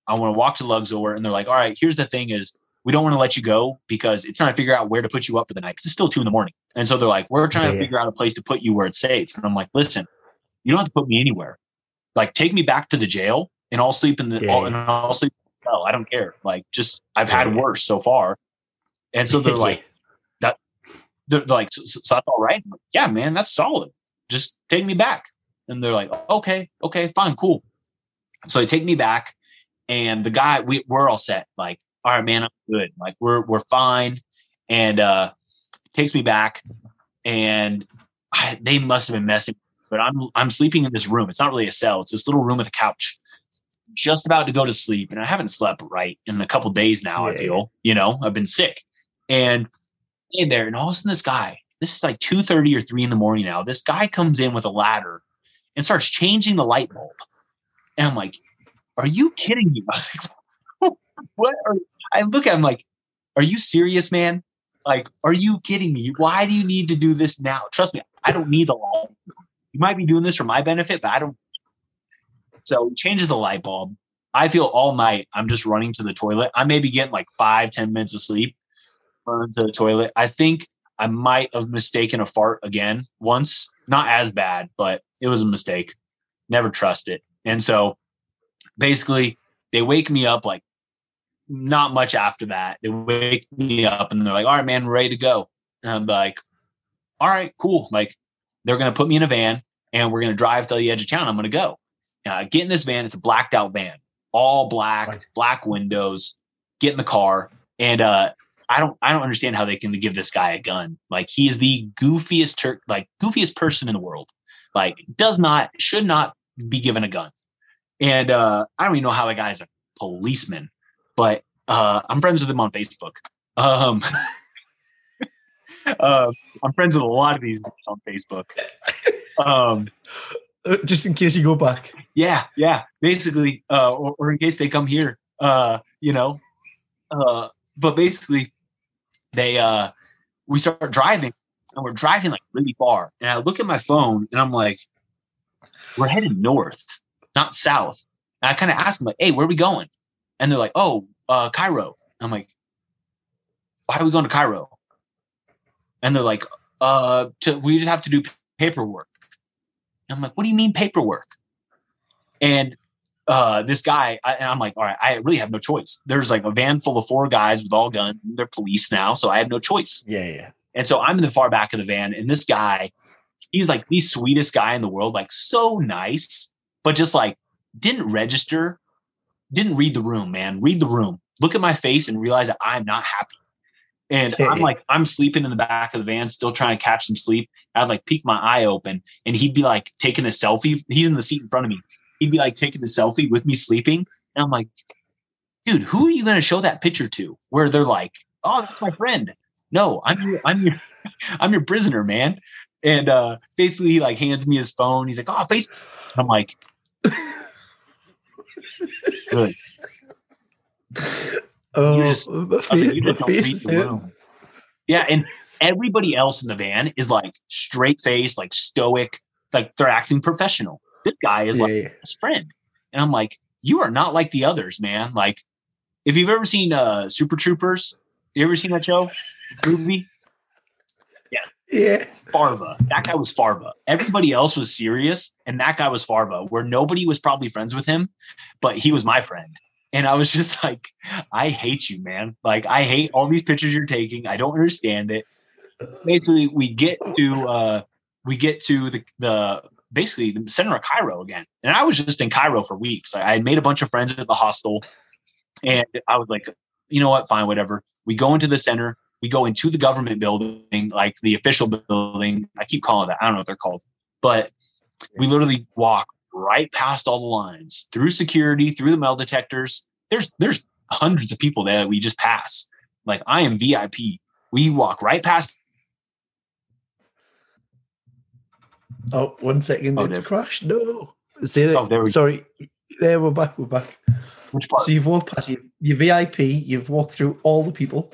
I want to walk to Luxor. And they're like, all right, here's the thing is we don't want to let you go because it's trying to figure out where to put you up for the night. Cause it's still two in the morning. And so they're like, we're trying yeah, to figure out a place to put you where it's safe. And I'm like, listen, you don't have to put me anywhere. Like take me back to the jail and I'll sleep in the, yeah, all, and I'll sleep hell. I don't care. Like, just I've had worse so far. And so they're like, they're like, so, so that's all right. Like, yeah, man, that's solid. Just take me back. And they're like, okay, okay, fine, cool. So they take me back, and the guy, we we're all set. Like, all right, man, I'm good. Like, we're we're fine. And uh takes me back, and I, they must have been messing. But I'm I'm sleeping in this room. It's not really a cell. It's this little room with a couch just about to go to sleep and I haven't slept right in a couple days now. Yeah. I feel, you know, I've been sick and in there, and all of a sudden this guy, this is like 2 30 or 3 in the morning now. This guy comes in with a ladder and starts changing the light bulb. And I'm like, are you kidding me? I was like, what are I look at him like, are you serious, man? Like, are you kidding me? Why do you need to do this now? Trust me, I don't need the law. You might be doing this for my benefit, but I don't so he changes the light bulb. I feel all night I'm just running to the toilet. I may be getting like five, ten minutes of sleep, to the toilet. I think I might have mistaken a fart again once. Not as bad, but it was a mistake. Never trust it. And so basically they wake me up like not much after that. They wake me up and they're like, all right, man, we're ready to go. And I'm like, all right, cool. Like they're gonna put me in a van and we're gonna drive to the edge of town. I'm gonna go. Uh, get in this van. It's a blacked out van, all black, black windows. Get in the car, and uh, I don't, I don't understand how they can give this guy a gun. Like he is the goofiest, Turk, like goofiest person in the world. Like does not, should not be given a gun. And uh, I don't even know how the guy's a policeman, but uh, I'm friends with him on Facebook. Um, uh, I'm friends with a lot of these on Facebook. Um, uh, just in case you go back. Yeah, yeah. Basically, uh, or, or in case they come here, uh, you know. Uh, but basically, they uh, we start driving, and we're driving like really far. And I look at my phone, and I'm like, "We're headed north, not south." And I kind of ask them like, "Hey, where are we going?" And they're like, "Oh, uh, Cairo." I'm like, "Why are we going to Cairo?" And they're like, "Uh, to, we just have to do paperwork." I'm like, what do you mean paperwork? And uh, this guy, I, and I'm like, all right, I really have no choice. There's like a van full of four guys with all guns. They're police now, so I have no choice. Yeah, yeah. And so I'm in the far back of the van, and this guy, he's like the sweetest guy in the world, like so nice, but just like didn't register, didn't read the room, man. Read the room. Look at my face and realize that I'm not happy. And I'm like, I'm sleeping in the back of the van, still trying to catch some sleep. I'd like peek my eye open, and he'd be like taking a selfie. He's in the seat in front of me. He'd be like taking the selfie with me sleeping. And I'm like, dude, who are you going to show that picture to? Where they're like, oh, that's my friend. No, I'm your, I'm your, I'm your prisoner, man. And uh, basically, he like hands me his phone. He's like, oh, face. I'm like, good. Oh, you just, face, like, you just don't the room. Yeah, and everybody else in the van is like straight faced, like stoic, like they're acting professional. This guy is like yeah. his friend, and I'm like, you are not like the others, man. Like, if you've ever seen uh Super Troopers, you ever seen that show movie? Yeah, yeah. Farva. That guy was Farva. Everybody else was serious, and that guy was Farva. Where nobody was probably friends with him, but he was my friend. And I was just like, I hate you, man. Like, I hate all these pictures you're taking. I don't understand it. Basically, we get to uh we get to the the basically the center of Cairo again. And I was just in Cairo for weeks. I, I made a bunch of friends at the hostel, and I was like, you know what, fine, whatever. We go into the center. We go into the government building, like the official building. I keep calling that. I don't know what they're called, but we literally walk right past all the lines through security, through the metal detectors. There's there's hundreds of people that we just pass. Like I am VIP. We walk right past Oh, one second. Oh, it's crashed. No. Say that. Oh, there we Sorry. There, we're back. We're back. Which part? So you've walked past your, your VIP, you've walked through all the people.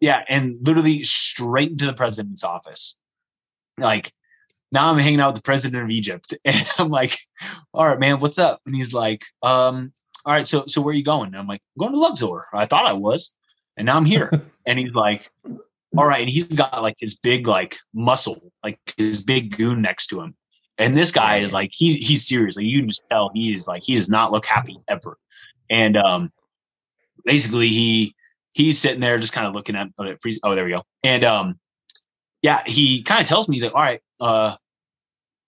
Yeah, and literally straight into the president's office. Like, now I'm hanging out with the president of Egypt. And I'm like, all right, man, what's up? And he's like, um, all right, so so where are you going? And I'm like, I'm going to Luxor. I thought I was. And now I'm here. and he's like, all right. And he's got like his big like muscle, like his big goon next to him. And this guy is like he's he's serious. Like you can just tell he is like he does not look happy ever. And um basically he he's sitting there just kind of looking at oh, oh there we go. And um yeah, he kind of tells me he's like, all right, uh,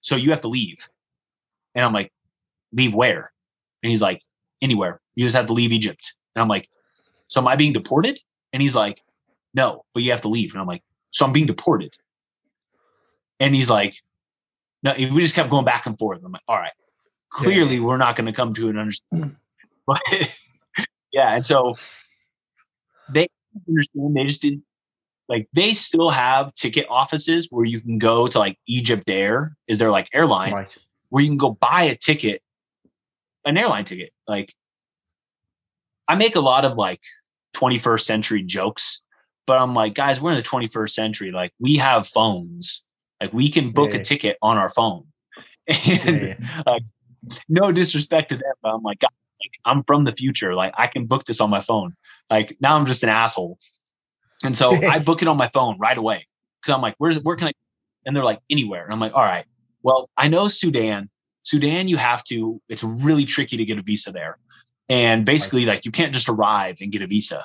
so you have to leave. And I'm like, leave where? And he's like, anywhere. You just have to leave Egypt. And I'm like, so am I being deported? And he's like, no, but you have to leave. And I'm like, so I'm being deported. And he's like, no, we just kept going back and forth. I'm like, all right, clearly yeah. we're not going to come to an understanding. but yeah, and so they understand. They just didn't like. They still have ticket offices where you can go to like Egypt Air is their like airline right. where you can go buy a ticket, an airline ticket. Like, I make a lot of like 21st century jokes, but I'm like, guys, we're in the 21st century. Like, we have phones like we can book yeah. a ticket on our phone. And yeah. uh, no disrespect to them, but I'm like, God, like, I'm from the future. Like I can book this on my phone. Like now I'm just an asshole. And so I book it on my phone right away. Cause I'm like, where's where can I? And they're like, anywhere. And I'm like, all right. Well, I know Sudan. Sudan, you have to, it's really tricky to get a visa there. And basically, like you can't just arrive and get a visa.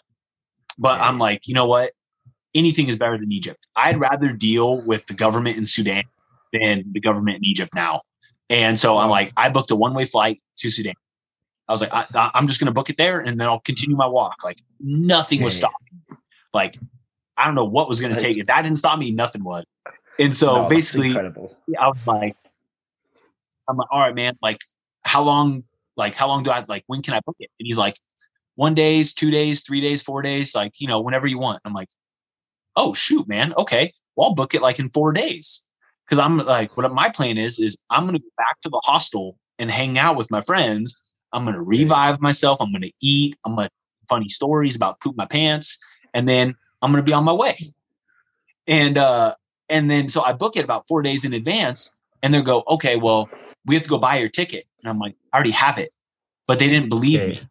But. I'm like, you know what? anything is better than Egypt. I'd rather deal with the government in Sudan than the government in Egypt now. And so I'm like, I booked a one way flight to Sudan. I was like, I, am just going to book it there and then I'll continue my walk. Like nothing was stopping. Like, I don't know what was going to take it. That didn't stop me. Nothing was. And so no, basically, I was like, I'm like, all right, man, like how long, like how long do I, like, when can I book it? And he's like, one days, two days, three days, four days, like, you know, whenever you want. I'm like, oh shoot, man, okay, well I'll book it like in four days. Because I'm like, what my plan is, is I'm gonna go back to the hostel and hang out with my friends. I'm gonna revive myself. I'm gonna eat. I'm gonna funny stories about poop my pants, and then I'm gonna be on my way. And uh, and then so I book it about four days in advance, and they go, okay, well, we have to go buy your ticket. And I'm like, I already have it, but they didn't believe okay. me.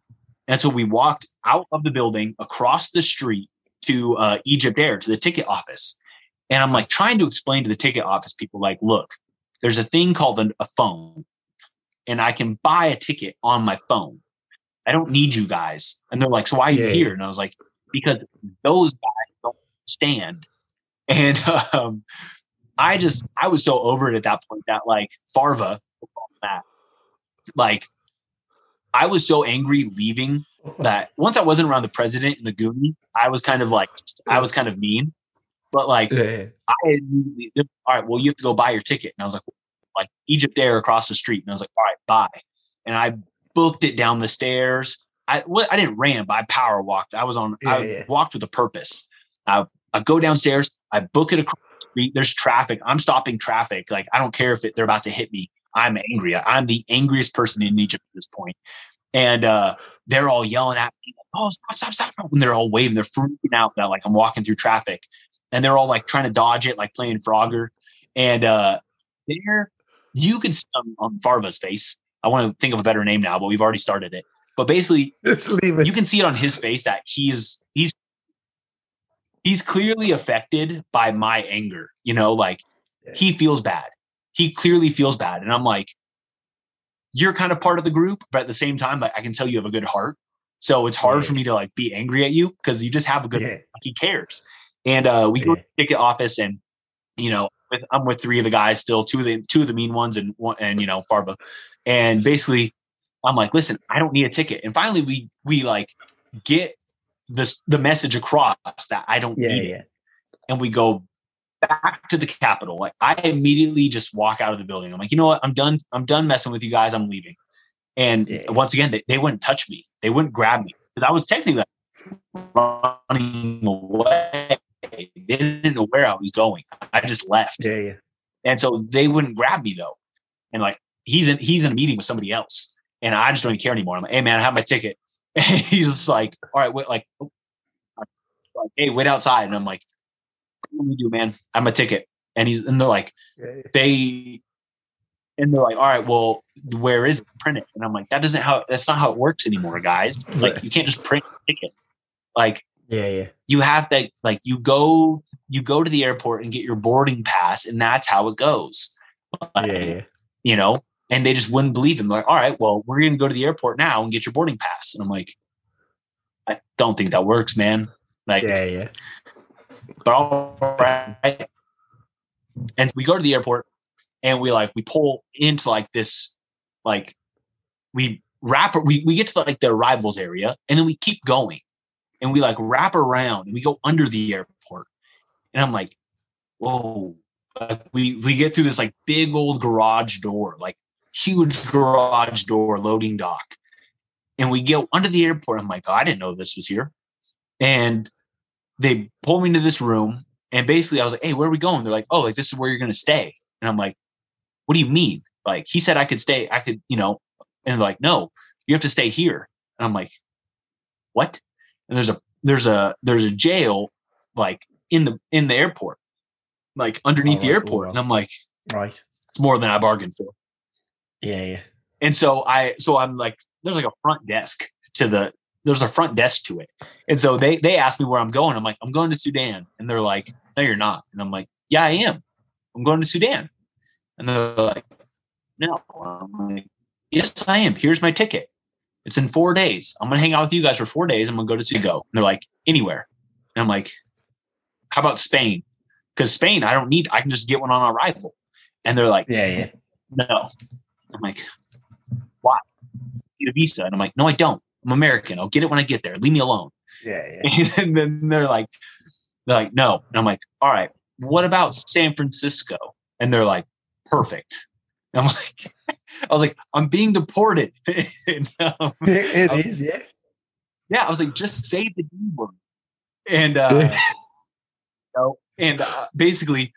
And so we walked out of the building across the street to uh, Egypt Air to the ticket office, and I'm like trying to explain to the ticket office people, like, look, there's a thing called an, a phone, and I can buy a ticket on my phone. I don't need you guys. And they're like, so why are you yeah. here? And I was like, because those guys don't stand. And um, I just, I was so over it at that point that like Farva, that, like, I was so angry leaving that once I wasn't around the president and the Goonie, I was kind of like I was kind of mean. But like yeah. I all right, well you have to go buy your ticket. And I was like, like Egypt Air across the street. And I was like, all right, bye. And I booked it down the stairs. I well, I didn't ran, but I power walked. I was on yeah, I yeah. walked with a purpose. I, I go downstairs, I book it across the street. There's traffic. I'm stopping traffic. Like I don't care if it, they're about to hit me. I'm angry. I'm the angriest person in Egypt at this point. And uh, they're all yelling at me, like, oh, stop, stop, stop. And they're all waving. They're freaking out that like I'm walking through traffic. And they're all like trying to dodge it, like playing Frogger. And uh, there, you can see on, on Farva's face. I want to think of a better name now, but we've already started it. But basically, you can see it on his face that he is he's he's clearly affected by my anger. You know, like yeah. he feels bad. He clearly feels bad, and I'm like, you're kind of part of the group, but at the same time, like I can tell you have a good heart. So it's hard yeah. for me to like be angry at you because you just have a good yeah. like he cares. And uh we yeah. go to the ticket office and you know, with, I'm with three of the guys still, two of the two of the mean ones and one and you know, Farva. And basically I'm like, listen, I don't need a ticket. And finally we we like get this the message across that I don't need it. And we go back to the Capitol. Like I immediately just walk out of the building. I'm like, you know what? I'm done. I'm done messing with you guys. I'm leaving. And yeah. once again, they, they wouldn't touch me. They wouldn't grab me because I was technically running away. They didn't know where I was going. I just left. Yeah, yeah. And so they wouldn't grab me though. And like he's in he's in a meeting with somebody else. And I just don't even care anymore. I'm like, hey man, I have my ticket. And he's like, all right, wait, like, like, hey, wait outside. And I'm like, what do we do, man? I'm a ticket. And he's and they're like, yeah. they and they're like, all right, well, where is it? Print it. And I'm like, that doesn't how that's not how it works anymore, guys. Like you can't just print a ticket. Like yeah, yeah. You have to like you go you go to the airport and get your boarding pass, and that's how it goes. Like, yeah, yeah. You know, and they just wouldn't believe him. Like, all right, well, we're gonna go to the airport now and get your boarding pass. And I'm like, I don't think that works, man. Like, yeah, yeah. But all right. And we go to the airport and we like we pull into like this like we wrap we, we get to like the arrivals area and then we keep going. And we like wrap around and we go under the airport. And i'm like whoa. Like we we get through this like big old garage door like huge garage door loading dock. And we go under the airport. I'm like oh, i didn't know this was here. And they pull me into this room and basically i was like hey where are we going they're like oh like this is where you're going to stay and i'm like what do you mean? Like he said I could stay, I could, you know, and like, no, you have to stay here. And I'm like, what? And there's a there's a there's a jail like in the in the airport, like underneath oh, the airport. And I'm like, right. It's more than I bargained for. Yeah, yeah. And so I so I'm like, there's like a front desk to the there's a front desk to it. And so they they asked me where I'm going. I'm like, I'm going to Sudan. And they're like, No, you're not. And I'm like, Yeah, I am. I'm going to Sudan. And they're like, no. I'm like, yes, I am. Here's my ticket. It's in four days. I'm gonna hang out with you guys for four days. I'm gonna go to go. And they're like, anywhere. And I'm like, how about Spain? Because Spain, I don't need. I can just get one on arrival. And they're like, yeah, yeah. No. I'm like, why? Need a visa? And I'm like, no, I don't. I'm American. I'll get it when I get there. Leave me alone. Yeah, yeah. And then they're like, they're like, no. And I'm like, all right. What about San Francisco? And they're like, perfect. And I'm like, I was like, I'm being deported. and, um, it, it is, yeah. Yeah, I was like, just say the D word. And uh, you know, and uh, basically,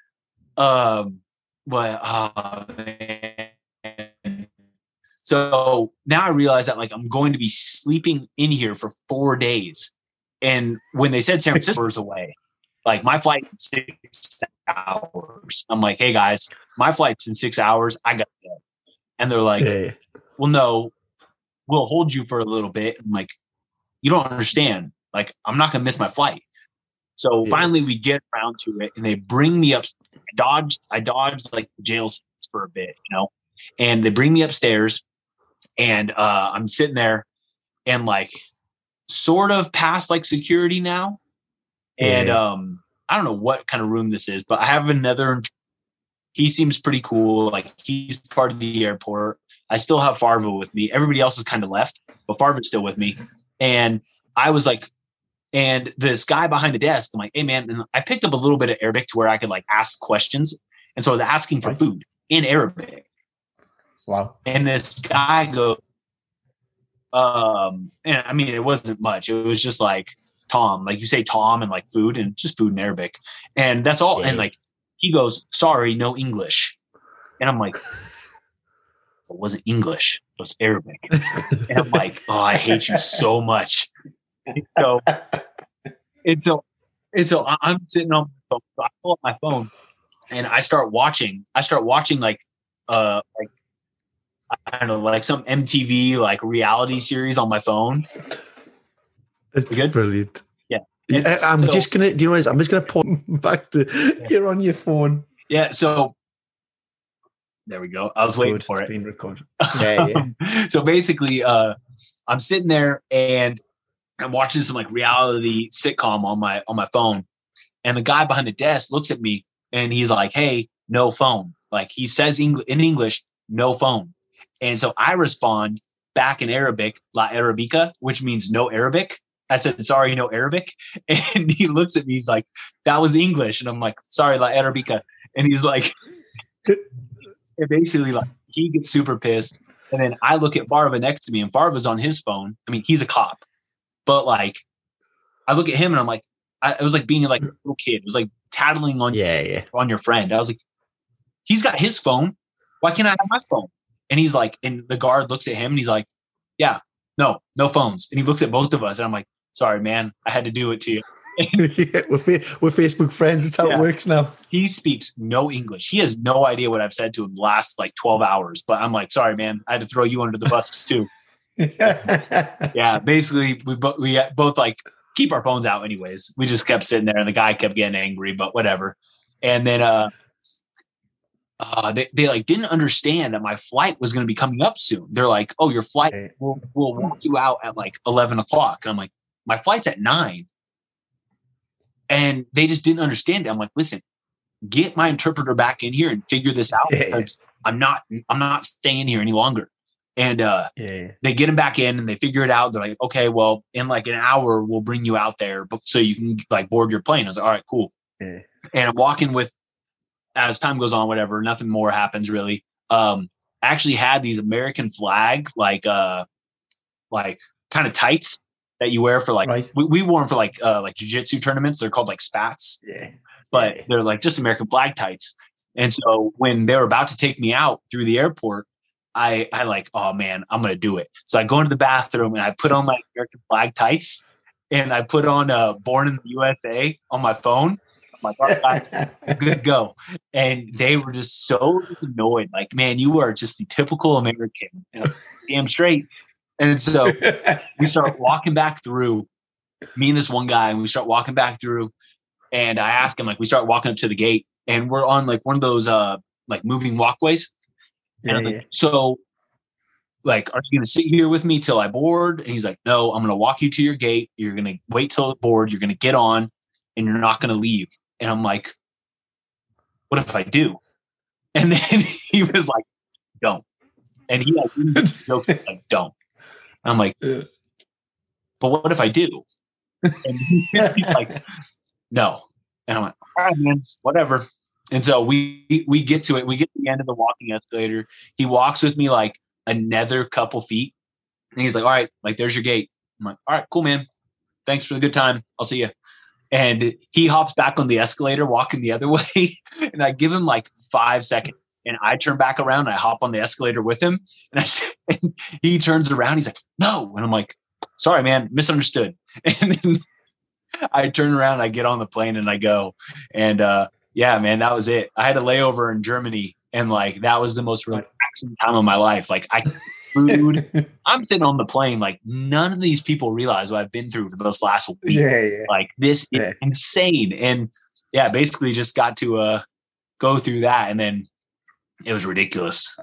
um, but uh, so now I realize that like I'm going to be sleeping in here for four days. And when they said San Francisco was away, like my flight six hours. I'm like, hey guys, my flight's in six hours. I got to go. And they're like, hey. well, no, we'll hold you for a little bit. I'm like, you don't understand. Like, I'm not gonna miss my flight. So yeah. finally, we get around to it, and they bring me up. I dodged, I dodged like jail for a bit, you know, and they bring me upstairs, and uh, I'm sitting there, and like, sort of past like security now, and yeah. um, I don't know what kind of room this is, but I have another. He seems pretty cool. Like he's part of the airport. I still have Farva with me. Everybody else is kind of left, but Farva's still with me. And I was like, and this guy behind the desk, I'm like, hey man, and I picked up a little bit of Arabic to where I could like ask questions. And so I was asking for food in Arabic. Wow. And this guy goes, um, and I mean, it wasn't much. It was just like, Tom. Like you say Tom and like food and just food in Arabic. And that's all. Yeah. And like he goes, sorry, no English. And I'm like, it wasn't English, it was Arabic. and I'm like, oh, I hate you so much. And so, and so, and so I'm sitting on my phone. So I pull up my phone and I start watching. I start watching like, uh, like I don't know, like some MTV like reality series on my phone. It's good? brilliant. Yeah. yeah I'm so, just gonna do you know what I'm just gonna point back to yeah. you're on your phone. Yeah, so there we go. I was waiting Good, for it. Being recorded. Yeah, yeah. so basically, uh, I'm sitting there and I'm watching some like reality sitcom on my on my phone, and the guy behind the desk looks at me and he's like, "Hey, no phone." Like he says in English, "No phone," and so I respond back in Arabic, "La Arabica," which means no Arabic. I said, sorry, no Arabic. And he looks at me, he's like, that was English. And I'm like, sorry, La Arabica. And he's like, and basically, like, he gets super pissed. And then I look at Farva next to me, and Farva's on his phone. I mean, he's a cop, but like, I look at him and I'm like, I, it was like being like a little kid. It was like tattling on yeah, yeah. on your friend. I was like, he's got his phone. Why can't I have my phone? And he's like, and the guard looks at him and he's like, yeah, no, no phones. And he looks at both of us and I'm like, sorry, man, I had to do it to you. yeah, we're, we're Facebook friends. That's how yeah. it works now. He speaks no English. He has no idea what I've said to him the last like 12 hours. But I'm like, sorry, man, I had to throw you under the bus too. yeah, basically, we both we both like keep our phones out anyways. We just kept sitting there, and the guy kept getting angry, but whatever. And then uh, uh, they, they like didn't understand that my flight was going to be coming up soon. They're like, "Oh, your flight will will walk you out at like eleven o'clock," and I'm like, "My flight's at nine and they just didn't understand it. I'm like, listen, get my interpreter back in here and figure this out because I'm not I'm not staying here any longer. And uh, yeah. they get him back in and they figure it out. They're like, okay, well, in like an hour, we'll bring you out there, but so you can like board your plane. I was like, all right, cool. Yeah. And I'm walking with as time goes on, whatever, nothing more happens really. Um, I actually had these American flag like uh like kind of tights that you wear for like right. we, we wore them for like uh like jiu-jitsu tournaments they're called like spats yeah but yeah. they're like just american flag tights and so when they were about to take me out through the airport i i like oh man i'm gonna do it so i go into the bathroom and i put on my american flag tights and i put on uh born in the usa on my phone I'm like, all right, good to go. And they were just so annoyed. Like, man, you are just the typical American. You know, damn straight. And so we start walking back through, me and this one guy, and we start walking back through. And I ask him, like, we start walking up to the gate, and we're on like one of those uh like moving walkways. Yeah, like, yeah. so like, are you gonna sit here with me till I board? And he's like, No, I'm gonna walk you to your gate. You're gonna wait till it board, you're gonna get on, and you're not gonna leave. And I'm like, What if I do? And then he was like, Don't. And he like jokes like, Don't. And I'm like, but what if I do? And he's like, no. And I'm like, all right, man, whatever. And so we we get to it. We get to the end of the walking escalator. He walks with me like another couple feet. And he's like, all right, like there's your gate. I'm like, all right, cool, man. Thanks for the good time. I'll see you. And he hops back on the escalator, walking the other way. And I give him like five seconds and I turn back around and I hop on the escalator with him. And I and he turns around. He's like, no. And I'm like, sorry, man, misunderstood. And then I turn around, I get on the plane and I go. And uh, yeah, man, that was it. I had a layover in Germany and like that was the most relaxing time of my life. Like I food. I'm sitting on the plane, like none of these people realize what I've been through for this last week. Yeah, yeah. Like this is insane. And yeah, basically just got to uh go through that and then it was ridiculous.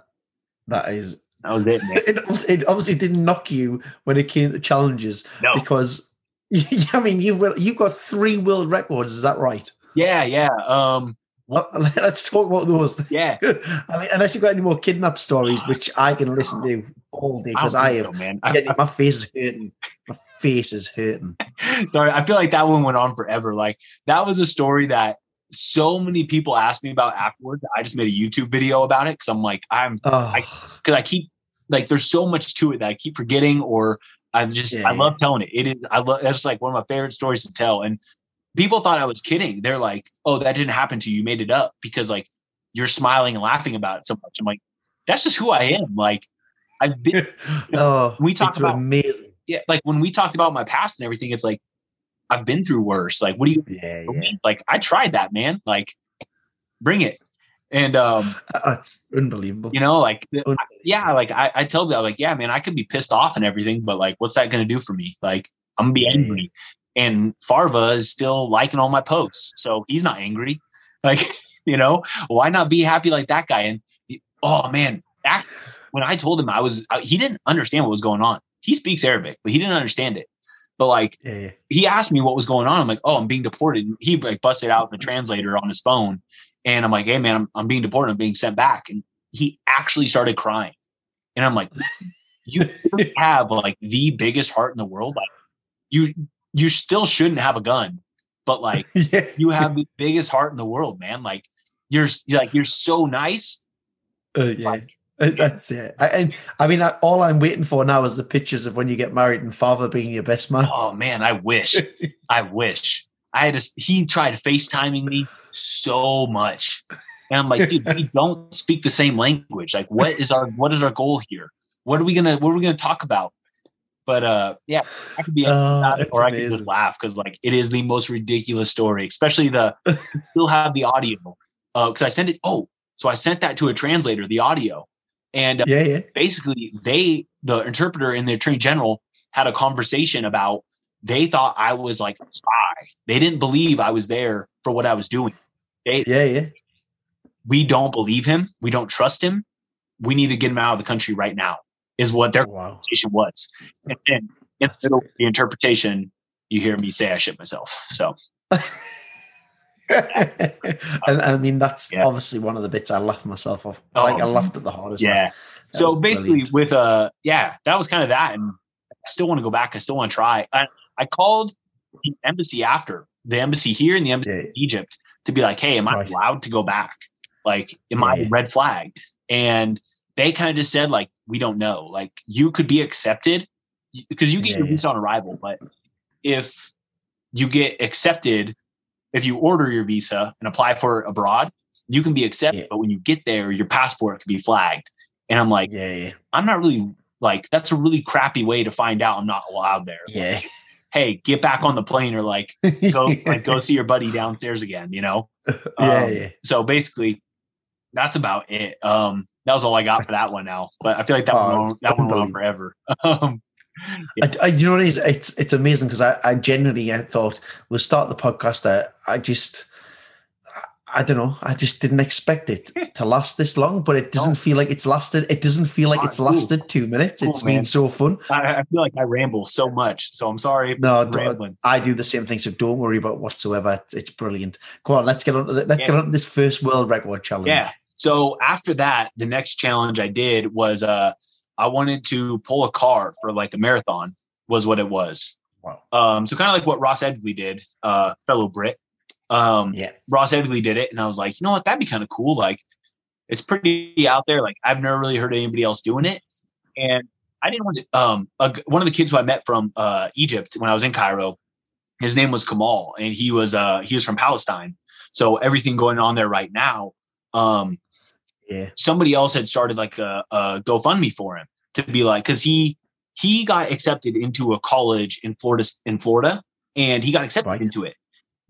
That is. That was it, it, obviously, it obviously didn't knock you when it came to challenges no. because I mean you've you've got three world records. Is that right? Yeah, yeah. Um, well, let's talk about those. Yeah. I mean, unless you've got any more kidnap stories, ah. which I can listen to all day because I, I, have. So, man. I, my face is hurting. My face is hurting. Sorry, I feel like that one went on forever. Like that was a story that so many people asked me about afterwards. I just made a YouTube video about it because I'm like, I'm because I, I, keep like there's so much to it that I keep forgetting or I just yeah, I love telling it. It is I love that's like one of my favorite stories to tell. And people thought I was kidding. They're like, oh, that didn't happen to you. You made it up because like you're smiling and laughing about it so much. I'm like, that's just who I am. Like I've been oh, we talked about amazing. Yeah, like when we talked about my past and everything, it's like I've been through worse. Like, what do you yeah, yeah. like? I tried that, man. Like, bring it. And um that's unbelievable. You know, like yeah, like I, I tell them like, yeah, man, I could be pissed off and everything, but like what's that gonna do for me? Like, I'm gonna be angry. And Farva is still liking all my posts. So he's not angry. Like, you know, why not be happy like that guy? And oh man, that, when I told him I was, he didn't understand what was going on. He speaks Arabic, but he didn't understand it. But like, yeah, yeah. he asked me what was going on. I'm like, oh, I'm being deported. And he like busted out the translator on his phone, and I'm like, hey man, I'm, I'm being deported. I'm being sent back. And he actually started crying. And I'm like, you have like the biggest heart in the world. Like, you you still shouldn't have a gun, but like, yeah. you have the biggest heart in the world, man. Like, you're like you're so nice. Uh, yeah. Like, That's it. I, and I mean, I, all I'm waiting for now is the pictures of when you get married and Farva being your best man. Oh man, I wish. I wish. I had to, he tried FaceTiming me so much. And I'm like, dude, we don't speak the same language. Like, what is our what is our goal here? What are we gonna what are we gonna talk about? But uh yeah, I could be uh, or I could just laugh because like it is the most ridiculous story, especially the still have the audio. Uh because I sent it oh, so I sent that to a translator, the audio. And uh, yeah, yeah. basically they the interpreter and the attorney general had a conversation about they thought I was like a spy. They didn't believe I was there for what I was doing. They, yeah, yeah. We don't believe him. We don't trust him. We need to get him out of the country right now. Is what their wow. conversation was. And then in the middle the interpretation, you hear me say I shit myself. So. and I mean that's yeah. obviously one of the bits I laughed myself off. Oh, like I laughed at the hardest. Yeah. so basically, brilliant. with uh, yeah, that was kind of that, and I still want to go back. I still want to try. I, I called the embassy after the embassy here and the embassy yeah. in Egypt to be like, hey, am I allowed to go back? Like, am yeah. I red flagged? And they kind of just said, like, we don't know. Like, you could be accepted because you get yeah. your visa on arrival, but if you get accepted, if you order your visa and apply for it abroad, you can be accepted. Yeah. But when you get there, your passport could be flagged. And I'm like, yeah, yeah. I'm not really like that's a really crappy way to find out I'm not allowed there. Yeah. Like, hey, get back on the plane or like go like go see your buddy downstairs again, you know? yeah, um, yeah. So basically that's about it. Um that was all I got that's, for that one now. But I feel like that oh, one that one went on forever. um yeah. I, I, you know what it is? It's it's amazing because I, I genuinely I thought we'll start the podcast. I, I just I don't know. I just didn't expect it to last this long, but it doesn't no. feel like it's lasted. It doesn't feel like it's lasted cool. two minutes. Cool, it's man. been so fun. I, I, feel like I ramble so much, so I'm sorry. No, rambling. I do the same thing, so don't worry about whatsoever. It's, it's brilliant. Go on, let's get on. Let's yeah. get on this first world record challenge. Yeah. So after that, the next challenge I did was uh I wanted to pull a car for like a marathon. Was what it was. Wow. Um. So kind of like what Ross Edgley did, uh, fellow Brit. Um, yeah. Ross Edgley did it, and I was like, you know what, that'd be kind of cool. Like, it's pretty out there. Like, I've never really heard anybody else doing it, and I didn't want to. Um, a, one of the kids who I met from uh, Egypt when I was in Cairo, his name was Kamal, and he was uh, he was from Palestine. So everything going on there right now, um, yeah. Somebody else had started like a, a GoFundMe for him to be like, because he he got accepted into a college in Florida in Florida, and he got accepted right. into it,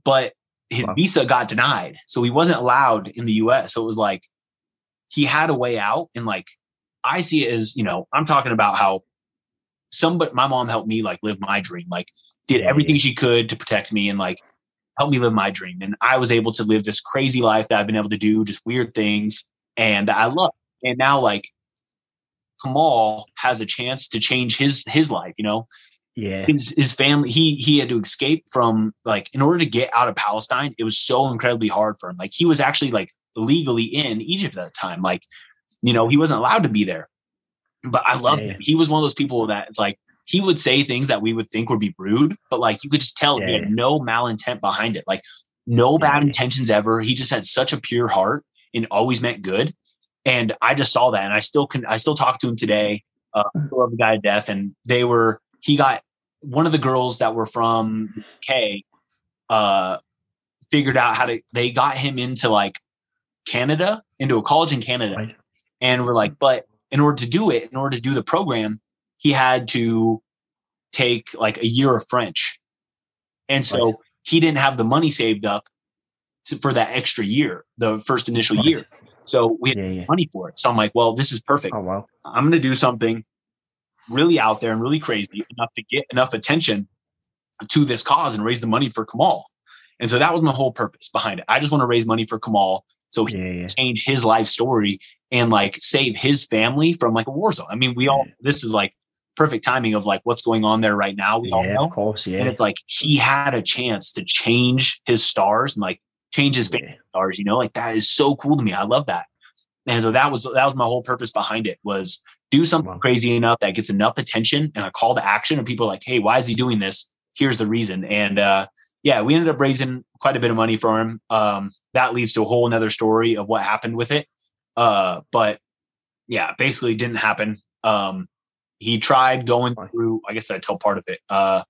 but his wow. visa got denied. So he wasn't allowed in the US. So it was like he had a way out. And like I see it as, you know, I'm talking about how somebody my mom helped me like live my dream, like did yeah, everything yeah. she could to protect me and like help me live my dream. And I was able to live this crazy life that I've been able to do, just weird things. And I love. And now like Kamal has a chance to change his his life, you know? Yeah. His, his family he he had to escape from like in order to get out of palestine it was so incredibly hard for him. Like he was actually like legally in egypt at the time. Like you know he wasn't allowed to be there. But i love yeah. him he was one of those people that it's like he would say things that we would think would be rude but like you could just tell yeah. he had no malintent behind it. Like no bad yeah. intentions ever. He just had such a pure heart and always meant good and i just saw that and i still can i still talk to him today uh, I love the guy to death and they were he got one of the girls that were from K uh figured out how to they got him into like Canada, into a college in Canada. Right. And we're like, but in order to do it, in order to do the program, he had to take like a year of French. And so right. he didn't have the money saved up for that extra year, the first initial year. So we had yeah, yeah. money for it. So I'm like, well, this is perfect. Oh, wow. I'm going to do something really out there and really crazy enough to get enough attention to this cause and raise the money for Kamal. And so that was my whole purpose behind it. I just want to raise money for Kamal so he yeah, yeah. change his life story and like save his family from like a war zone. I mean, we all this is like perfect timing of like what's going on there right now. We yeah, all know. Of course, yeah. And it's like he had a chance to change his stars and like change his stars, you know, like that is so cool to me. I love that. And so that was that was my whole purpose behind it was do something wow. crazy enough that gets enough attention and a call to action and people are like hey why is he doing this here's the reason and uh, yeah we ended up raising quite a bit of money for him um, that leads to a whole another story of what happened with it uh, but yeah basically didn't happen um, he tried going through i guess i tell part of it uh,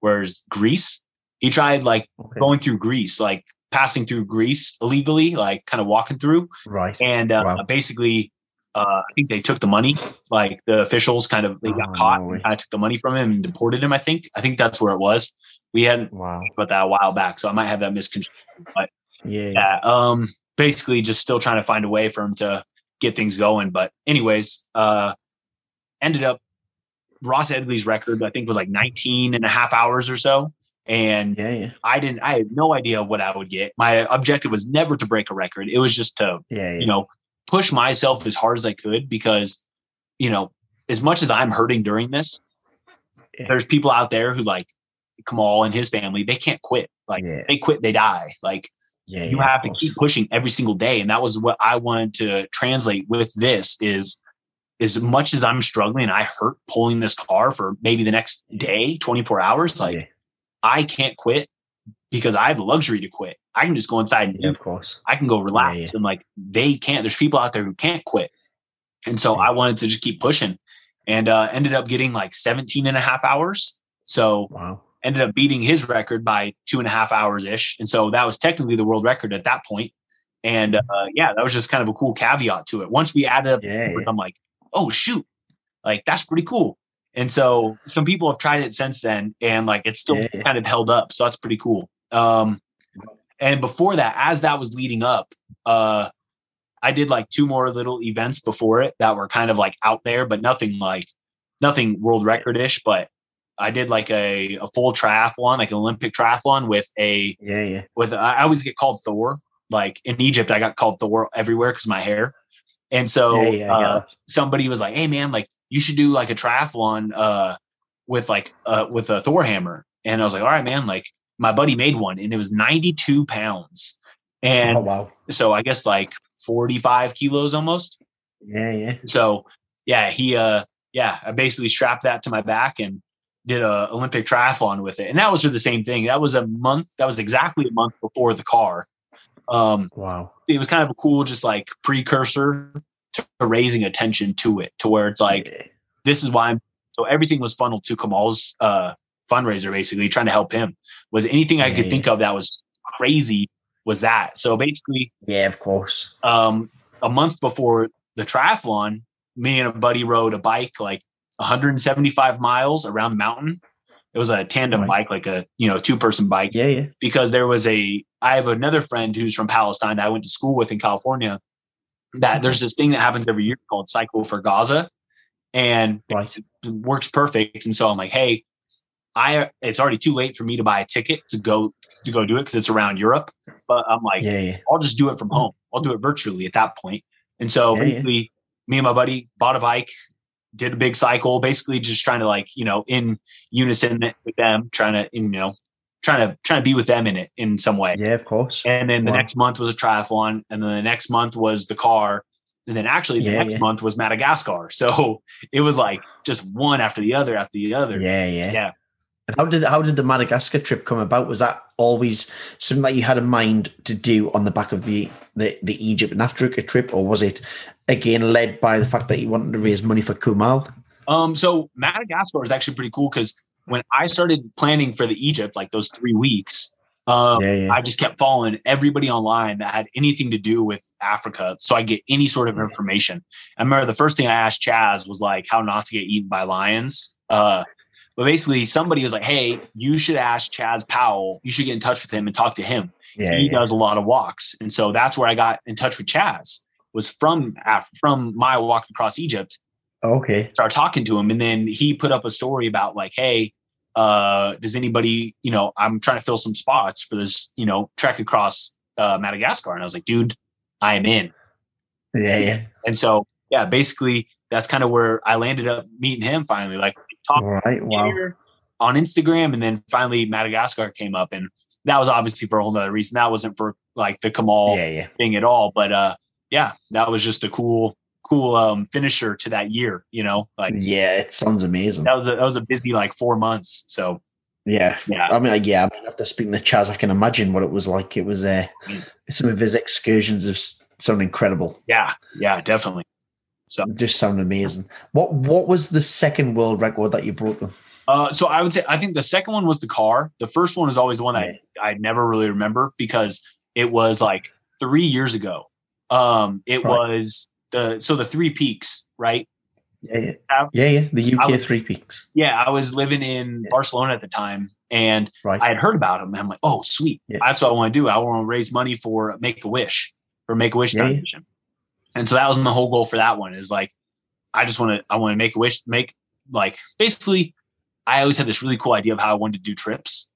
whereas greece he tried like okay. going through greece like passing through Greece illegally, like kind of walking through. Right. And uh, wow. basically, uh, I think they took the money. Like the officials kind of they got oh, caught and kind of took the money from him and deported him. I think. I think that's where it was. We hadn't wow. about that a while back, so I might have that misconstrued. But yeah, yeah. Um, basically, just still trying to find a way for him to get things going. But anyways, uh, ended up Ross Edgley's record, I think was like 19 and a half hours or so. And yeah, yeah. I didn't, I had no idea what I would get. My objective was never to break a record. It was just to, yeah, you know, push myself as hard as I could because, you know, as much as I'm hurting during this, there's people out there who like Kamal and his family, they can't quit. Like they quit, they die. Like yeah, you have to keep pushing every single day. And that was what I wanted to translate with this is as much as I'm struggling, and I hurt pulling this car for maybe the next day, 24 hours. Like. I can't quit because I have the luxury to quit. I can just go inside and yeah, of course I can go relax yeah, and like they can't. There's people out there who can't quit. And so I wanted to just keep pushing and uh, ended up getting like 17 and a half hours. So wow. ended up beating his record by two and a half hours ish. And so that was technically the world record at that point. And uh, yeah, that was just kind of a cool caveat to it. Once we added up, yeah, I'm like, oh shoot, like that's pretty cool. And so some people have tried it since then, and like it's still yeah. kind of held up. So that's pretty cool. Um, and before that, as that was leading up, uh, I did like two more little events before it that were kind of like out there, but nothing like nothing world record ish. But I did like a, a full triathlon, like an Olympic triathlon with a yeah yeah with I always get called Thor. Like in Egypt, I got called Thor everywhere because my hair. And so yeah, yeah, uh, somebody was like, "Hey, man, like you should do like a triathlon uh, with like uh, with a Thor hammer." And I was like, "All right, man." Like my buddy made one, and it was 92 pounds, and oh, wow. so I guess like 45 kilos almost. Yeah, yeah. So yeah, he uh yeah, I basically strapped that to my back and did a Olympic triathlon with it, and that was for the same thing. That was a month. That was exactly a month before the car. Um, wow. It was kind of a cool, just like precursor to raising attention to it, to where it's like, yeah. this is why I'm. So everything was funneled to Kamal's uh, fundraiser, basically trying to help him. Was anything I could yeah. think of that was crazy was that. So basically, yeah, of course. Um, a month before the triathlon, me and a buddy rode a bike like 175 miles around the mountain it was a tandem right. bike, like a you know two person bike. Yeah, yeah. Because there was a I have another friend who's from Palestine that I went to school with in California. That there's this thing that happens every year called Cycle for Gaza, and right. it works perfect. And so I'm like, hey, I it's already too late for me to buy a ticket to go to go do it because it's around Europe. But I'm like, yeah, yeah, I'll just do it from home. I'll do it virtually at that point. And so yeah, basically, me and my buddy bought a bike, did a big cycle, basically just trying to like, you know, in unison with them, trying to, you know, trying to trying to be with them in it in some way. Yeah, of course. And then the wow. next month was a triathlon, and then the next month was the car, and then actually the yeah, next yeah. month was Madagascar. So it was like just one after the other after the other. Yeah, yeah, yeah. And how did how did the Madagascar trip come about? Was that always something that you had in mind to do on the back of the the, the Egypt and Africa trip, or was it again led by the fact that you wanted to raise money for Kamal? Um, so Madagascar is actually pretty cool because when I started planning for the Egypt, like those three weeks, um, yeah, yeah. I just kept following everybody online that had anything to do with Africa, so I get any sort of information. I remember the first thing I asked Chaz was like how not to get eaten by lions. Uh, but basically, somebody was like, "Hey, you should ask Chaz Powell. You should get in touch with him and talk to him. Yeah, he does a lot of walks." And so that's where I got in touch with Chaz. Was from from my walk across Egypt. Okay. Start talking to him, and then he put up a story about like, "Hey, uh, does anybody, you know, I'm trying to fill some spots for this, you know, trek across uh, Madagascar." And I was like, "Dude, I am in." Yeah, yeah. And so, yeah, basically, that's kind of where I landed up meeting him finally. Like, right, wow. on Instagram, and then finally Madagascar came up, and that was obviously for a whole other reason. That wasn't for like the Kamal yeah, yeah. thing at all, but uh, yeah, that was just a cool, cool um finisher to that year. You know, like yeah, it sounds amazing. That was a that was a busy like four months. So yeah, yeah. I mean, like, yeah. I mean, after speaking to Chaz, I can imagine what it was like. It was uh, mm. some of his excursions have sound incredible. Yeah, yeah, definitely. So just sound amazing. What what was the second world record that you broke them? Uh, so I would say I think the second one was the car. The first one was always the one that yeah. I, I never really remember because It was like three years ago. Um, it right. was the so the three peaks, right? Yeah, yeah, yeah, yeah. The UK was, Three Peaks. Yeah, I was living in yeah. Barcelona at the time, and right. I had heard about them. And I'm like, oh, sweet, yeah. that's what I want to do. I want to raise money for Make a Wish for Make a Wish Foundation. And so that was my whole goal for that one. Is like, I just want to, I want to make a wish, make like basically. I always had this really cool idea of how I wanted to do trips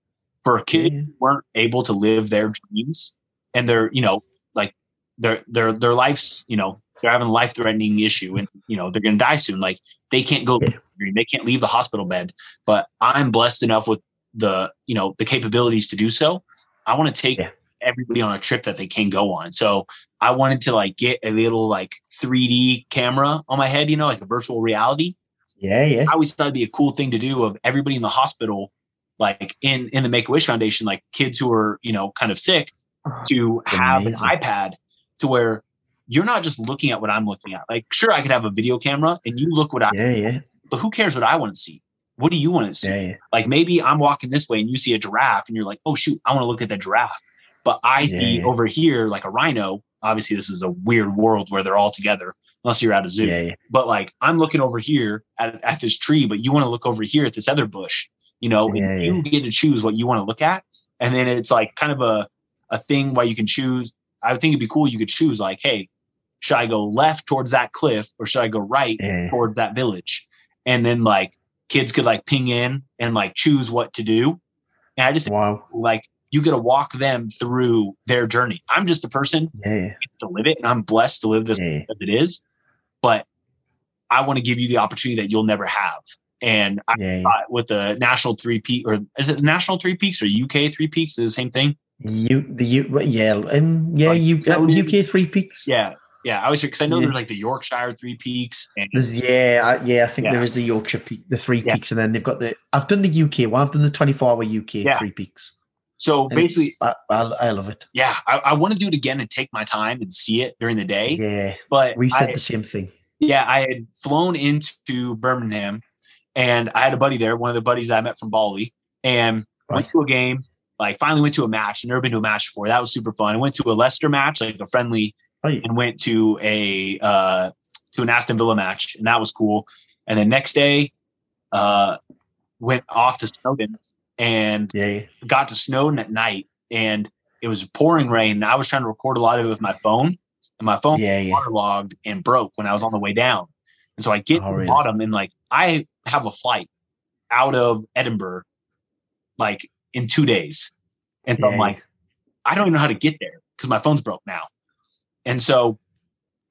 for kids who weren't able to live their dreams, and they're you know like their their their life's you know they're having a life threatening issue and you know they're going to die soon. Like they can't go they can't leave the hospital bed. But i'm blessed enough with the you know the capabilities to do so. I want to take yeah. everybody on a trip that they can go on. So i wanted to like get a little like 3d camera on my head you know like a virtual reality. Yeah yeah. I always thought it'd be a cool thing to do of everybody in the hospital like in in the make-a-wish foundation like kids who are you know kind of sick oh, to have Amazing. an ipad to where you're not just looking at what I'm looking at. Like, sure, I could have a video camera and you look what I yeah, yeah. But who cares what I want to see? What do you want to see? Yeah, yeah. Like maybe I'm walking this way and you see a giraffe and you're like, oh shoot, I want to look at the giraffe. But I yeah, see over here like a rhino. Obviously, this is a weird world where they're all together, unless you're at a zoo. Yeah, But like I'm looking over here at, at this tree, but you want to look over here at this other bush. You know, you get to choose what you want to look at. And then it's like kind of a, a thing where you can choose. I think it'd be cool. You could choose like, hey, should I go left towards that cliff or should I go right yeah. towards that village? And then like kids could like ping in and like choose what to do. And I just wow. like you get to walk them through their journey. I'm just a person yeah. to live it, and I'm blessed to live this yeah. as it is. But I want to give you the opportunity that you'll never have. And I yeah. thought with the national three peak or is it national three peaks or UK three peaks is the same thing? You the U yeah um, yeah like, you uh, UK three peaks yeah yeah, I was because I know yeah. there's like the Yorkshire Three Peaks. And, there's yeah, yeah. I think yeah. there is the Yorkshire Peak, the Three yeah. Peaks, and then they've got the. I've done the UK one. I've done the 24 hour UK Three Peaks. So and basically, I, I, I, love it. Yeah, I, I want to do it again and take my time and see it during the day. Yeah, but we said the same thing. Yeah, I had flown into Birmingham, and I had a buddy there, one of the buddies that I met from Bali, and right. went to a game. Like finally went to a match. Never been to a match before. That was super fun. I went to a Leicester match, like a friendly and went to a uh, to an Aston Villa match, and that was cool. And then next day, uh, went off to Snowdon and yeah. got to Snowdon at night, and it was pouring rain. And I was trying to record a lot of it with my phone, and my phone yeah, yeah. waterlogged and broke when I was on the way down. And so I get oh, to the really? bottom, and like I have a flight out of Edinburgh, like in two days, and so yeah. I'm like, I don't even know how to get there because my phone's broke now. And so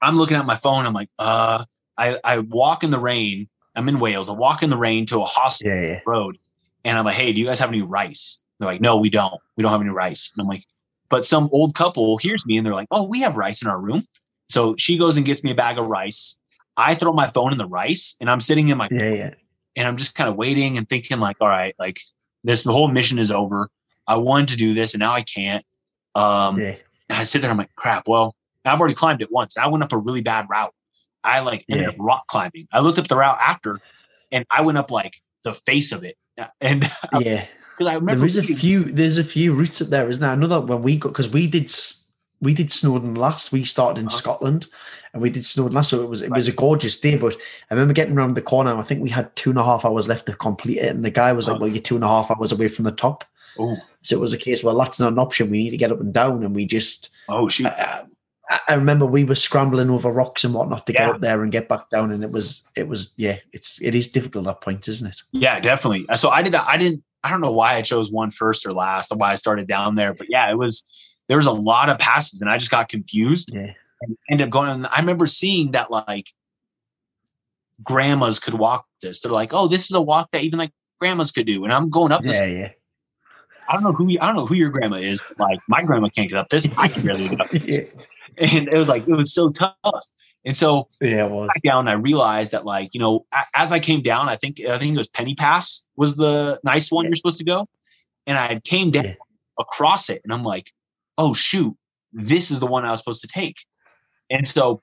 I'm looking at my phone. I'm like, uh, I, I walk in the rain. I'm in Wales. I walk in the rain to a hospital yeah, yeah. road. And I'm like, hey, do you guys have any rice? They're like, no, we don't. We don't have any rice. And I'm like, but some old couple hears me and they're like, oh, we have rice in our room. So she goes and gets me a bag of rice. I throw my phone in the rice and I'm sitting in my yeah, yeah. and I'm just kind of waiting and thinking like, all right, like this the whole mission is over. I wanted to do this and now I can't. Um yeah. I sit there, I'm like, crap, well, I've already climbed it once. and I went up a really bad route. I like ended yeah. up rock climbing. I looked up the route after, and I went up like the face of it. And yeah, I remember there is a few. There's a few routes up there, isn't there? Another when we got because we did we did Snowdon last. We started in uh-huh. Scotland, and we did Snowdon last. So it was it right. was a gorgeous day. But I remember getting around the corner. I think we had two and a half hours left to complete it, and the guy was like, uh-huh. "Well, you're two and a half hours away from the top." Ooh. So it was a case. Well, that's not an option. We need to get up and down, and we just. Oh shoot! Uh, I remember we were scrambling over rocks and whatnot to yeah. get up there and get back down, and it was it was yeah, it's it is difficult at points, isn't it? Yeah, definitely. Uh, so I did I didn't I don't know why I chose one first or last, or why I started down there, but yeah, it was there was a lot of passes, and I just got confused. Yeah, and ended up going. I remember seeing that like grandmas could walk this. They're like, oh, this is a walk that even like grandmas could do, and I'm going up this. Yeah, yeah. I don't know who I don't know who your grandma is. Like my grandma can't get up this. I can barely get up this. yeah and it was like it was so tough. And so yeah, it was. down, I realized that like you know, as I came down, I think I think it was Pen-y-Pass was the nice one yeah. you're supposed to go, and I came down yeah. across it, and I'm like, oh shoot, this is the one I was supposed to take. And so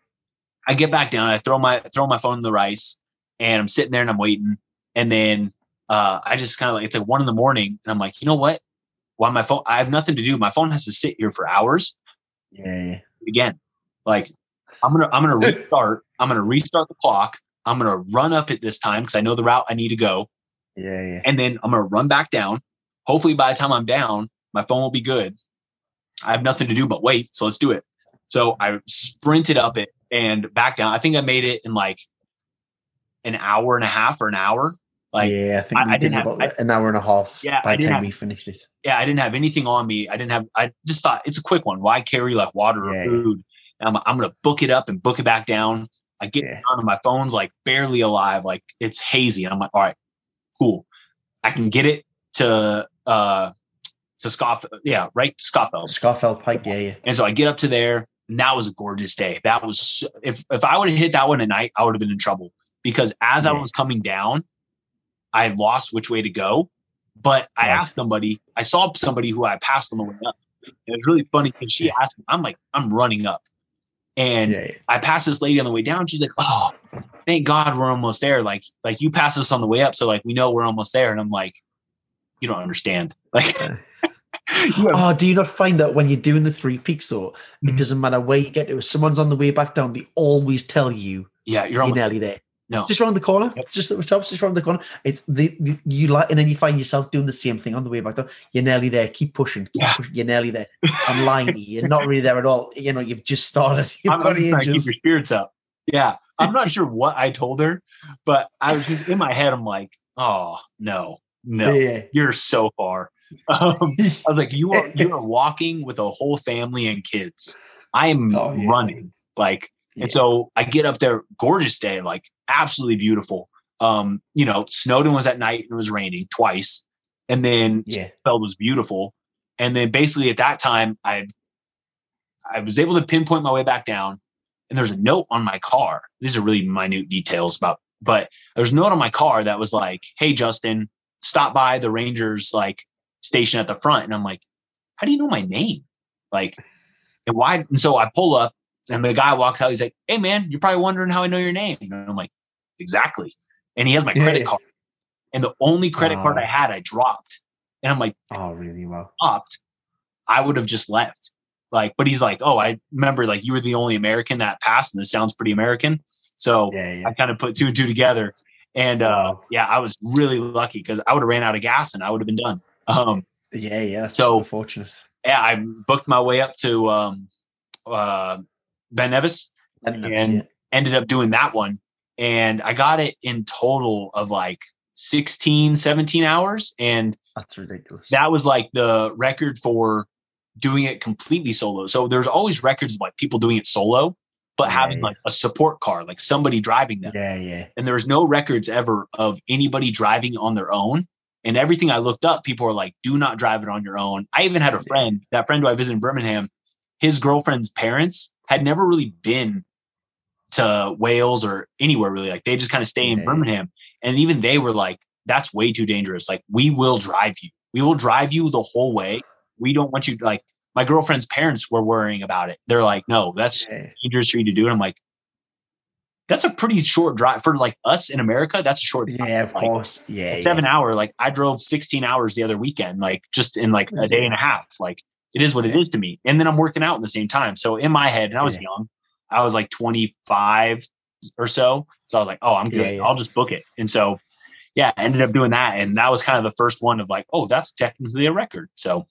I get back down, I throw my throw my phone in the rice, and I'm sitting there and I'm waiting, and then uh, I just kind of like it's like one in the morning, and I'm like, you know what? while my phone, I have nothing to do. My phone has to sit here for hours. Yeah. Again, like I'm gonna I'm gonna restart. I'm gonna restart the clock. I'm gonna run up at this time because I know the route I need to go. Yeah, yeah. And then I'm gonna run back down. Hopefully, by the time I'm down, my phone will be good. I have nothing to do but wait, so let's do it. So I sprinted up it and back down. I think I made it in like an hour and a half or an hour. Like yeah, I think we I- I did didn't have- about I- an hour and a half Yeah, by the time have- we finished it. yeah, I didn't have anything on me. I didn't have. I just thought it's a quick one. Why carry like water Yeah, or yeah. food? And I'm, I'm gonna book it up and book it back down. I get Yeah. down and my phone's like barely alive, like it's hazy. And I'm like, all right, cool. I can get it to uh to Scoff. Yeah, right, Scoffeld. Scafell Pike, yeah, yeah. And so I get up to there, and that was a gorgeous day. That was so- if if I would have hit that one at night, I would have been in trouble because as I was coming down, I lost which way to go. But I asked somebody, I saw somebody who I passed on the way up. And it was really funny because she asked me, I'm like, I'm running up. And Yeah, yeah. I passed this lady on the way down. She's like, "Oh, thank God we're almost there." Like, like you passed us on the way up, so like we know we're almost there. And I'm like, you don't understand. Like, Oh, do you not find that when you're doing the three peaks, though, it Mhm. doesn't matter where you get to. If someone's on the way back down, they always tell you yeah, you're you're almost nearly there. No. Just around the corner. Yep. It's just at the top, it's just around the corner. It's the, the you like, and then you find yourself doing the same thing on the way back down. You're nearly there. Keep pushing. Keep Yeah. pushing. You're nearly there. I'm lying. You're not really there at all. You know, you've just started. You've I'm, got trying to keep your spirits up. Yeah. I'm not sure what I told her, but I was just in my head, I'm like, oh no, no, Yeah. you're so far. Um, I was like, you are you are walking with a whole family and kids. I am Oh, yeah. running. Like, and so I get up there, gorgeous day, like absolutely beautiful. Um, you know, Snowdon was at night and it was raining twice. And then Yeah. Feld was beautiful. And then basically at that time, I I was able to pinpoint my way back down. And there's a note on my car. These are really minute details about, but there's a note on my car that was like, "Hey Justin, stop by the Rangers like station at the front." And I'm like, "How do you know my name?" Like, and why? And so I pull up, and the guy walks out. He's like, "Hey man, you're probably wondering how I know your name." And I'm like, "Exactly." And he has my Yeah, credit yeah. card, and the only credit card I had, I dropped. And I'm like, Oh, really? Well, stopped, I would have just left. Like, but he's like, oh, I remember like you were the only American that passed, and this sounds pretty American. So Yeah, yeah. I kind of put two and two together. And uh, Wow. yeah, I was really lucky because I would have ran out of gas and I would have been done. Um, Yeah, yeah. So- fortunate. yeah, I booked my way up to um, uh, Ben Nevis, And, and- ended up doing that one. And I got it in total of like 16, 17 hours. And that's ridiculous. that was like the record for doing it completely solo. So there's always records of like people doing it solo, but Yeah, having yeah. like a support car, like somebody driving them. yeah, yeah. And there's no records ever of anybody driving on their own. And everything I looked up, people were like, do not drive it on your own. I even had a friend, that friend who I visited in Birmingham, his girlfriend's parents had never really been to Wales or anywhere really. Like they just kind of stay in Yeah. Birmingham. And even they were like, that's way too dangerous. Like we will drive you. We will drive you the whole way. We don't want you like my girlfriend's parents were worrying about it. They're like, no, that's yeah. dangerous for you to do. And I'm like, that's a pretty short drive for like us in America. That's a short drive. Yeah, of Like, course. Yeah, yeah. Seven hour. Like I drove 16 hours the other weekend, like just in like a day and a half. Like it is what it Yeah. is to me. And then I'm working out at the same time. So in my head, and I was Yeah. young, I was like 25 or so. So I was like, oh, I'm good. Yeah, yeah. I'll just book it. And so, yeah, I ended up doing that. And that was kind of the first one of like, oh, that's technically a record. So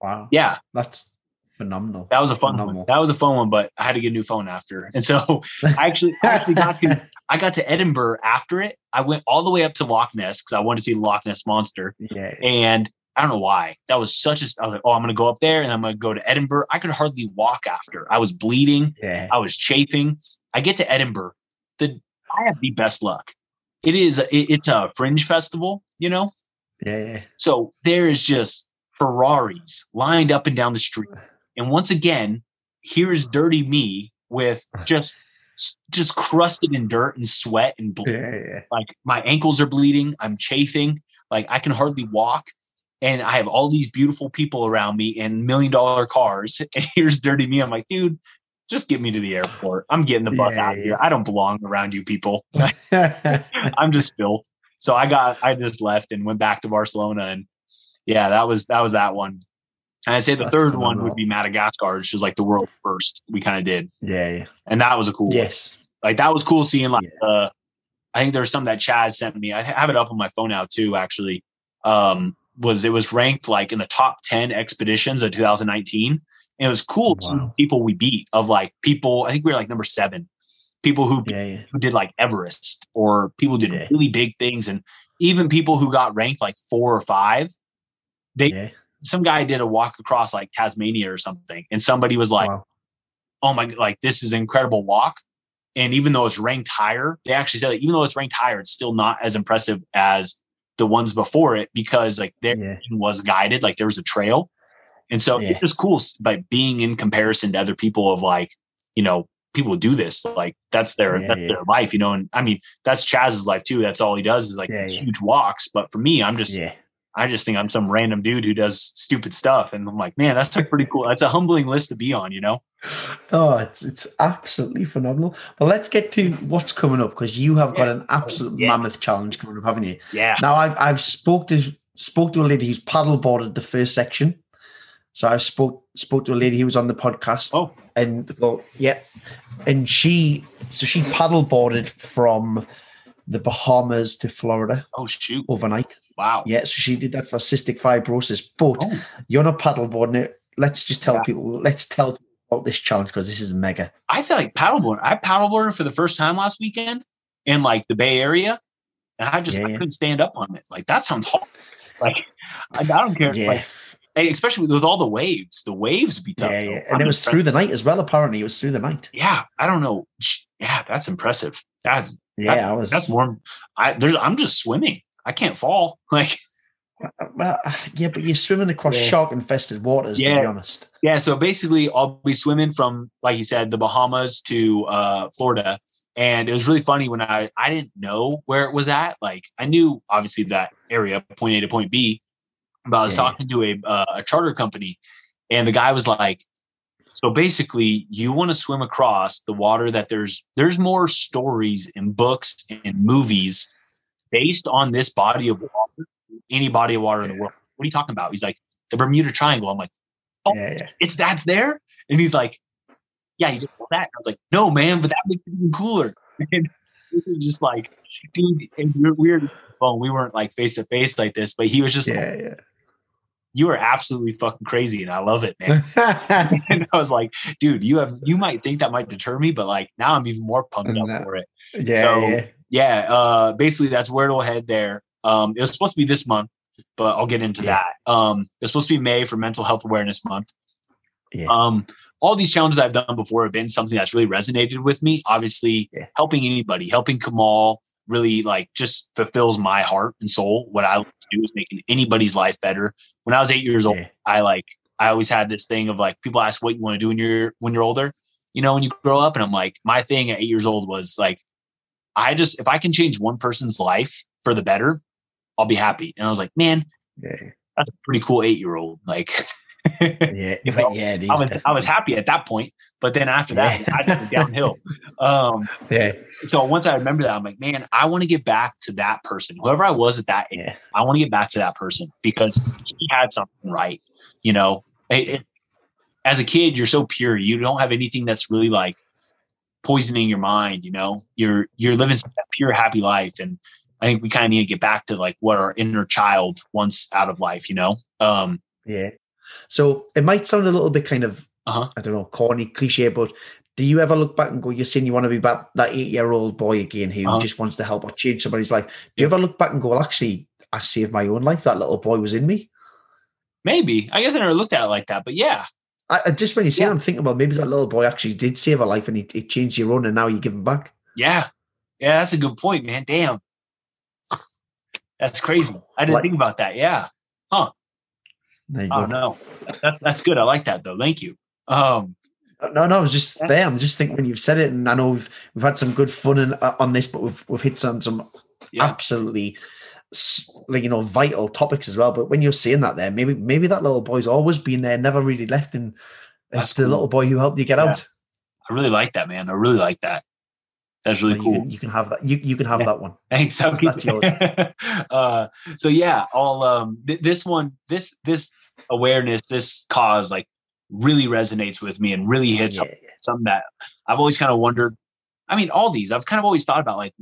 Wow. yeah, That's phenomenal. that was a fun Phenomenal. one. That was a fun one, but I had to get a new phone after. And so I actually, I actually got to I got to Edinburgh after it. I went all the way up to Loch Ness because I wanted to see Loch Ness monster. yeah. And I don't know why. That was such a I was like, oh, I'm gonna go up there and I'm gonna go to Edinburgh. I could hardly walk after. I was bleeding. Yeah. I was chafing. I get to Edinburgh. The I have the best luck. It is it, it's a fringe festival, you know? Yeah. Yeah. So there is just Ferraris lined up and down the street. And once again, here's dirty me with just just crusted in dirt and sweat and blood. Yeah. Yeah. Like my ankles are bleeding, I'm chafing, like I can hardly walk. And I have all these beautiful people around me and million dollar cars. And here's dirty me. I'm like, dude, just get me to the airport. I'm getting the fuck Yeah, out of yeah. here. I don't belong around you people. I'm just filth. So I got I just left and went back to Barcelona and yeah, that was that was that one. And I'd say the That's third phenomenal. one would be Madagascar, which is like the world first we kind of did. Yeah, yeah, and that was a cool. Yes, one. like that was cool seeing like uh, I think there was some that Chad sent me. I have it up on my phone now too. Actually, um, was it was ranked like in the top ten expeditions of 2019. And it was cool wow. people we beat of like people. I think we were like number seven. People who yeah, yeah. who did like Everest or people did yeah. really big things, and even people who got ranked like four or five. They some guy did a walk across like Tasmania or something, and somebody was like, wow. "Oh my, like this is an incredible walk." And even though it's ranked higher, they actually said that even though it's ranked higher, it's still not as impressive as the ones before it because like there yeah. was guided, like there was a trail. And so yeah. it's just cool by being in comparison to other people of like, you know, people do this. Like that's their yeah, that's their life, you know. And I mean, that's Chaz's life too. That's all he does is like huge walks. But for me, I'm just I just think I'm some random dude who does stupid stuff. And I'm like, man, that's a pretty cool, that's a humbling list to be on, you know? Oh, it's it's absolutely phenomenal. But let's get to what's coming up because you have got an absolute yeah. mammoth challenge coming up, haven't you? Yeah. Now I've I've spoke to spoke to a lady who's paddleboarded the first section. So I spoke spoke to a lady who was on the podcast. Oh. And well, yeah. And she so she paddleboarded from the Bahamas to Florida. Oh shoot. Overnight. Wow. Yeah, so she did that for cystic fibrosis. But oh. you're not paddleboarding it. Let's just tell yeah. people, let's tell this challenge because this is mega. I feel like paddleboarding. I paddleboarded for the first time last weekend in like the Bay Area. And I just yeah, I couldn't stand up on it. Like that sounds hard. Like I, I don't care. Yeah. Like, especially with all the waves. The waves be tough. Yeah, yeah. and it was through the night as well. Apparently, it was through the night. Yeah, I don't know. Yeah, that's impressive. That's yeah. That, I was. That's more. I there's. I'm just swimming. I can't fall. Like, well, yeah, but you're swimming across yeah. shark infested waters, yeah. to be honest. Yeah. So basically, I'll be swimming from, like you said, the Bahamas to uh, Florida. And it was really funny when I I didn't know where it was at. Like I knew obviously that area, point A to point B, but I was yeah. talking to a uh, a charter company, and the guy was like, "So basically, you want to swim across the water that there's there's more stories in books and movies based on this body of water, any body of water in the world. What are you talking about? He's like, the Bermuda Triangle. I'm like, oh, yeah, yeah. it's that's there? And he's like, yeah, you just know that. I was like, no, man, but that makes it even cooler. And it was just like, dude, and we were Well, we weren't like face to face like this, but he was just yeah, like, yeah. You are absolutely fucking crazy, and I love it, man. and I was like, dude, you have you might think that might deter me, but like now I'm even more pumped up for it. Yeah, so, yeah yeah, uh, basically that's where it'll head there. Um, it was supposed to be this month, but I'll get into yeah. that. Um, it's supposed to be May for Mental Health Awareness Month. Yeah. Um, all these challenges I've done before have been something that's really resonated with me. Obviously, yeah. helping anybody, helping Kamal really like just fulfills my heart and soul. What I like to do is making anybody's life better. When I was eight years old, yeah. I like I always had this thing of like people ask what you want to do when you're when you're older, you know, when you grow up, and I'm like, my thing at eight years old was like I just if I can change one person's life for the better, I'll be happy. And I was like, man, yeah. that's a pretty cool eight year old. Like, yeah, you know, yeah, I was definitely. I was happy at that point, but then after that, yeah. I just went downhill. Um, yeah. So once I remember that, I'm like, man, I want to get back to that person, whoever I was at that age. Yeah. I want to get back to that person because he had something right. You know, it, it, as a kid, you're so pure. You don't have anything that's really like poisoning your mind you know you're you're living a pure happy life and i think we kind of need to get back to like what our inner child wants out of life you know um yeah so it might sound a little bit kind of uh-huh. i don't know corny cliche but do you ever look back and go you're saying you want to be back that eight year old boy again who uh-huh. just wants to help or change somebody's life do you ever look back and go well actually i saved my own life that little boy was in me maybe i guess i never looked at it like that but yeah I, just when you say yeah. it, I'm thinking, well, maybe that little boy actually did save a life and he, he changed your own, and now you give him back. Yeah, yeah, that's a good point, man. Damn, that's crazy. I didn't like, think about that. Yeah, huh? There you oh go. no, that, that's good. I like that though. Thank you. Um, no, no, I was just there. I'm just thinking when you've said it, and I know we've we've had some good fun in, uh, on this, but we've we've hit on some yeah. absolutely like you know vital topics as well. But when you're saying that there, maybe maybe that little boy's always been there, never really left, and it's the little boy who helped you get yeah. out. I really like that, man. I really like that. That's really cool. You can, you can, have that. You you can have yeah. that one. Thanks. That's, that's yours. uh, so yeah, all um, th- this one, this this awareness, this cause, like really resonates with me and really hits yeah, yeah. something that I've always kind of wondered. I mean, all these I've kind of always thought about, like,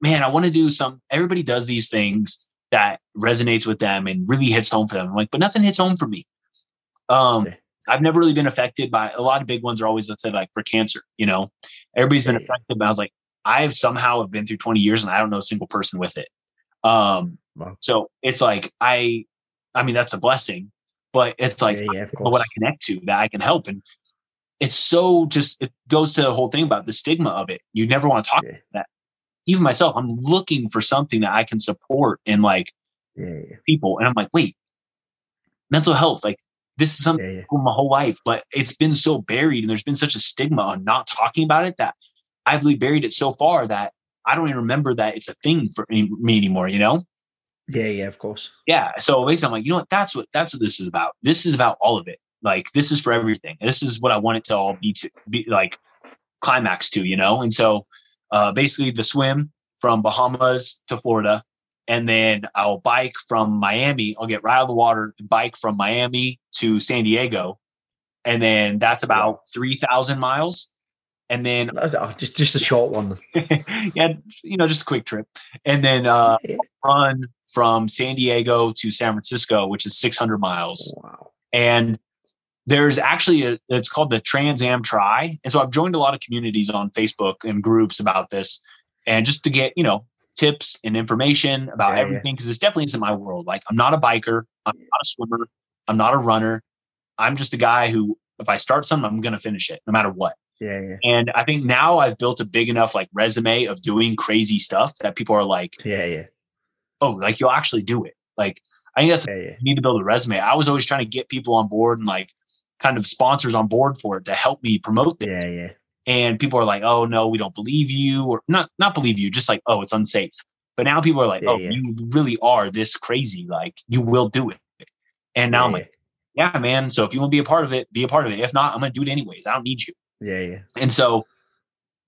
man, I want to do some. Everybody does these things that resonates with them and really hits home for them. I'm like, but nothing hits home for me. Um, I've never really been affected by a lot of big ones are always let's say like for cancer, you know, everybody's been affected, but I was like, I've somehow have been through 20 years and I don't know a single person with it. Um, wow. so it's like, I, I mean, that's a blessing, but it's like yeah, yeah, what I connect to that I can help. And it's so just, it goes to the whole thing about the stigma of it. You never want to talk yeah. about that. Even myself, I'm looking for something that I can support in like people. And I'm like, wait, mental health, like this is something yeah, yeah. my whole life, but it's been so buried and there's been such a stigma on not talking about it that I've really buried it so far that I don't even remember that it's a thing for me anymore, you know? Yeah, yeah, of course. Yeah. So basically I'm like, you know what? That's what that's what this is about. This is about all of it. Like this is for everything. This is what I want it to all be to be like climax to, you know? And so uh basically the swim from Bahamas to Florida and then I'll bike from Miami. I'll get right out of the water, bike from Miami to San Diego, and then that's about three thousand miles. And then oh, just just a short one. yeah, you know, just a quick trip, and then uh, yeah. run from San Diego to San Francisco, which is six hundred miles. Wow! And there's actually a it's called the Trans Am Tri, and so I've joined a lot of communities on Facebook and groups about this, and just to get you know tips and information about yeah, everything because yeah. this definitely isn't my world. Like I'm not a biker, I'm not a swimmer, I'm not a runner. I'm just a guy who, if I start something, I'm gonna finish it no matter what. Yeah, yeah. And I think now I've built a big enough like resume of doing crazy stuff that people are like, yeah, yeah. Oh, like you'll actually do it. Like I think that's yeah, yeah. you need to build a resume. I was always trying to get people on board and like kind of sponsors on board for it to help me promote this. Yeah, yeah and people are like, "Oh no, we don't believe you," or not not believe you, just like, "Oh, it's unsafe." But now people are like, yeah, "Oh, yeah. you really are this crazy. Like, you will do it." And now yeah, I'm like, "Yeah, man. So if you want to be a part of it, be a part of it. If not, I'm gonna do it anyways. I don't need you." Yeah, yeah. And so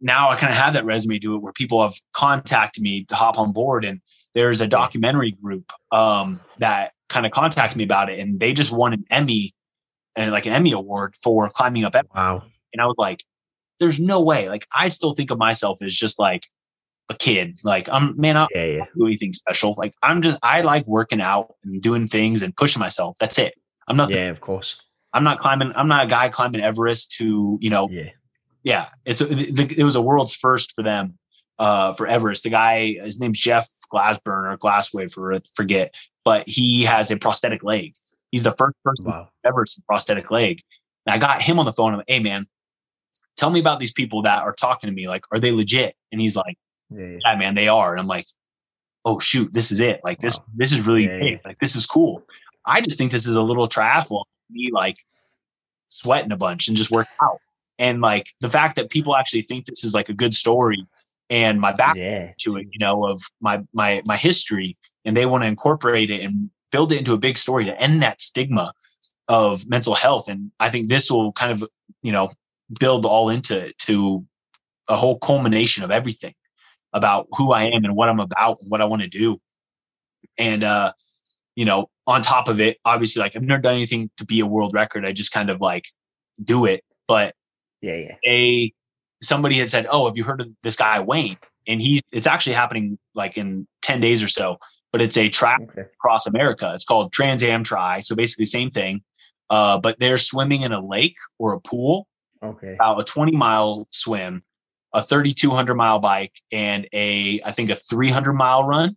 now I kind of have that resume to it where people have contacted me to hop on board, and there's a documentary group um, that kind of contacted me about it, and they just won an Emmy and like an Emmy award for climbing up. Wow. And I was like, there's no way. Like I still think of myself as just like a kid. Like I'm man, I yeah, yeah. do anything special. Like I'm just I like working out and doing things and pushing myself. That's it. I'm not. Yeah, of course. I'm not climbing. I'm not a guy climbing Everest to you know. Yeah. Yeah, it's it was a world's first for them. Uh, for Everest, the guy his name's Jeff Glassburn or Glasswave for forget, but he has a prosthetic leg. He's the first person wow. Everest prosthetic leg. And I got him on the phone. I'm like, hey man, tell me about these people that are talking to me. Like, are they legit? And he's like, yeah, yeah. yeah man, they are. And I'm like, oh shoot, this is it. Like this, wow. this is really yeah, big. Like this is cool. I just think this is a little triathlon. Me like sweating a bunch and just work out. And like the fact that people actually think this is like a good story and my back to it, you know, of my my my history, and they want to incorporate it and build it into a big story to end that stigma of mental health. And I think this will kind of, you know, build all into to a whole culmination of everything about who I am and what I'm about and what I want to do. And uh, you know, on top of it, obviously like I've never done anything to be a world record. I just kind of like do it. But yeah, yeah. A somebody had said, Oh, have you heard of this guy Wayne? And he it's actually happening like in 10 days or so, but it's a track okay. across America. It's called Trans Am Tri. So basically same thing. Uh, but they're swimming in a lake or a pool Okay. About a 20 mile swim, a 3,200 mile bike, and a, I think, a 300 mile run.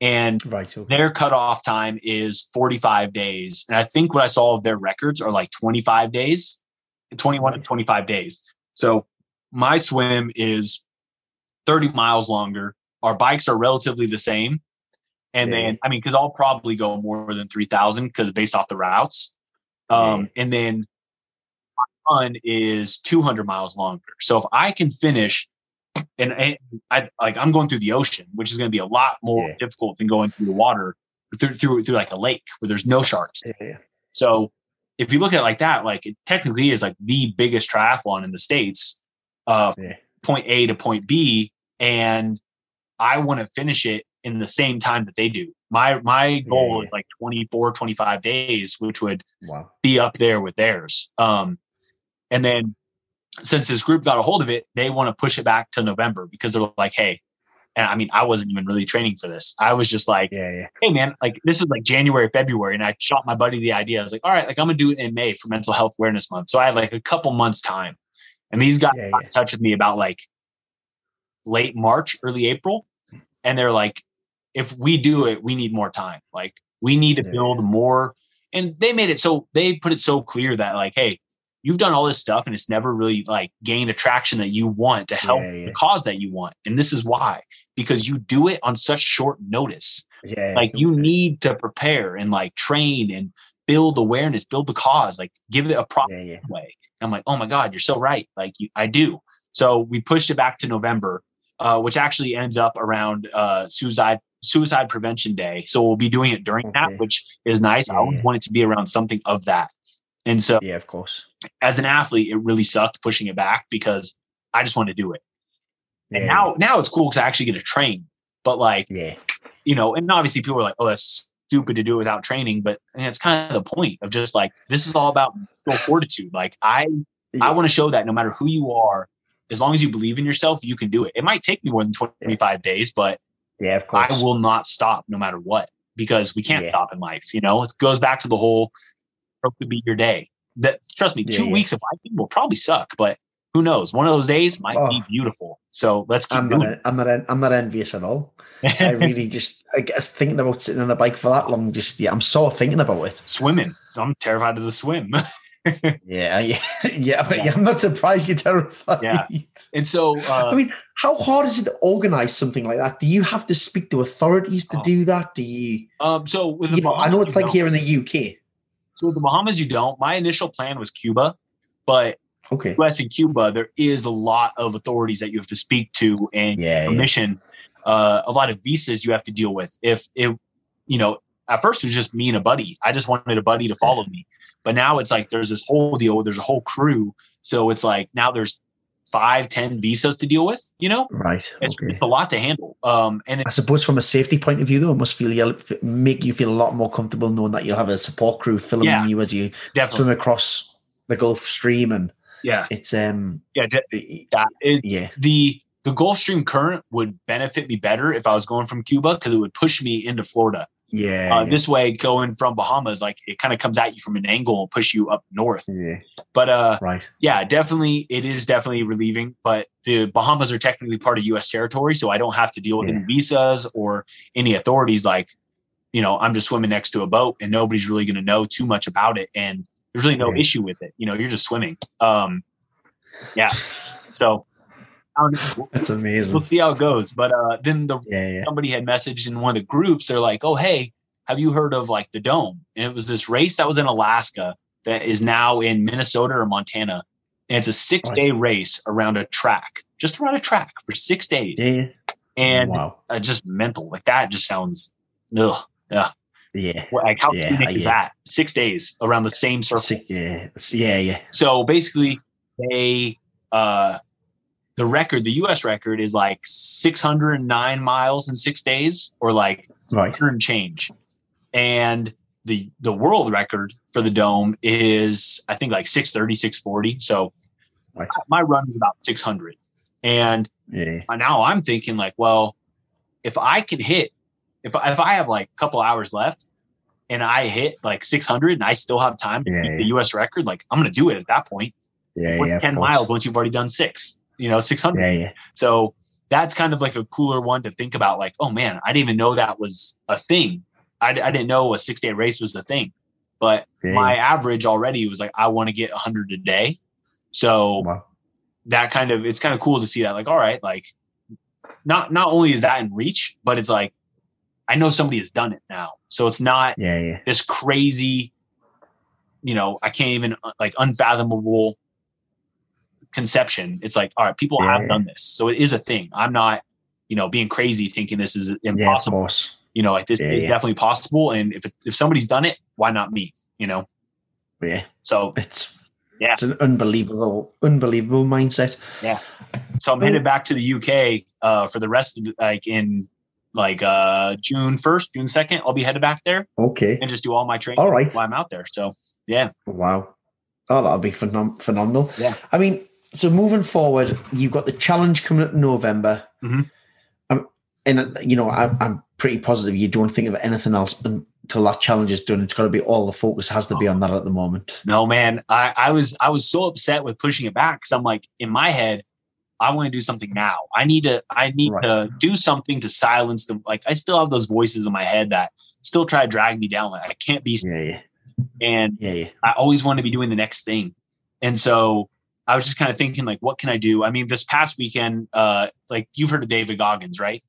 And right, okay. their cutoff time is 45 days. And I think what I saw of their records are like 25 days, 21 to 25 days. So my swim is 30 miles longer. Our bikes are relatively the same. And yeah. then, I mean, because I'll probably go more than 3,000 because based off the routes. Um, yeah. And then run is 200 miles longer. So if I can finish, and, and I like I'm going through the ocean, which is going to be a lot more yeah. difficult than going through the water through, through through like a lake where there's no sharks. Yeah. So if you look at it like that, like it technically is like the biggest triathlon in the states. Uh, yeah. point A to point B, and I want to finish it in the same time that they do. My my goal yeah, yeah. is like 24, 25 days, which would wow. be up there with theirs. Um, and then since this group got a hold of it, they want to push it back to November because they're like, hey, and I mean, I wasn't even really training for this. I was just like, yeah, yeah. hey man, like this was like January, February, and I shot my buddy the idea. I was like, all right, like I'm gonna do it in May for Mental Health Awareness Month. So I had like a couple months time, and these guys yeah, got in touch with me about like late March, early April, and they're like, if we do it, we need more time. Like we need to build more. And they made it so they put it so clear that like, hey, you've done all this stuff and it's never really like gained the traction that you want to help yeah, yeah. the cause that you want. And this is why, because you do it on such short notice. Yeah. Like you need to prepare and like train and build awareness, build the cause, like give it a proper yeah, way. And I'm like, oh my God, you're so right. Like you, I do. So we pushed it back to November, uh, which actually ends up around uh, suicide suicide prevention day. So we'll be doing it during okay. that, which is nice. I always want it to be around something of that. And so, yeah, of course. As an athlete, it really sucked pushing it back because I just want to do it. And yeah. now, now it's cool because I actually get to train. But like, yeah, you know, and obviously people are like, "Oh, that's stupid to do it without training." But it's kind of the point of just like this is all about fortitude. Like I, yeah. I want to show that no matter who you are, as long as you believe in yourself, you can do it. It might take me more than twenty five yeah. days, but yeah, of course, I will not stop no matter what because we can't stop in life. You know, it goes back to the whole could be your day. That trust me, two yeah, weeks of biking will probably suck, but who knows? One of those days might oh, be beautiful. So let's keep I'm doing not, it. I'm not, I'm not envious at all. I really just, I guess, thinking about sitting on a bike for that long, just yeah, I'm so thinking about it. Swimming, so I'm terrified of the swim. yeah, yeah, yeah, yeah. I'm not surprised you're terrified. Yeah, and so uh, I mean, how hard is it to organize something like that? Do you have to speak to authorities to oh. do that? Do you? Um, so with you know, I know it's like here in the UK. So with the Bahamas, you don't. My initial plan was Cuba, but okay, US and Cuba, there is a lot of authorities that you have to speak to and yeah, permission. Yeah. Uh, a lot of visas you have to deal with. If it, you know, at first it was just me and a buddy. I just wanted a buddy to follow me, but now it's like there's this whole deal. There's a whole crew. So it's like now there's five, ten visas to deal with. You know, right? It's, okay. it's a lot to handle. Um, and I suppose from a safety point of view, though, it must feel make you feel a lot more comfortable knowing that you'll have a support crew filming yeah, you as you definitely. swim across the Gulf Stream, and yeah, it's um, yeah, that is, yeah, the the Gulf Stream current would benefit me better if I was going from Cuba because it would push me into Florida. Yeah, uh, yeah, This way, going from Bahamas, like it kind of comes at you from an angle and push you up north. Yeah. But uh, right. Yeah, definitely, it is definitely relieving. But the Bahamas are technically part of U.S. territory, so I don't have to deal with yeah. any visas or any authorities. Like, you know, I'm just swimming next to a boat, and nobody's really going to know too much about it, and there's really no yeah. issue with it. You know, you're just swimming. Um, yeah. So that's amazing. We'll see how it goes. But uh, then the yeah, yeah. somebody had messaged in one of the groups. They're like, "Oh, hey, have you heard of like the Dome?" And it was this race that was in Alaska that is now in Minnesota or Montana, and it's a six day race around a track, just around a track for six days. Yeah. And wow. uh, just mental, like that, just sounds, ugh, yeah. Yeah. Like how yeah, yeah. that? Six days around the same circle. Six, yeah. Yeah. Yeah. So basically, they uh the record, the U.S. record, is like 609 miles in six days, or like right. and change. And the the world record for the dome is I think like 630, 640. So right. my run is about 600. And yeah. now I'm thinking like, well, if I can hit, if if I have like a couple hours left, and I hit like 600, and I still have time to yeah, beat yeah. the U.S. record, like I'm gonna do it at that point. Yeah, yeah. 10 miles once you've already done six you know, 600. Yeah, yeah. So that's kind of like a cooler one to think about. Like, oh man, I didn't even know that was a thing. I, I didn't know a six day race was the thing. But my average already was like, I want to get 100 a day. So wow. that kind of, it's kind of cool to see that. Like, all right, like, not not only is that in reach, but it's like I know somebody has done it now. So it's not yeah, yeah. this crazy, you know, I can't even uh, like unfathomable conception, it's like, all right, people yeah, have done this. So it is a thing. I'm not, you know, being crazy thinking this is impossible. Yeah, you know, like this is definitely possible. And if, if somebody's done it, why not me? You know? Yeah. So it's, yeah, it's an unbelievable, unbelievable mindset. Yeah. so I'm headed back to the UK uh, for the rest of the, like in like uh June 1st, June 2nd. I'll be headed back there. Okay. And just do all my training all right. while I'm out there. So yeah. Wow. Oh, that'll be phenom- phenomenal. Yeah. I mean, so moving forward, you've got the challenge coming up in November. Mm-hmm. Um, and you know, I, I'm pretty positive you don't think of anything else until that challenge is done. It's got to be all the focus has to be on that at the moment. No, man. I, I was I was so upset with pushing it back because I'm like in my head, I want to do something now. I need to I need right. to do something to silence them. Like I still have those voices in my head that still try to drag me down. Like I can't be yeah, yeah. and yeah, yeah. I always want to be doing the next thing. And so I was just kind of thinking like what can I do? I mean, this past weekend, uh, like you've heard of David Goggins, right?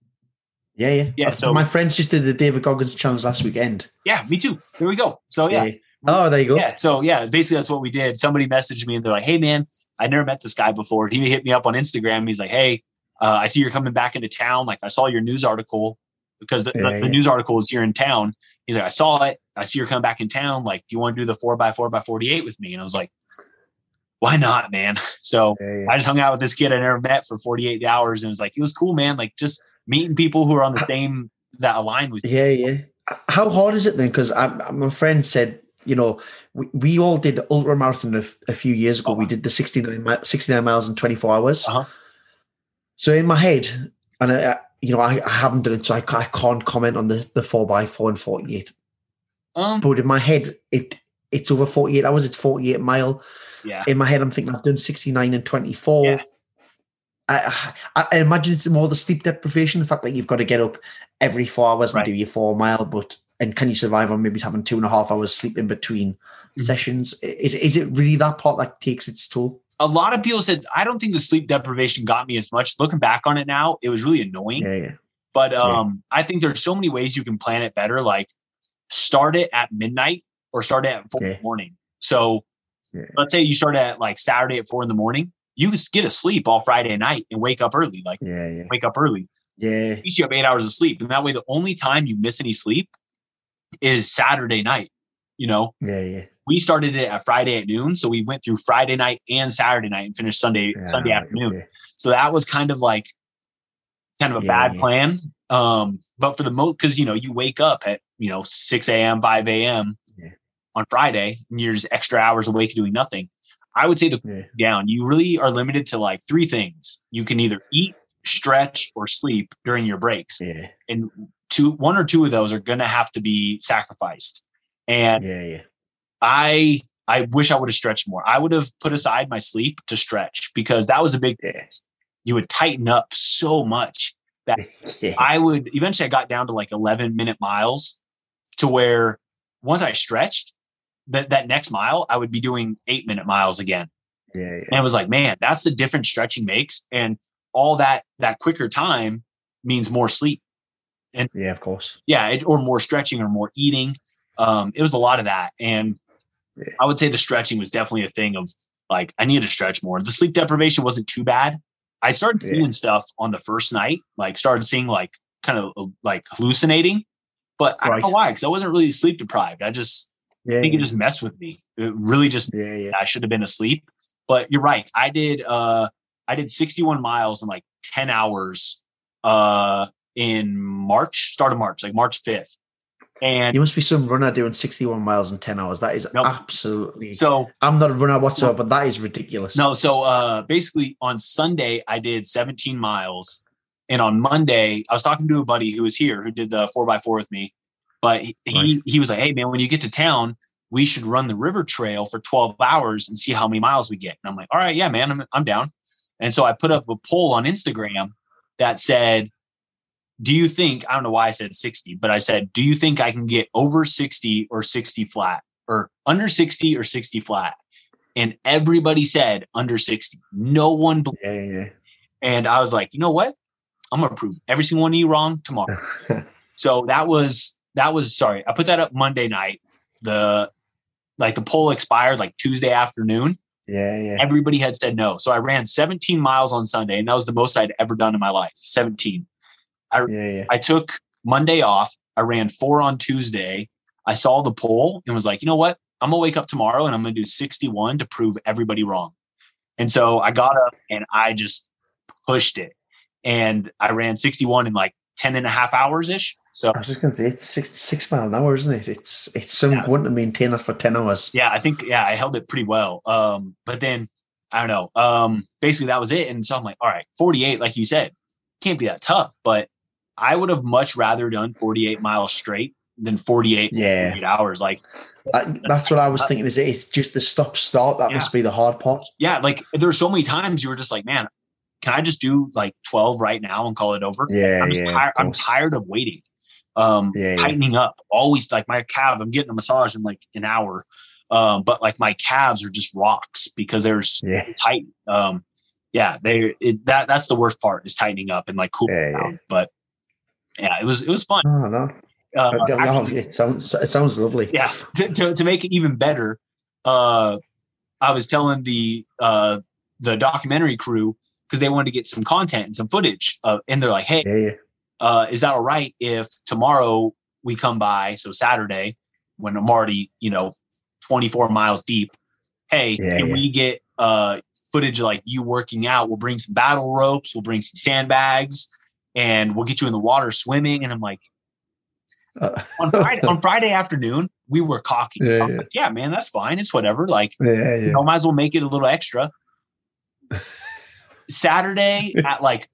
Yeah, yeah. yeah so, my friends just did the David Goggins challenge last weekend. Yeah, me too. There we go. So yeah. yeah. Oh, there you go. Yeah. So yeah, basically that's what we did. Somebody messaged me and they're like, "Hey, man, I never met this guy before." He hit me up on Instagram. He's like, "Hey, uh, I see you're coming back into town. Like I saw your news article because the, yeah, the, the news article is here in town." He's like, "I saw it. I see you're coming back in town. Like, do you want to do the four by four by forty eight with me?" And I was like, why not, man? So yeah, yeah. I just hung out with this kid I never met for 48 hours and it was like, it was cool, man. Like just meeting people who are on the same that align with you. Yeah, yeah. How hard is it then? Because my friend said, you know, we, we all did ultra marathon a, a few years ago. Uh-huh. We did the 69, 69 miles in 24 hours. Uh-huh. So in my head, and I, you know, I, I haven't done it, so I, I can't comment on the, the 4 by 4 and 48. Um, but in my head, it it's over 48 hours. It's 48 mile. Yeah. In my head, I'm thinking I've done 69 and 24. Yeah. I, I, imagine it's more the sleep deprivation, the fact that you've got to get up every four hours and do your four mile, but and can you survive on maybe having two and a half hours sleep in between mm-hmm. sessions? Is is it really that part that takes its toll? A lot of people said I don't think the sleep deprivation got me as much. Looking back on it now, it was really annoying. Yeah, yeah. But um, yeah. I think there's so many ways you can plan it better. Like start it at midnight or start it at four in the morning. So yeah. let's say you start at like Saturday at four in the morning you get a sleep all Friday night and wake up early. Like, yeah, yeah. wake up early. Yeah. At least you have eight hours of sleep. And that way, the only time you miss any sleep is Saturday night. You know? Yeah, yeah. We started it at Friday at noon. So we went through Friday night and Saturday night and finished Sunday, yeah, Sunday afternoon. So that was kind of like kind of a yeah, bad plan. Um, but for the most, because you know, you wake up at you know 6 a.m., 5 a.m. on Friday, and you're just extra hours awake doing nothing. I would say the yeah. down, you really are limited to like three things. You can either eat, stretch, or sleep during your breaks. Yeah. And two, one or two of those are going to have to be sacrificed. And yeah, yeah. I, I wish I would have stretched more. I would have put aside my sleep to stretch because that was a big. Yeah. You would tighten up so much that yeah. I would eventually. I got down to like 11 minute miles, to where once I stretched, that that next mile, I would be doing eight minute miles again. Yeah, yeah. And it was like, man, that's the difference stretching makes. And all that that quicker time means more sleep. And yeah, of course. Yeah, it, or more stretching or more eating. Um, it was a lot of that. And yeah. I would say the stretching was definitely a thing of like I needed to stretch more. The sleep deprivation wasn't too bad. I started seeing stuff on the first night, like started seeing like kind of like hallucinating, but I don't know why because I wasn't really sleep deprived. I just yeah, I think it just messed with me. It really just yeah, yeah. I should have been asleep. But you're right. I did uh I did 61 miles in like 10 hours uh in March, start of March, like March 5th. And you must be some runner doing 61 miles in 10 hours. That is nope. absolutely so I'm not a runner whatsoever, but that is ridiculous. No, so uh basically on Sunday I did 17 miles. And on Monday, I was talking to a buddy who was here who did the four by four with me. But he, right. he was like, hey, man, when you get to town, we should run the river trail for 12 hours and see how many miles we get. And I'm like, all right, yeah, man, I'm, I'm down. And so I put up a poll on Instagram that said, do you think, I don't know why I said 60, but I said, do you think I can get over 60 or 60 flat or under 60 or 60 flat? And everybody said under 60. No one. Yeah, yeah. And I was like, you know what? I'm going to prove every single one of you wrong tomorrow. so that was that was sorry. I put that up Monday night. The like the poll expired like Tuesday afternoon. Yeah, yeah. Everybody had said no. So I ran 17 miles on Sunday, and that was the most I'd ever done in my life. 17. I yeah, yeah. I took Monday off. I ran four on Tuesday. I saw the poll and was like, you know what? I'm gonna wake up tomorrow and I'm gonna do 61 to prove everybody wrong. And so I got up and I just pushed it. And I ran 61 in like 10 and a half hours ish. So I was just gonna say it's six six mile an hour, isn't it? It's it's some yeah. going to maintain it for 10 hours. Yeah, I think yeah, I held it pretty well. Um, but then I don't know. Um, basically that was it. And so I'm like, all right, 48, like you said, can't be that tough. But I would have much rather done 48 miles straight than 48, yeah. 48 hours. Like I, that's what I was thinking. Is it's just the stop start that yeah. must be the hard part. Yeah, like there's so many times you were just like, man, can I just do like 12 right now and call it over? Yeah, I'm, yeah, I'm tired of waiting. Um, yeah, tightening up. Always like my calf. I'm getting a massage in like an hour, um, but like my calves are just rocks because they're yeah. tight. Um, yeah, they it, that that's the worst part is tightening up and like cooling yeah, down. But yeah, it was it was fun. Oh no. Uh, actually, it sounds it sounds lovely. Yeah, to, to, to make it even better, uh, I was telling the uh, the documentary crew because they wanted to get some content and some footage, uh, and they're like, "Hey, yeah, yeah. Uh, is that all right if tomorrow we come by? So Saturday, when I'm already you know 24 miles deep, hey, yeah, can we get uh, footage of like you working out? We'll bring some battle ropes, we'll bring some sandbags, and we'll get you in the water swimming." And I'm like, uh, on Friday on Friday afternoon, we were cocky. Yeah, yeah. Like, yeah, man, that's fine. It's whatever. Like, yeah, yeah. you know, might as well make it a little extra. Saturday at like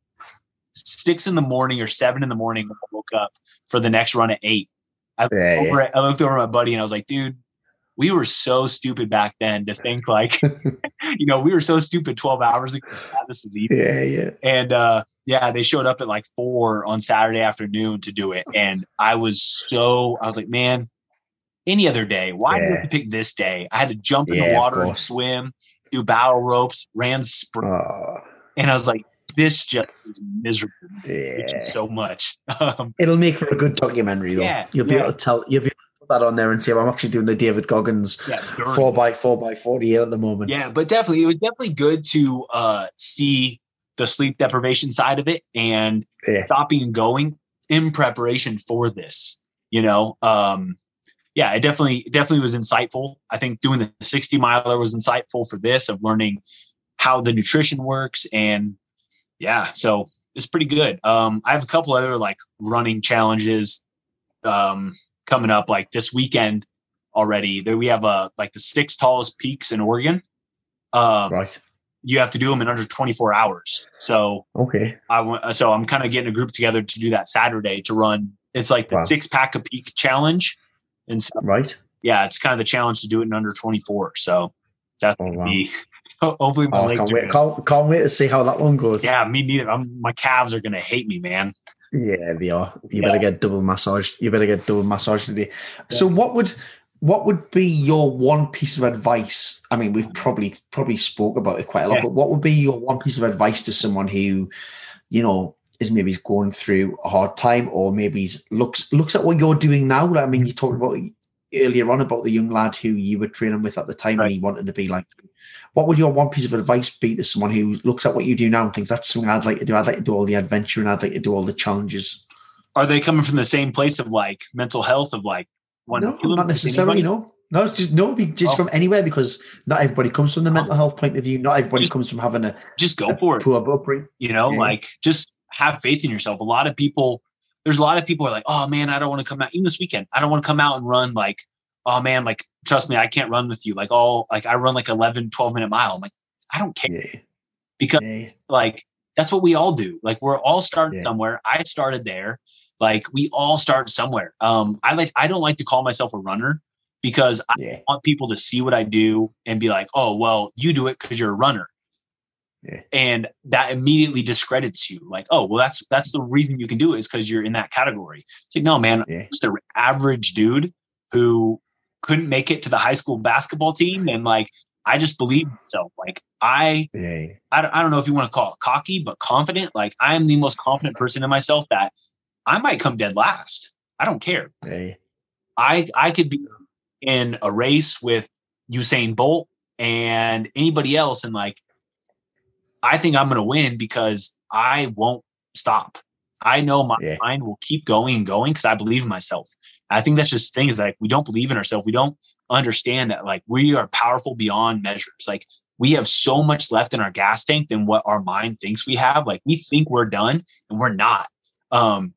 six in the morning or seven in the morning when I woke up for the next run at eight. I, yeah, over, yeah. I looked over my buddy and I was like, dude, we were so stupid back then to think like, you know, we were so stupid 12 hours ago. This was easy. Yeah, yeah. And uh, yeah, they showed up at like four on Saturday afternoon to do it. And I was so, I was like, man, any other day, why yeah. did you pick this day? I had to jump in the water and swim, do battle ropes, ran sprint. Oh. And I was like, this just is miserable. Yeah. So much. Um, It'll make for a good documentary though. Yeah, you'll be able to tell you'll be able to put that on there and see. I'm actually doing the David Goggins yeah, four by four by forty eight at the moment. Yeah, but definitely it was definitely good to uh, see the sleep deprivation side of it and yeah. stopping and going in preparation for this. You know, um, yeah, it definitely it definitely was insightful. I think doing the 60 miler was insightful for this of learning how the nutrition works and yeah, so it's pretty good. Um, I have a couple other like running challenges um, coming up like this weekend already. There we have a uh, like the six tallest peaks in Oregon. Um, right. You have to do them in under 24 hours. So okay. I w- so I'm kind of getting a group together to do that Saturday to run. It's like the wow. six pack a peak challenge, and so right. Yeah, it's kind of the challenge to do it in under 24. So that's oh, wow. be hopefully my oh, can't wait. Can't, can't wait to see how that one goes. Yeah, me neither. I'm, my calves are gonna hate me, man. Yeah, they are. You yeah. better get double massage. You better get double massage today. Yeah. So what would what would be your one piece of advice? I mean, we've probably probably spoke about it quite a lot, yeah. but what would be your one piece of advice to someone who, you know, is maybe going through a hard time or maybe looks looks at what you're doing now? I mean, you talked about earlier on about the young lad who you were training with at the time right. and he wanted to be like what would your one piece of advice be to someone who looks at what you do now and thinks that's something I'd like to do? I'd like to do all the adventure and I'd like to do all the challenges. Are they coming from the same place of like mental health of like one? No, not necessarily. No, no, it's just no, just oh. from anywhere because not everybody comes from the oh. mental oh. health point of view. Not everybody just, comes from having a just go a for poor it. Upbringing. You know, yeah. like just have faith in yourself. A lot of people, there's a lot of people are like, oh man, I don't want to come out. Even this weekend, I don't want to come out and run like, oh man, like trust me, I can't run with you. Like all like I run like 11, 12 minute mile. I'm like, I don't care. Yeah. Because yeah. like that's what we all do. Like we're all starting yeah. somewhere. I started there. Like we all start somewhere. Um, I like I don't like to call myself a runner because I want people to see what I do and be like, oh well, you do it because you're a runner. Yeah. And that immediately discredits you. Like, oh, well, that's that's the reason you can do it is because you're in that category. It's like, no, man, yeah. just an average dude who couldn't make it to the high school basketball team and like I just believe myself. Like I. I, I don't know if you want to call it cocky, but confident. Like I am the most confident person in myself that I might come dead last. I don't care. I I could be in a race with Usain Bolt and anybody else, and like I think I'm going to win because I won't stop. I know my yeah. mind will keep going and going because I believe in myself. I think that's just things like we don't believe in ourselves. We don't understand that like we are powerful beyond measures. Like we have so much left in our gas tank than what our mind thinks we have. Like we think we're done and we're not. Um,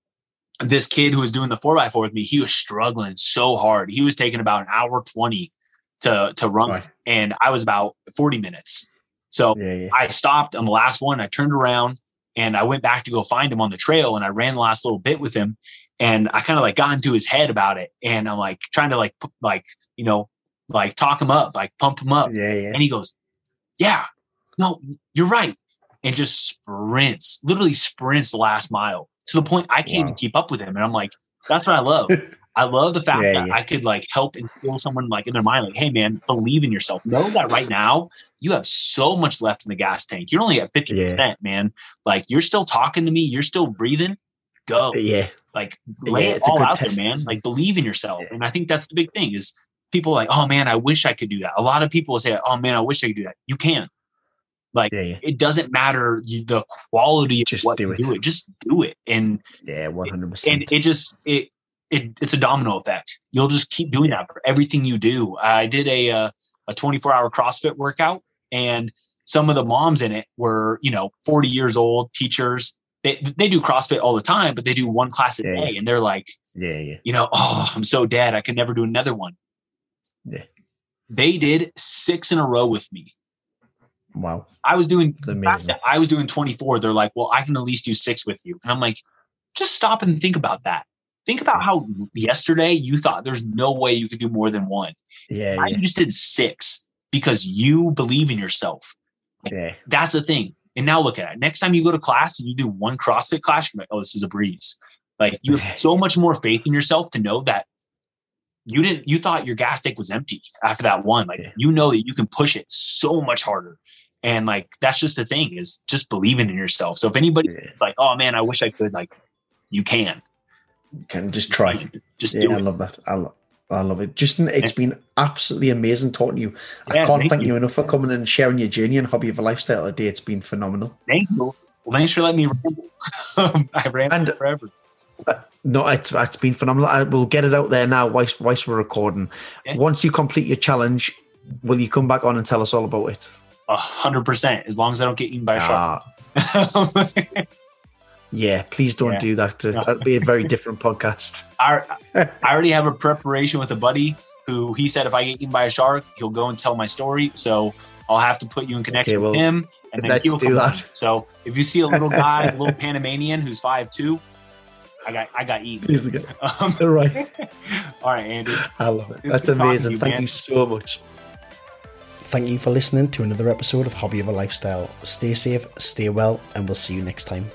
this kid who was doing the four by four with me, he was struggling so hard. He was taking about an hour 20 to, to run. Right. And I was about 40 minutes. So yeah, yeah. I stopped on the last one. I turned around and I went back to go find him on the trail and I ran the last little bit with him and I kind of like got into his head about it and I'm like trying to like like you know like talk him up like pump him up yeah, yeah. and he goes yeah no you're right and just sprints literally sprints the last mile to the point I can't wow. even keep up with him and I'm like that's what I love I love the fact yeah, that yeah. I could like help instill someone like in their mind, like, hey man, believe in yourself. Know that right now you have so much left in the gas tank. You're only at 50%, yeah. man. Like you're still talking to me, you're still breathing. Go. Yeah. Like lay it all out there, man. Like believe in yourself. And I think that's the big thing is people like, oh man, I wish I could do that. A lot of people say, oh man, I wish I could do that. You can. Like it doesn't matter the quality of just what do you it. do it. Just do it. And yeah, one hundred percent. And it just it it, it's a domino effect. You'll just keep doing that for everything you do. I did a uh, a 24 hour CrossFit workout, and some of the moms in it were you know 40 years old teachers. They they do CrossFit all the time, but they do one class a yeah. day, and they're like, yeah, yeah, you know, oh, I'm so dead, I could never do another one. Yeah, they did six in a row with me. Wow. I was doing I was doing 24. They're like, well, I can at least do six with you. And I'm like, just stop and think about that. Think about how yesterday you thought there's no way you could do more than one. Yeah. I yeah. just did six because you believe in yourself. Yeah. That's the thing. And now look at it. Next time you go to class and you do one CrossFit class, you're like, oh, this is a breeze. Like you have so much more faith in yourself to know that you didn't you thought your gas tank was empty after that one. Like yeah. you know that you can push it so much harder. And like that's just the thing is just believing in yourself. So if anybody yeah. like, oh man, I wish I could, like you can can just try. Just yeah, I love that. I love, I love it. Justin, it's been absolutely amazing talking to you. Yeah, I can't thank, thank you. you. enough for coming and sharing your journey and hobby of a lifestyle today. It's been phenomenal. Thank you. Well, thanks for letting me ramble. I ran and, forever. Uh, no, it's it's been phenomenal. I will get it out there now whilst, whilst we're recording. Yeah. Once you complete your challenge, will you come back on and tell us all about it? A hundred percent. As long as I don't get eaten by a shark. Ah. Yeah, please don't yeah. do that. That'd be a very different podcast. I, I already have a preparation with a buddy who he said if I get eaten by a shark, he'll go and tell my story. So I'll have to put you in connection okay, well, with him. And then let's do that. So if you see a little guy, a little Panamanian who's five two, I got I got eaten. He's the guy. Um, right. all right, Andy. I love it. That's amazing. You, Thank man. you so much. Thank you for listening to another episode of Hobby of a Lifestyle. Stay safe, stay well, and we'll see you next time.